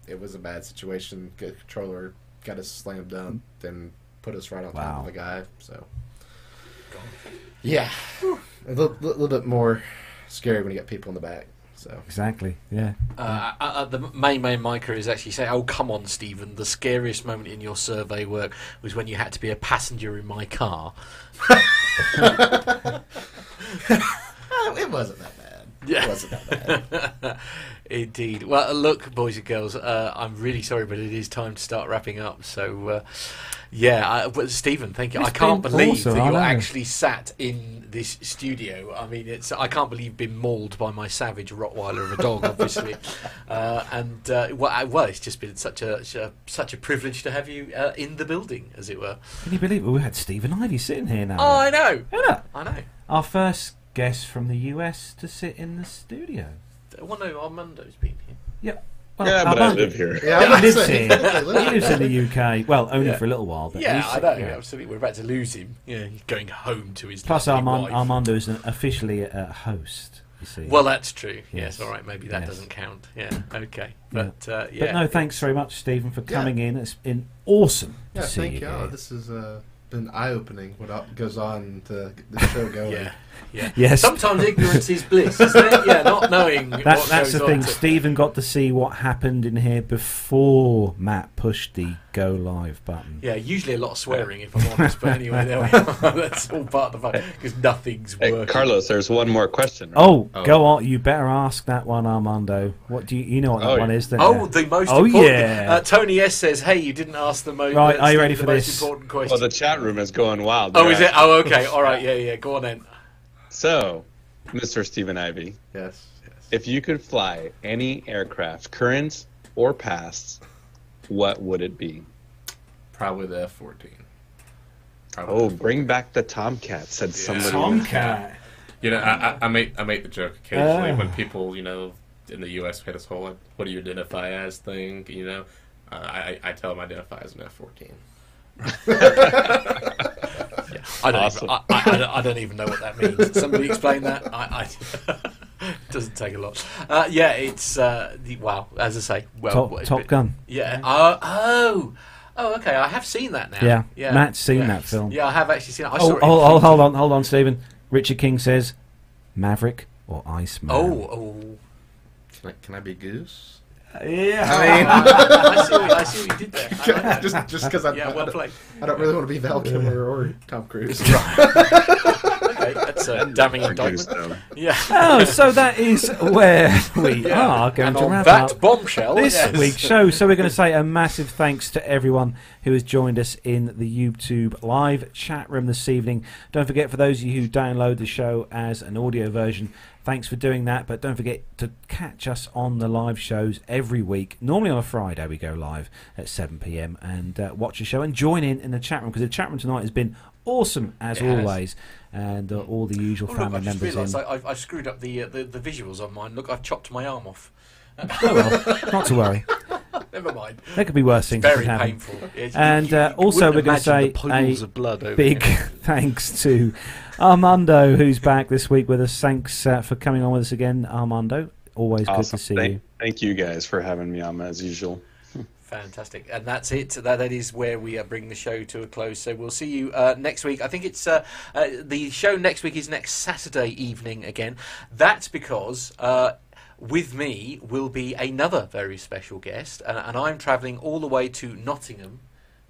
it was a bad situation. The controller got us slam dunk, then put us right on top of the guy. So yeah, a little, little bit more scary when you got people in the back. So Exactly. Yeah. Uh, uh, uh, the main main micro is actually saying, "Oh, come on, Stephen. The scariest moment in your survey work was when you had to be a passenger in my car." it wasn't that bad. Yeah. It wasn't that bad. Indeed. Well, uh, look, boys and girls, uh, I'm really sorry, but it is time to start wrapping up. So, uh, yeah, I, Stephen, thank you. It's I can't believe awesome, that you're actually sat in this studio. I mean, it's I can't believe been mauled by my savage Rottweiler of a dog, obviously. uh, and uh, well, I- well, it's just been such a such a, privilege to have you uh, in the building, as it were. Can you believe it? We had Stephen Ivy sitting here now. Oh, I know, Yeah. I know. Our first guest from the US to sit in the studio. Well, no, Armando's been here. Yeah. Well, yeah, but I Armando- live here. Yeah, He I'm lives here. they He live lives in the UK. Well, only Yeah. for a little while. But Yeah, I know. yeah. Absolutely, we're about to lose him. Yeah, he's going home to his Plus, Armand, wife. Armando is an, officially a host. You see. Well, that's true. Yes, Yes. all right. Maybe that Yes. doesn't count. Yeah, okay. Yeah. But uh, yeah. But no, thanks very much, Stephen, for Yeah. coming in. It's been awesome Yeah, to see thank you. you. here. This has uh, been eye opening. What up- goes on to the show going? Yeah, yeah. Yes. Sometimes ignorance is bliss, isn't it? Yeah, not knowing. That, what that's goes the thing. on to- Stephen got to see what happened in here before Matt pushed the go live button. Yeah, usually a lot of swearing, if I'm honest. But anyway, there we are. That's all part of the fun because nothing's Hey, working. Carlos, there's one more question. right? Oh, Oh. go on! You better ask that one, Armando. What do you, you know? What that Oh, one is? Don't Oh, the most Oh, important. yeah. Uh, Tony S says, "Hey, you didn't ask the most. Right, are you ready the for most this? important question?" Well, the chat room is going wild. oh, They're is it? Oh, okay. All right. Yeah, yeah. Go on then. So, Mr. Stephen Ivy, Yes. Yes. if you could fly any aircraft, current or past, what would it be? Probably the F fourteen. Oh, bring back the Tomcat, said somebody. Tomcat. You know, I, I, I make I make the joke occasionally Ah. when people, you know, in the U.S. we had this whole like, "What do you identify as?" thing. You know, uh, I I tell them I identify as an F fourteen. I don't, Awesome. even, I, I, I don't, I don't even know what that means. Somebody explain that. I, I doesn't take a lot. Uh, yeah, it's uh, the, wow. As I say, well, Top, what- Top Gun. Yeah. Uh, oh. Oh, okay. I have seen that now. Yeah, Yeah. Matt's seen yeah. that film. Yeah, I have actually seen it. I Oh, saw it. oh, in oh, hold on, hold on, Stephen. Richard King says, Maverick or Iceman. Oh, oh. Can I, can I be Goose? Yeah. I see. What, I see what you did there. I like that. just just because I, yeah, I, well don't, played. I don't really want to be Val Kilmer or Tom Cruise. Okay, that's a damning indictment. Yeah. Oh, so that is where we Yeah. are going and to wrap that up bombshell, this yes. week's show. So we're going to say a massive thanks to everyone who has joined us in the YouTube live chat room this evening. Don't forget, for those of you who download the show as an audio version, thanks for doing that. But don't forget to catch us on the live shows every week. Normally on a Friday we go live at 7 p.m. and uh, watch the show and join in in the chat room because the chat room tonight has been awesome as It has. always, and uh, all the usual Oh, look, I family members realised. I, I've, I've screwed up the, uh, the the visuals on mine. Look, I've chopped my arm off. Oh well, not to worry. Never mind. There could be worse things that Very could happen. painful. Yes, And, you- you uh, also we're gonna say a of blood Big thanks to Armando, who's back this week with us. Thanks uh, for coming on with us again, Armando. Always Awesome. good to see thank, you. thank you guys for having me on as usual. Fantastic, and that's it. That that is where we uh, bring the show to a close. So we'll see you uh, next week. I think it's uh, uh, the show next week is next Saturday evening again. That's because. With me will be another very special guest, and, and I'm travelling all the way to Nottingham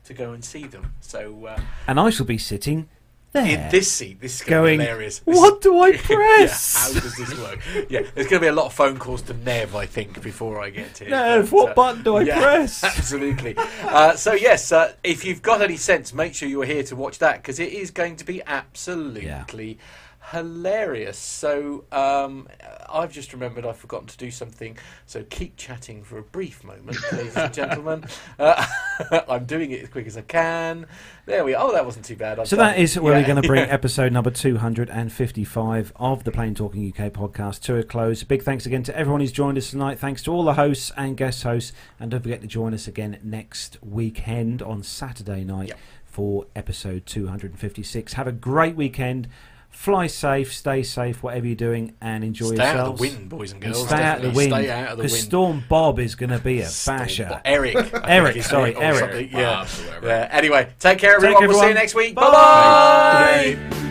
to go and see them. So uh, And I shall be sitting there. in this seat, this is going Going, hilarious. This- "What do I Yeah, press?" how does this work? Yeah, there's going to be a lot of phone calls to Nev, I think, before I get to it. Nev, But, what uh, button do I yeah, press? Absolutely. Uh, so yes, uh, if you've got any sense, make sure you're here to watch that because it is going to be absolutely hilarious. So um, I've just remembered I've forgotten to do something. So keep chatting for a brief moment, ladies and gentlemen. Uh, I'm doing it as quick as I can. There we are. Oh, that wasn't too bad. I've So that where Yeah, we're going to bring yeah. episode number 255 of the Plane Talking UK podcast to a close. Big thanks again to everyone who's joined us tonight. Thanks to all the hosts and guest hosts. And don't forget to join us again next weekend on Saturday night Yep. for episode 256. Have a great weekend. Fly safe, stay safe, whatever you're doing, and enjoy Stay out yourselves. of the wind, boys and And girls. stay out of the wind. Stay out of the Because wind. Storm Bob is going to be a basher. Bob- Erik. Erik, sorry, Erik. something, Yeah. Yeah. Anyway, take care, Take everyone. We'll see you next week. Bye. Bye bye.